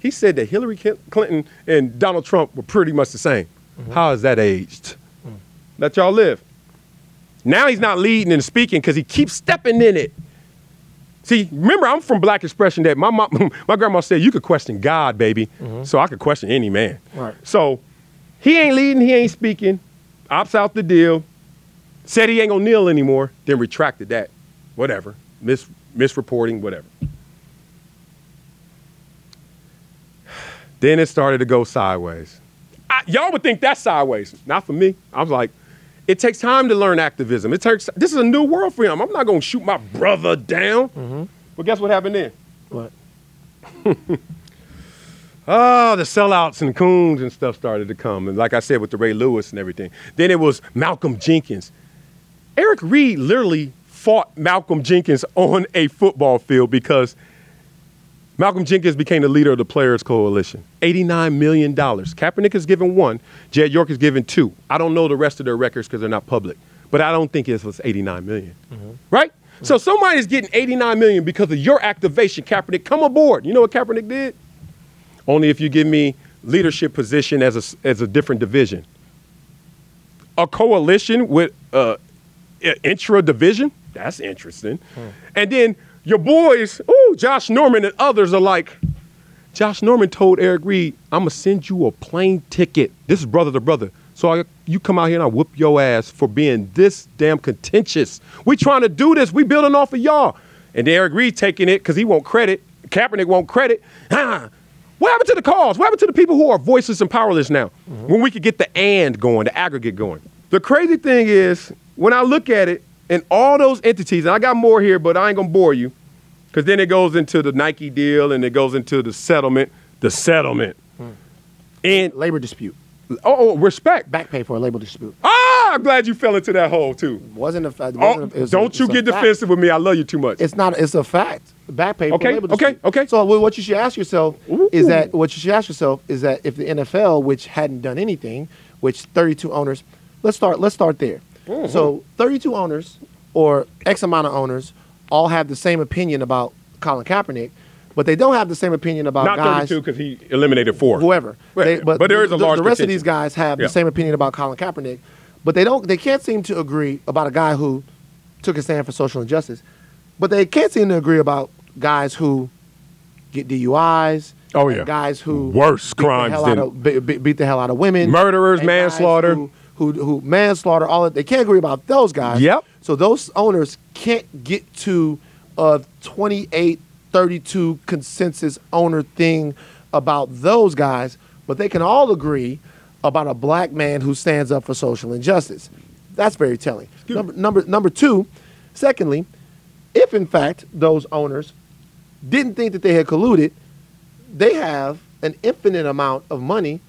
B: He said that Hillary Clinton and Donald Trump were pretty much the same. How is that aged? Let y'all live. Now he's not leading and speaking because he keeps stepping in it. See, remember, I'm from Black Expression that my mom, my grandma said you could question God, baby. Mm-hmm. So I could question any man.
A: Right.
B: So he ain't leading, he ain't speaking, opts out the deal, said he ain't gonna kneel anymore, then retracted that. Whatever. Mis- misreporting, whatever. Then it started to go sideways. I, y'all would think that's sideways. Not for me. I was like, it takes time to learn activism. It takes. This is a new world for him. I'm not gonna shoot my brother down. Mm-hmm. But guess what happened then?
A: What?
B: Oh, the sellouts and coons and stuff started to come. And like I said, with the Ray Lewis and everything. Then it was Malcolm Jenkins. Eric Reid literally fought Malcolm Jenkins on a football field because Malcolm Jenkins became the leader of the Players Coalition. $89 million. Kaepernick is given one, Jed York is given two. I don't know the rest of their records because they're not public, but I don't think it was $89 million mm-hmm. Right? So mm-hmm. somebody's getting 89 million because of your activation, Kaepernick. Come aboard. You know what Kaepernick did? Only if you give me leadership position as a, as a different division. A coalition with uh, intra division? That's interesting. Hmm. And then your boys, ooh, Josh Norman and others are like, Josh Norman told Eric Reid, I'm to send you a plane ticket. This is brother to brother. So I, you come out here and I whoop your ass for being this damn contentious. We trying to do this. We building off of y'all. And Eric Reid taking it because he won't credit. Kaepernick won't credit. Ah, what happened to the cause? What happened to the people who are voiceless and powerless now? When we could get the and going, the aggregate going. The crazy thing is, when I look at it, and all those entities, and I got more here, but I ain't gonna bore you, because then it goes into the Nike deal and it goes into the settlement, the settlement. And
A: Labor dispute.
B: oh, oh, respect.
A: Back pay for a labor dispute.
B: Ah, I'm glad you fell into that hole too.
A: Wasn't a fact.
B: Oh,
A: wasn't a-
B: don't you get defensive with me. I love you too much.
A: It's not. It's a fact. Back pay.
B: Okay,
A: For labor
B: okay,
A: dispute.
B: okay.
A: So what you should ask yourself is that what you should ask yourself is that if the NFL, which hadn't done anything, which 32 owners, let's start. Let's start there.
B: Mm-hmm.
A: So 32 owners or X amount of owners all have the same opinion about Colin Kaepernick, but they don't have the same opinion about
B: not
A: guys
B: 32 because he eliminated four.
A: whoever. They-
B: but there is a
A: the,
B: large
A: The rest of these guys have
B: Yeah.
A: the same opinion about Colin Kaepernick, but they don't. They can't seem to agree about a guy who took a stand for social injustice. But they can't seem to agree about guys who get DUIs.
B: Oh, yeah.
A: guys who
B: Worse
A: beat the
B: crimes than-
A: of, be- be- beat the hell out of women,
B: Murderers, manslaughter.
A: Who, who manslaughter. All of, they can't agree about those guys.
B: Yep.
A: So those owners can't get to a 28, 32 consensus owner thing about those guys, but they can all agree about a black man who stands up for social injustice. That's very telling. Number, number, number two, secondly, if in fact those owners didn't think that they had colluded, they have an infinite amount of money.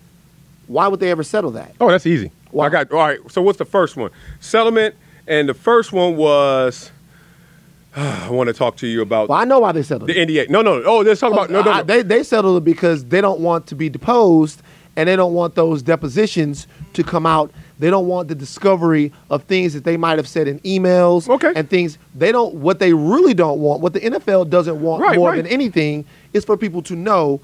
A: Why would they ever settle that?
B: Oh, that's easy.
A: Why?
B: I got all right. So what's the first one? Settlement, and the first one was. I want to talk to you about
A: Well, I know why they settled
B: the. NDA. No, no. Oh, let's talk about no, no, oh,
A: I-
B: no.
A: they they settled it because they don't want to be deposed and they don't want those depositions to come out. They don't want the discovery of things that they might have said in emails
B: Okay.
A: and things they don't what they really don't want, what the NFL doesn't want
B: Right,
A: more
B: right.
A: than anything is for people to know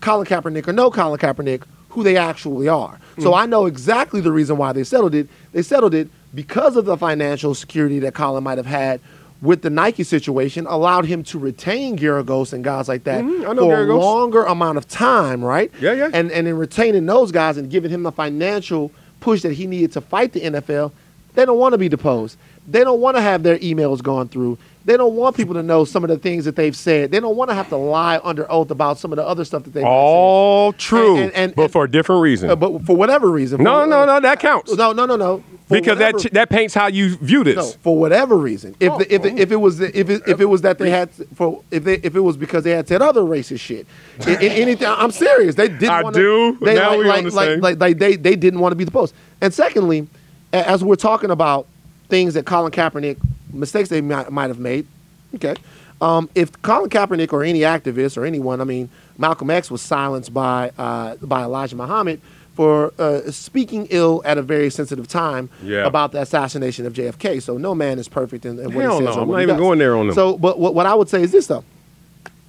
A: Colin Kaepernick or no Colin Kaepernick who they actually are. So
B: Mm.
A: I know exactly the reason why they settled it. They settled it because of the financial security that Colin might have had with the Nike situation allowed him to retain Geragos and guys like that
B: Mhm, know
A: for
B: Geragos.
A: a longer amount of time, right?
B: Yeah, yeah.
A: And and in retaining those guys and giving him the financial push that he needed to fight the NFL, they don't want to be deposed. They don't want to have their emails gone through. They don't want people to know some of the things that they've said. They don't want to have to lie under oath about some of the other stuff that they've said.
B: All true,
A: And- and-
B: but
A: and-
B: for a different reason.
A: Uh, but for whatever reason.
B: no, no, no. That counts
A: No, no, no, no. For
B: because that
A: whatever-
B: that paints how you view this.
A: no, for whatever reason. If
B: Oh,
A: the, if, the, if it was the, if it, if it was that they had for if they if it was because they had said other racist shit. In, in anything, I'm serious. They didn't.
B: I
A: wanna,
B: do.
A: They
B: Now
A: like,
B: we on
A: like,
B: the
A: like,
B: same.
A: like, like they they didn't want to be the post. And secondly, as we're talking about things that Colin Kaepernick mistakes they might, might have made. Okay. Um, if Colin Kaepernick or any activist or anyone, I mean, Malcolm X was silenced by uh, by Elijah Muhammad for uh, speaking ill at a very sensitive time
B: Yeah.
A: about the assassination of JFK. So no man is perfect in, in what
B: Hell
A: he says
B: no, I'm not even
A: does.
B: going there on them.
A: So, but what, what I would say is this though: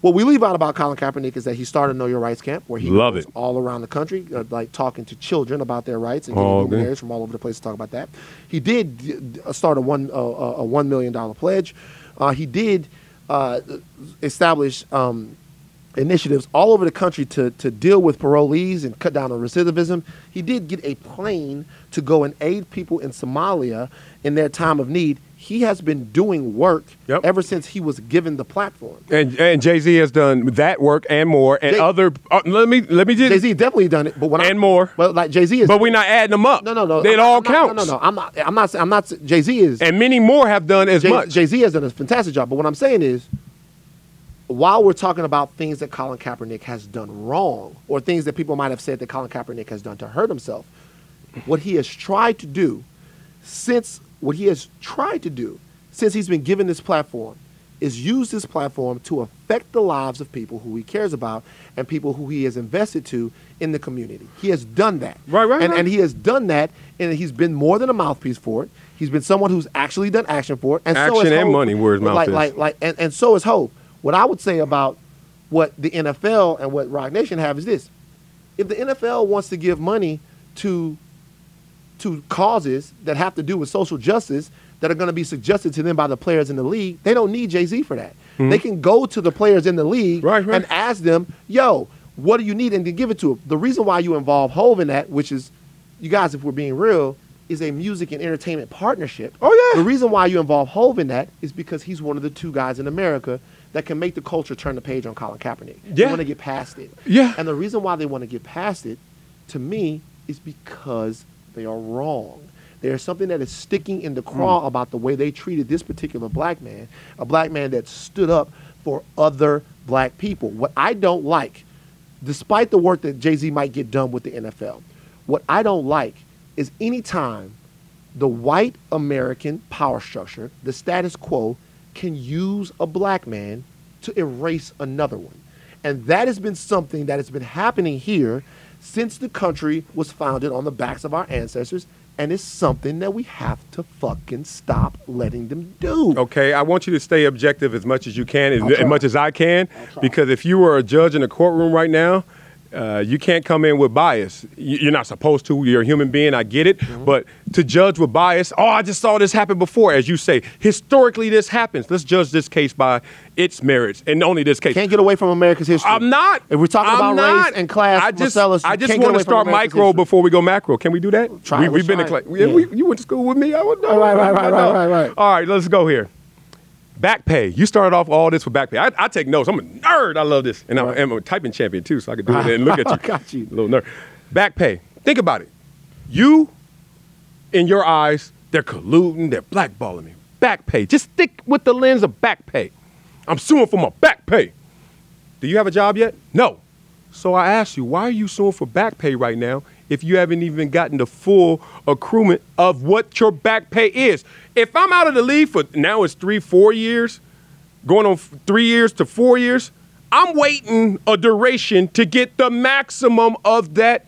A: What we leave out about Colin Kaepernick is that he started a Know Your Rights camp, where he
B: Love
A: goes
B: it.
A: all around the country, uh, like talking to children about their rights and getting luminaries from all over the place to talk about that. He did d- start a one uh, a one million dollar pledge. Uh, he did uh, establish um, initiatives all over the country to, to deal with parolees and cut down on recidivism. He did get a plane to go and aid people in Somalia in their time of need. He has been doing work
B: Yep.
A: ever since he was given the platform.
B: And and Jay Z has done that work and more, and
A: Jay-
B: other. Uh, let me let me just.
A: Jay Z definitely done it, but what
B: And
A: I'm,
B: more.
A: But like Jay Z is,
B: But we're not adding them up.
A: no, no, no.
B: It
A: I'm-
B: all
A: I'm not-
B: counts.
A: No, no, no. I'm not. I'm not. I'm not. Jay Z is.
B: And many more have done as much.
A: Jay Z has done a fantastic job. But what I'm saying is, while we're talking about things that Colin Kaepernick has done wrong, or things that people might have said that Colin Kaepernick has done to hurt himself, what he has tried to do since what he has tried to do since he's been given this platform is use this platform to affect the lives of people who he cares about and people who he has invested to in the community. He has done that.
B: Right, right,
A: and,
B: right.
A: and he has done that, and he's been more than a mouthpiece for it. He's been someone who's actually done action for it. And so
B: Action
A: is
B: and
A: Hope.
B: money where his mouth
A: like,
B: is.
A: Like, like, and, and so is Hope. What I would say about what the NFL and what Roc Nation have is this: if the NFL wants to give money to to causes that have to do with social justice that are going to be suggested to them by the players in the league, they don't need Jay Z for that. They can go to the players in the league
B: Mm-hmm. Right, right.
A: and ask them, "Yo, what do you need?" and then give it to them. The reason why you involve Hove in that, which is, you guys, if we're being real, is a music and entertainment partnership.
B: Oh, yeah.
A: The reason why you involve Hove in that is because he's one of the two guys in America that can make the culture turn the page on Colin Kaepernick.
B: Yeah.
A: They want to get past it.
B: Yeah.
A: And the reason why they want to get past it, to me, is because they are wrong. There's something that is sticking in the craw hmm. about the way they treated this particular black man, a black man that stood up for other black people. What I don't like, despite the work that Jay Z might get done with the NFL, what I don't like is anytime the white American power structure, the status quo, can use a black man to erase another one. And that has been something that has been happening here since the country was founded on the backs of our ancestors. And it's something that we have to fucking stop letting them do.
B: Okay, I want you to stay objective as much as you can, as, as much as I can, because if you were a judge in a courtroom right now, uh, you can't come in with bias. You- You're not supposed to. You're a human being. I get it.
A: Mm-hmm.
B: But to judge with bias, oh, I just saw this happen before. As you say, historically this happens. Let's judge this case by its merits and only this case.
A: Can't get away from America's history.
B: I'm not.
A: If we're talking
B: I'm
A: about race and class,
B: I just,
A: Marcellus,
B: I just want to start micro
A: history.
B: before we go macro. Can we do that?
A: Try
B: we, we've been in class. Yeah, we, you went to school with me. I would know.
A: Right, right, right, right, right, right.
B: All right, let's go here. Back pay. You started off all this with back pay. I, I take notes. I'm a nerd. I love this, and I'm, I'm a typing champion too, so I can do it and look at you.
A: Got you.
B: little nerd. Back pay. Think about it. You, in your eyes, they're colluding. They're blackballing me. Back pay. Just stick with the lens of back pay. I'm suing for my back pay. Do you have a job yet? No. So I ask you, why are you suing for back pay right now if you haven't even gotten the full accruement of what your back pay is? If I'm out of the league for now it's three, four years, going on three years to four years, I'm waiting a duration to get the maximum of that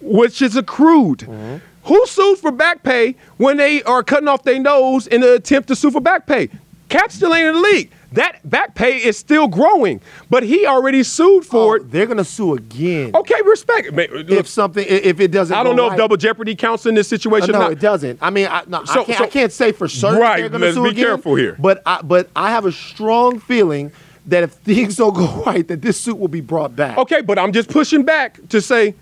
B: which is accrued. Mm-hmm. Who sues for back pay when they are cutting off their nose in an attempt to sue for back pay? Kap still ain't in the league. That back pay is still growing, but he already sued for
A: Oh,
B: it.
A: they're gonna sue again.
B: Okay, respect. Look,
A: If something, if it doesn't,
B: I don't know
A: right.
B: if double jeopardy counts in this
A: Uh,
B: situation.
A: no,
B: or not.
A: it doesn't. I mean, I, no,
B: So-
A: I, can't,
B: so-
A: I can't say for certain
B: Right,
A: they're gonna
B: let's
A: sue
B: be
A: again,
B: careful here.
A: But I, but I have a strong feeling that if things don't go right, that this suit will be brought back.
B: Okay, but I'm just pushing back to say,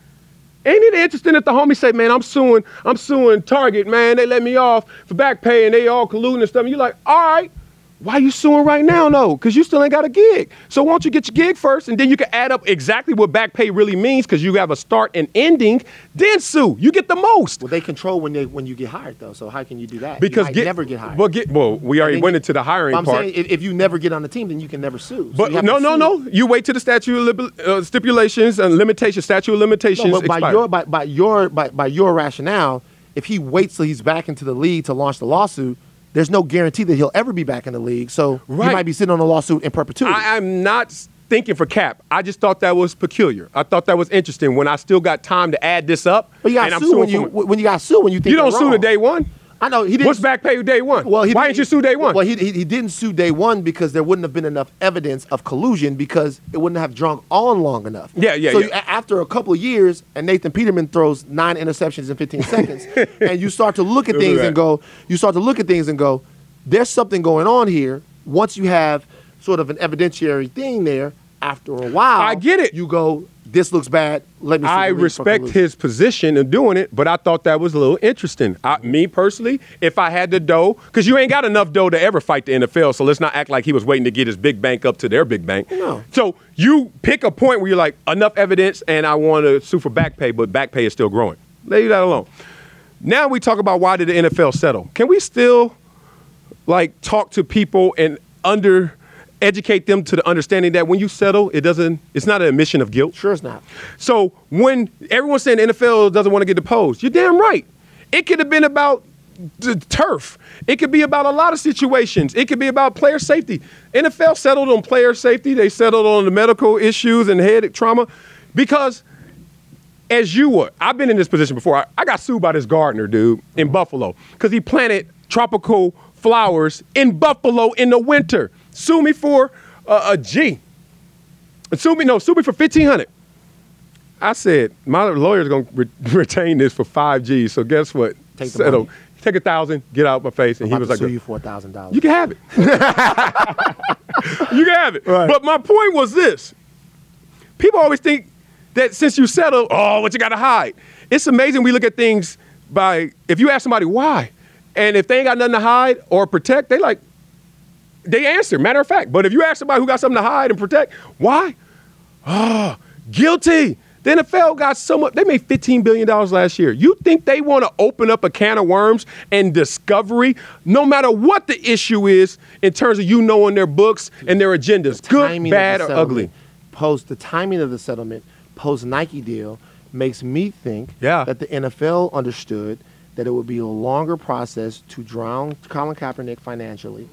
B: ain't it interesting that the homies say, man, I'm suing, I'm suing Target, man, they let me off for back pay and they all colluding and stuff. And you're like, all right, why you suing right now? No, because you still ain't got a gig. So why don't you get your gig first and then you can add up exactly what back pay really means because you have a start and ending, then sue. You get the most.
A: Well, they control when they when you get hired though. So how can you do that?
B: Because
A: you
B: get,
A: never get hired.
B: Well, get, well, we already went
A: you-
B: into the hiring part.
A: I'm
B: part.
A: saying if, if you never get on the team, then you can never sue. So
B: but no, no, no. You wait till the statute of uh, stipulations and limitations, statute of limitations
A: No, but by
B: expire.
A: your by, by your by, by your rationale, if he waits till he's back into the league to launch the lawsuit, there's no guarantee that he'll ever be back in the league. So
B: Right.
A: he might be sitting on a lawsuit in perpetuity.
B: I, I'm not thinking for Kap. I just thought that was peculiar. I thought that was interesting when I still got time to add this up.
A: but you got
B: and I'm
A: sue when you when you got sue when you think
B: you don't sue to day one.
A: I know he didn't.
B: What's back pay day one?
A: Well, he
B: why
A: didn't-
B: you sue day one?
A: Well, he, he, he didn't sue day one because there wouldn't have been enough evidence of collusion because it wouldn't have drunk on long enough.
B: Yeah, yeah,
A: So
B: yeah.
A: you- after a couple of years, and Nathan Peterman throws nine interceptions in 15 seconds, and you start to look at things
B: that.
A: and go, you start to look at things and go, there's something going on here. Once you have sort of an evidentiary thing there, after a while,
B: I get it.
A: You go, this looks bad. Let me.
B: I
A: the league for
B: respect his position in doing it, but I thought that was a little interesting. I, me personally, if I had the dough, because you ain't got enough dough to ever fight the NFL, so let's not act like he was waiting to get his big bank up to their big bank.
A: No.
B: So you pick a point where you're like, enough evidence, and I want to sue for back pay, but back pay is still growing. Leave that alone. Now we talk about why did the NFL settle? Can we still like talk to people and under educate them to the understanding that when you settle, it doesn't it's not an admission of guilt.
A: Sure, it's not.
B: So when everyone's saying the NFL doesn't want to get deposed, you're damn right. It could have been about the turf. It could be about a lot of situations. It could be about player safety. NFL settled on player safety. They settled on the medical issues and head trauma because as you were, I've been in this position before. I, I got sued by this gardener dude in Buffalo because he planted tropical flowers in Buffalo in the winter. Sue me for uh, a G. Sue me, no, sue me for fifteen hundred. I said my lawyer's gonna re- retain this for five G's. So guess what?
A: Take the
B: Settle.
A: money.
B: Take a thousand. Get out my face. And
A: I'm
B: he was like,
A: sue you for a thousand dollars.
B: you can have it. you can have it.
A: Right.
B: But my point was this. People always think that since you settle, oh, what you got to hide. It's amazing we look at things by, if you ask somebody why, and if they ain't got nothing to hide or protect, they like, they answer, matter of fact. But if you ask somebody who got something to hide and protect, why? Oh, guilty. The NFL got so much, they made $15 billion last year. You think they want to open up a can of worms and discovery, no matter what the issue is in terms of you knowing their books and their agendas, good,
A: timing
B: bad, or ugly?
A: Post the timing of the settlement, post Nike deal, makes me think
B: Yeah.
A: that the NFL understood that it would be a longer process to drown Colin Kaepernick financially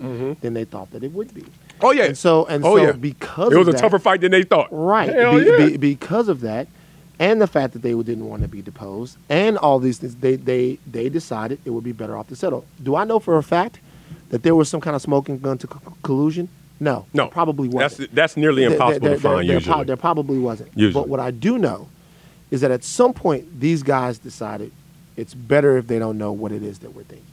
A: than they thought that it would be.
B: Mm-hmm. Oh, yeah.
A: And so, and
B: oh,
A: so
B: yeah.
A: because
B: it was a
A: that,
B: tougher fight than they thought.
A: Right.
B: Hell
A: Be-
B: yeah.
A: be- because of that, and the fact that they didn't want to be deposed, and all these things, they, they, they decided it would be better off to settle. Do I know for a fact that there was some kind of smoking gun to co- collusion? No.
B: no,
A: Probably wasn't.
B: That's, that's nearly impossible
A: there,
B: to find
A: there,
B: usually.
A: There, there probably wasn't.
B: Usually.
A: But what I do know is that at some point, these guys decided it's better if they don't know what it is that we're thinking.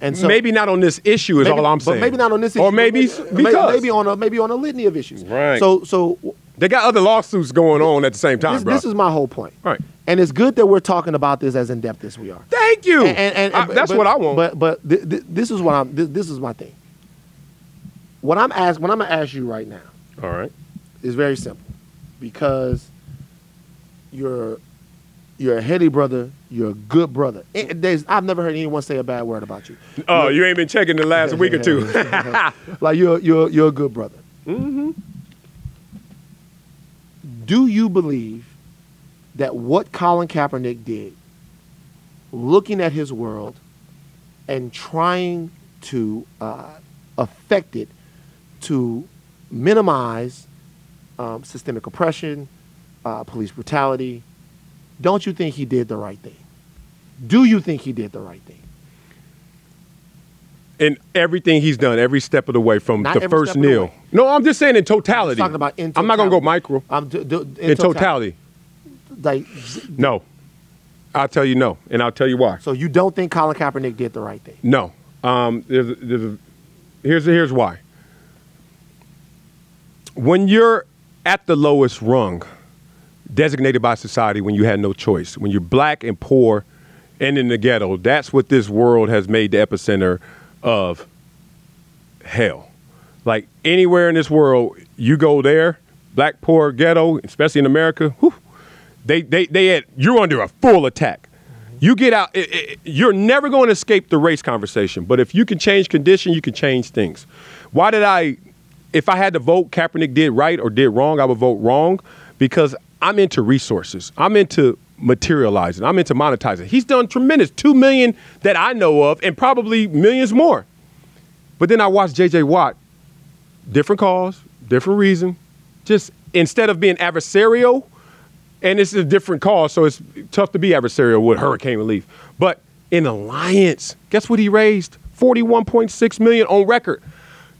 A: And so
B: maybe not on this issue is
A: maybe-
B: all I'm saying.
A: but
B: saying.
A: maybe not on this issue.
B: Or maybe
A: but
B: because
A: maybe, maybe on a maybe on a litany of issues.
B: Right.
A: So so
B: they got other lawsuits going on at the same time,
A: this,
B: bro.
A: this is my whole point.
B: Right.
A: And it's good that we're talking about this as in depth as we are.
B: Thank you.
A: And, and, and-
B: I-
A: but-
B: that's
A: but-
B: what I want.
A: But but th- th- this is what I'm. Th- this is my thing. What I'm ask, what I'm gonna ask you right now
B: all right.
A: is very simple, because you're you're a heady brother. You're a good brother. It- there's, I've never heard anyone say a bad word about you.
B: Oh, you ain't been checking the last week or two.
A: like you're you're you're a good brother.
B: Mm-hmm.
A: Do you believe that what Colin Kaepernick did, looking at his world and trying to uh, affect it to minimize um, systemic oppression, uh, police brutality, don't you think he did the right thing? Do you think he did the right thing?
B: in everything he's done, every step of the way from
A: Not
B: the
A: every
B: first
A: step of the
B: kneel.
A: way.
B: No, I'm just saying in totality.
A: talking about in
B: I'm not gonna go
A: totality.
B: micro.
A: Um, d-
B: In, totality,
A: like,
B: no. I'll tell you no, and I'll tell you why.
A: so you don't think Colin Kaepernick did the right thing?
B: No. Um, there's, a- there's a, here's here's why. When you're at the lowest rung, designated by society, when you had no choice, when you're black and poor, and in the ghetto, that's what this world has made the epicenter of hell. Like anywhere in this world, you go there, black, poor, ghetto, especially in America, whew, they they they had, you're under a full attack. You get out, it, it- you're never going to escape the race conversation. But if you can change condition, you can change things. Why did I? If I had to vote, Kaepernick did right or did wrong, I would vote wrong because I'm into resources. I'm into materializing. I'm into monetizing. He's done tremendous, two million that I know of, and probably millions more. But then I watched J.J. Watt, different cause, different reason. Just instead of being adversarial, and it's a different cause, so it's tough to be adversarial with hurricane relief. But in Alliance. Guess what he raised? 41.6 million on record.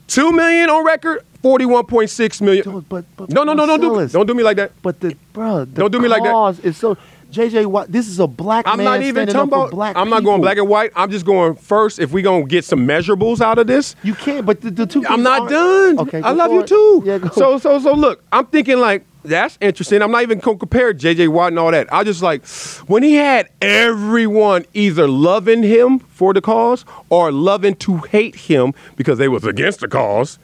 B: 2 million on record, 41.6 million.
A: Dude, but, but
B: no, no, no, don't do, don't do me like that.
A: But the bro, the
B: Don't do me like that.
A: cause is so. JJ Watt, this is a black
B: I'm
A: man
B: not even talking about.
A: black
B: I'm not going black and white. I'm just going first. If we gonna get some measurables out of this,
A: You can't. But the, the two.
B: I'm not
A: aren't-
B: done.
A: Okay,
B: I love you too.
A: Yeah, go.
B: So so so look, I'm thinking like that's interesting. I'm not even gonna compare JJ Watt and all that. I just like when he had everyone either loving him for the cause or loving to hate him because they was against the cause.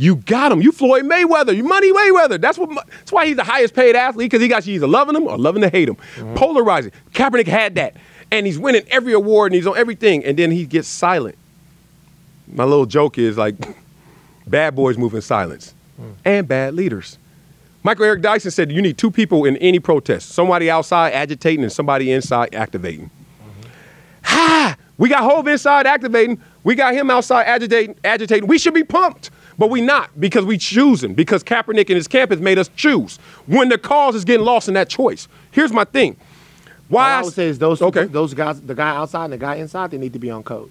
B: You got him. You Floyd Mayweather. You Money Mayweather. That's what. That's why he's the highest paid athlete because he got you either loving him or loving to hate him.
A: Mm-hmm.
B: Polarizing. Kaepernick had that, and he's winning every award and he's on everything, and then he gets silent. My little joke is like, bad boys move in silence, and bad leaders. Michael Eric Dyson said you need two people in any protest: somebody outside agitating and somebody inside activating. Ha! We got Hove inside activating. We got him outside agitating. Agitating. We should be pumped, but we not because we choosing. Because Kaepernick and his camp has made us choose. When the cause is getting lost in that choice. Here's my thing.
A: All
B: Why
A: I would say is those
B: okay?
A: those guys, the guy outside and the guy inside, they need to be on code.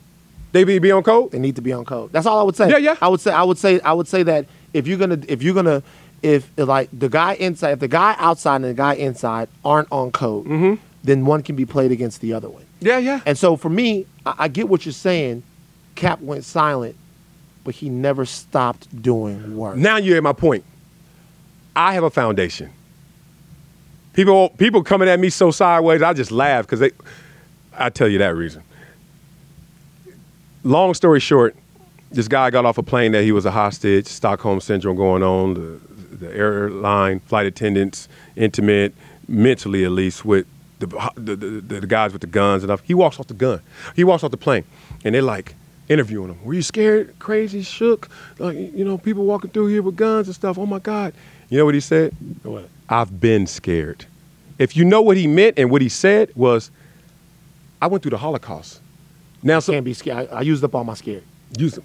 B: They be, be on code.
A: They need to be on code. That's all I would say.
B: Yeah, yeah.
A: I would say I would say I would say that if you're gonna if you're gonna if, if, like the guy inside if the guy outside and the guy inside aren't on code,
B: Mm-hmm.
A: then one can be played against the other one.
B: Yeah, yeah.
A: And so for me, I, I get what you're saying. Kap went silent, but he never stopped doing work.
B: Now you're at my point. I have a foundation. People, people coming at me so sideways, I just laugh because they. I tell you that reason. Long story short, this guy got off a plane that he was a hostage. Stockholm syndrome going on. The, the airline flight attendants intimate, mentally at least, with the, the, the, the guys with the guns and stuff. He walks off the gun. He walks off the plane, and they're like interviewing him. Were you scared, crazy, shook? Like you know, people walking through here with guns and stuff. Oh my God! You know what he said?
A: What?
B: I've been scared. If you know what he meant and what he said was, I went through the Holocaust. Now, so
A: Can't be scared. I, I used up all my scared.
B: use them.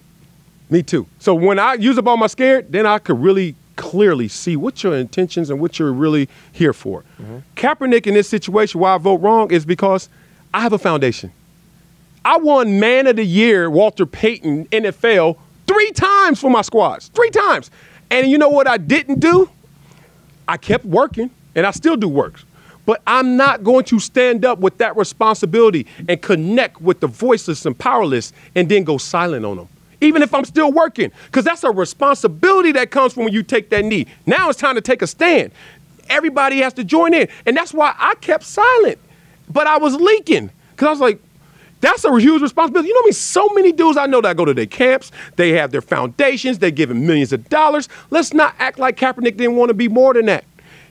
B: Me too. So when I use up all my scared, then I could really clearly see what your intentions and what you're really here for. Mm-hmm. Kaepernick in this situation, why I vote wrong is because I have a foundation. I won Man of the Year, Walter Payton, NFL, three times for my squads. Three times. And you know what I didn't do? I kept working, and I still do work. But I'm not going to stand up with that responsibility and connect with the voiceless and powerless and then go silent on them. Even if I'm still working, because that's a responsibility that comes from when you take that knee. Now it's time to take a stand. Everybody has to join in. And that's why I kept silent. But I was leaking, because I was like, that's a huge responsibility. You know what I mean? So many dudes I know that go to their camps, they have their foundations, they're giving millions of dollars. Let's not act like Kaepernick didn't want to be more than that.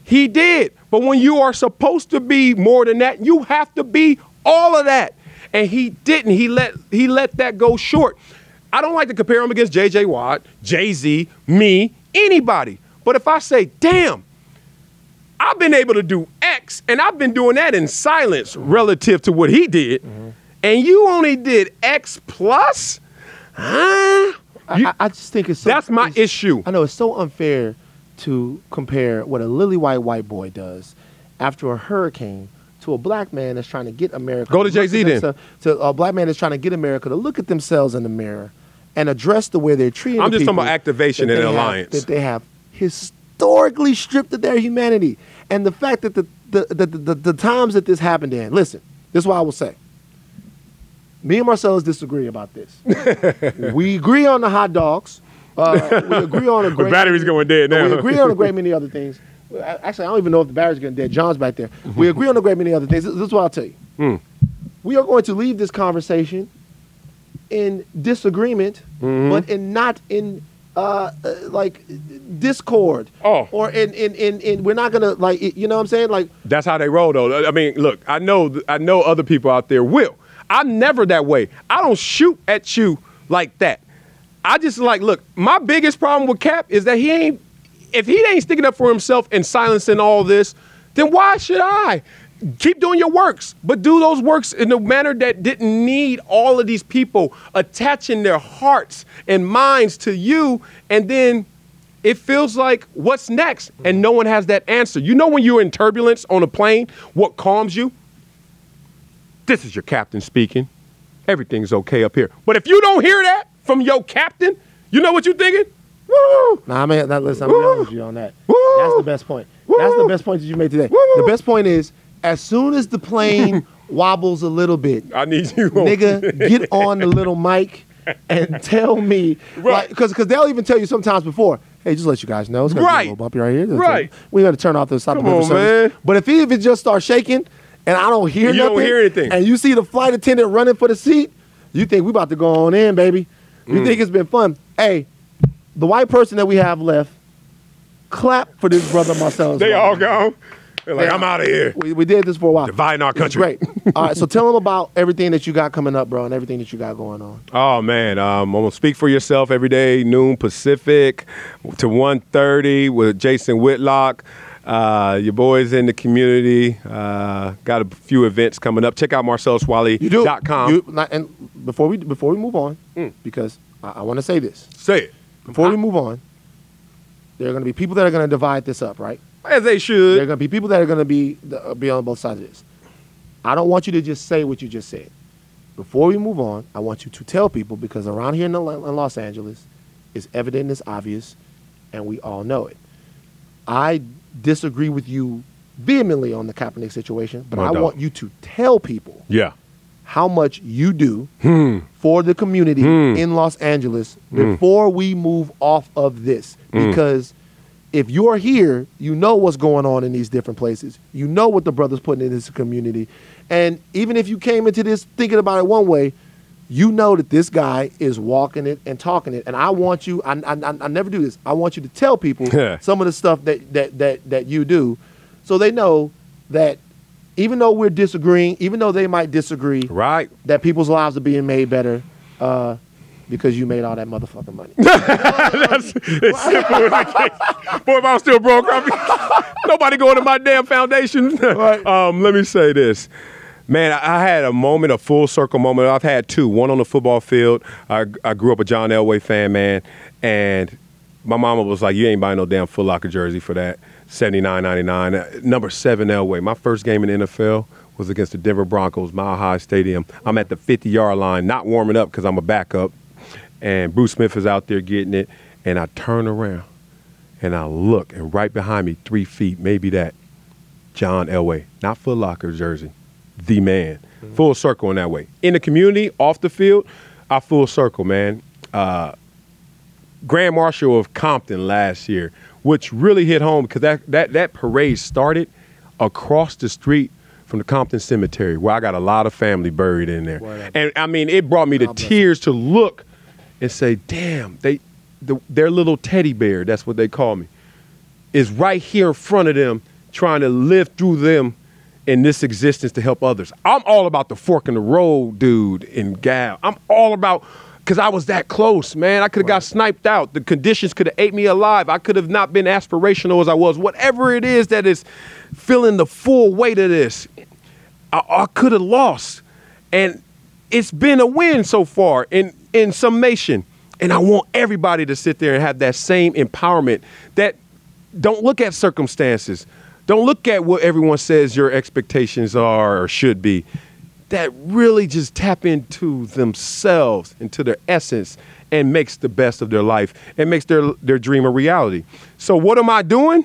B: He did. But when you are supposed to be more than that, you have to be all of that. And he didn't. He let he let that go short. I don't like to compare him against J.J. Watt, Jay-Z, me, anybody. But if I say, damn, I've been able to do X, and I've been doing that in silence relative to what he did, mm-hmm. And you only did X plus, huh? You-
A: I, I, just think it's so,
B: that's my issue.
A: I know it's so unfair to compare what a lily white white boy does after a hurricane to a black man that's trying to get America.
B: Go to
A: look at
B: Jay-Z then.
A: To a black man that's trying to get America to look at themselves in the mirror and address the way they're treating.
B: I'm
A: the
B: just talking about activation and
A: have-
B: alliance.
A: that they have historically stripped of their humanity, and the fact that the the, the, the, the times that this happened in. Listen, this is what I will say. Me and Marcellus disagree about this. we agree on the hot dogs. Uh, we agree on a great.
B: battery's going dead now.
A: We agree on a great many other things. Actually, I don't even know if the battery's going dead. John's back there. We agree on a great many other things. This, this is what I'll tell you.
B: Hmm.
A: We are going to leave this conversation in disagreement,
B: Mm-hmm.
A: but in not in uh, uh, like discord.
B: Oh.
A: Or in, in, in, in we're not gonna like you know what I'm saying like
B: That's how they roll, though. I mean, look, I know, I know other people out there will. I'm never that way. I don't shoot at you like that. I just like, look, my biggest problem with Kap is that he ain't. If he ain't sticking up for himself and silencing all this, then why should I? Keep doing your works, but do those works in a manner that didn't need all of these people attaching their hearts and minds to you, and then it feels like what's next and no one has that answer you know when you're in turbulence on a plane what calms you This is your captain speaking. Everything's okay up here. But if you don't hear that from your captain, you know what you're thinking? Woo!
A: Nah, I mean, now, listen, I'm gonna honest with you on that.
B: Woo!
A: That's the best point. That's the best point that you made today.
B: Woo!
A: The best point is, as soon as the plane wobbles a little bit,
B: I need you.
A: nigga, get on the little mic and tell me,
B: Right.
A: because because they'll even tell you sometimes before. Hey, just let you guys know, it's gonna be a little bumpy right here.
B: Right.
A: We got to turn off the stop
B: Come on,
A: service.
B: man.
A: But if it, if it just starts shaking and I don't hear
B: You don't hear anything.
A: and you see the flight attendant running for the seat, you think we about to go on in, baby. You
B: Mm.
A: think it's been fun. Hey, the white person that we have left, clap for this brother Marcellus.
B: They all gone. They're like,
A: Yeah.
B: I'm out of here.
A: We, we did this for a while.
B: Dividing our country.
A: Great. All right, so tell them about everything that you got coming up, bro, and everything that you got going on.
B: Oh man, um, I'm gonna speak for yourself every day, noon Pacific to 1.30 with Jason Whitlock. Uh, your boys in the community uh, got a few events coming up. Check out
A: You do. You, and before we before we move on,
B: Mm.
A: because I, I want to say this
B: Say it
A: before we move on. There are going to be people that are going to divide this up, right?
B: as they should.
A: There are going to be people that are going to be be on both sides of this. I don't want you to just say what you just said. Before we move on, I want you to tell people because around here in, the, in Los Angeles, it's evident, it's obvious, and we all know it. I disagree with you vehemently on the Kaepernick situation, but
B: No
A: I
B: doubt.
A: want you to tell people
B: Yeah.
A: how much you do
B: Hmm.
A: for the community
B: Hmm.
A: in Los Angeles before we move off of this.
B: Hmm.
A: Because if you're here, you know what's going on in these different places. You know what the brothers putting in this community. And even if you came into this thinking about it one way, you know that this guy is walking it and talking it. And I want you, I, I, I- I never do this. I want you to tell people some of the stuff that, that, that, that you do so they know that even though we're disagreeing, even though they might disagree,
B: Right.
A: that people's lives are being made better uh, because you made all that motherfucking money.
B: It's simple as it gets. Boy, if I was still broke, I'd be, nobody going to my damn foundation.
A: Right.
B: um, let me say this. Man, I had a moment, a full circle moment. I've had two. One on the football field. I, I grew up a John Elway fan, man. And my mama was like, you ain't buying no damn Foot Locker jersey for that. Seventy-nine ninety-nine. Uh, Number seven Elway. My first game in the NFL was against the Denver Broncos, Mile High Stadium. I'm at the 50-yard line, not warming up because I'm a backup. And Bruce Smith is out there getting it. And I turn around and I look, and right behind me, three feet, maybe that, John Elway, not Foot Locker jersey, the man. Full circle in that way. In the community, off the field, I full circle, man. Uh, Grand Marshal of Compton last year, which really hit home because that, that, that parade started across the street from the Compton Cemetery, where I got a lot of family buried in there. And I mean, it brought me to tears to look and say, damn, they, the, their little teddy bear, that's what they call me, is right here in front of them, trying to live through them in this existence to help others. I'm all about the fork in the road, dude, and gal. I'm all about because I was that close, man. I could have got sniped out. The conditions could have ate me alive. I could have not been aspirational as I was. Whatever it is that is feeling the full weight of this, I, I could have lost. And it's been a win so far in, in summation. And I want everybody to sit there and have that same empowerment that don't look at circumstances. Don't look at what everyone says your expectations are or should be. That really just tap into themselves, into their essence, and makes the best of their life and makes their, their dream a reality. So, what am I doing?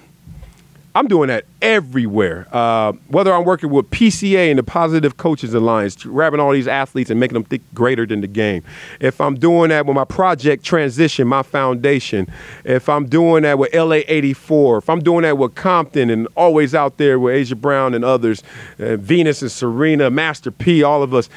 B: I'm doing that everywhere. Uh, whether I'm working with PCA and the Positive Coaches Alliance, grabbing all these athletes and making them think greater than the game. If I'm doing that with my project Transition, my foundation. If I'm doing that with LA 84. If I'm doing that with Compton and always out there with Aja Brown and others, uh, Venus and Serena, Master P, all of us.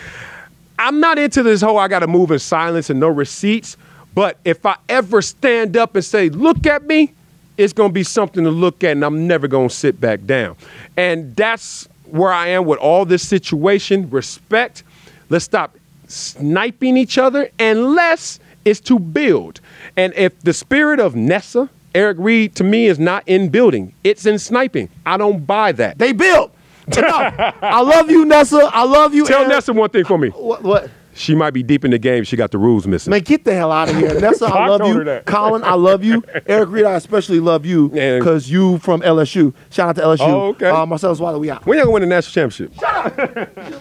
B: I'm not into this whole I got to move in silence and no receipts. But if I ever stand up and say, look at me, it's going to be something to look at, and I'm never going to sit back down. And that's where I am with all this situation. Respect. Let's stop sniping each other unless it's to build. And if the spirit of Nessa, Eric Reid, to me, is not in building, it's in sniping. I don't buy that.
A: They built. I love you, Nessa. I love you.
B: Tell
A: Eric.
B: Nessa one thing for me.
A: What? what?
B: She might be deep in the game. She got the rules missing.
A: Man, get the hell out of here. Nessa, I
B: I
A: love you. Colin, I love you. Eric Reid, I especially love you because you from LSU. Shout out to LSU.
B: Oh, okay.
A: Uh, Marcellus Wiley, we out.
B: When y'all gonna win the national championship?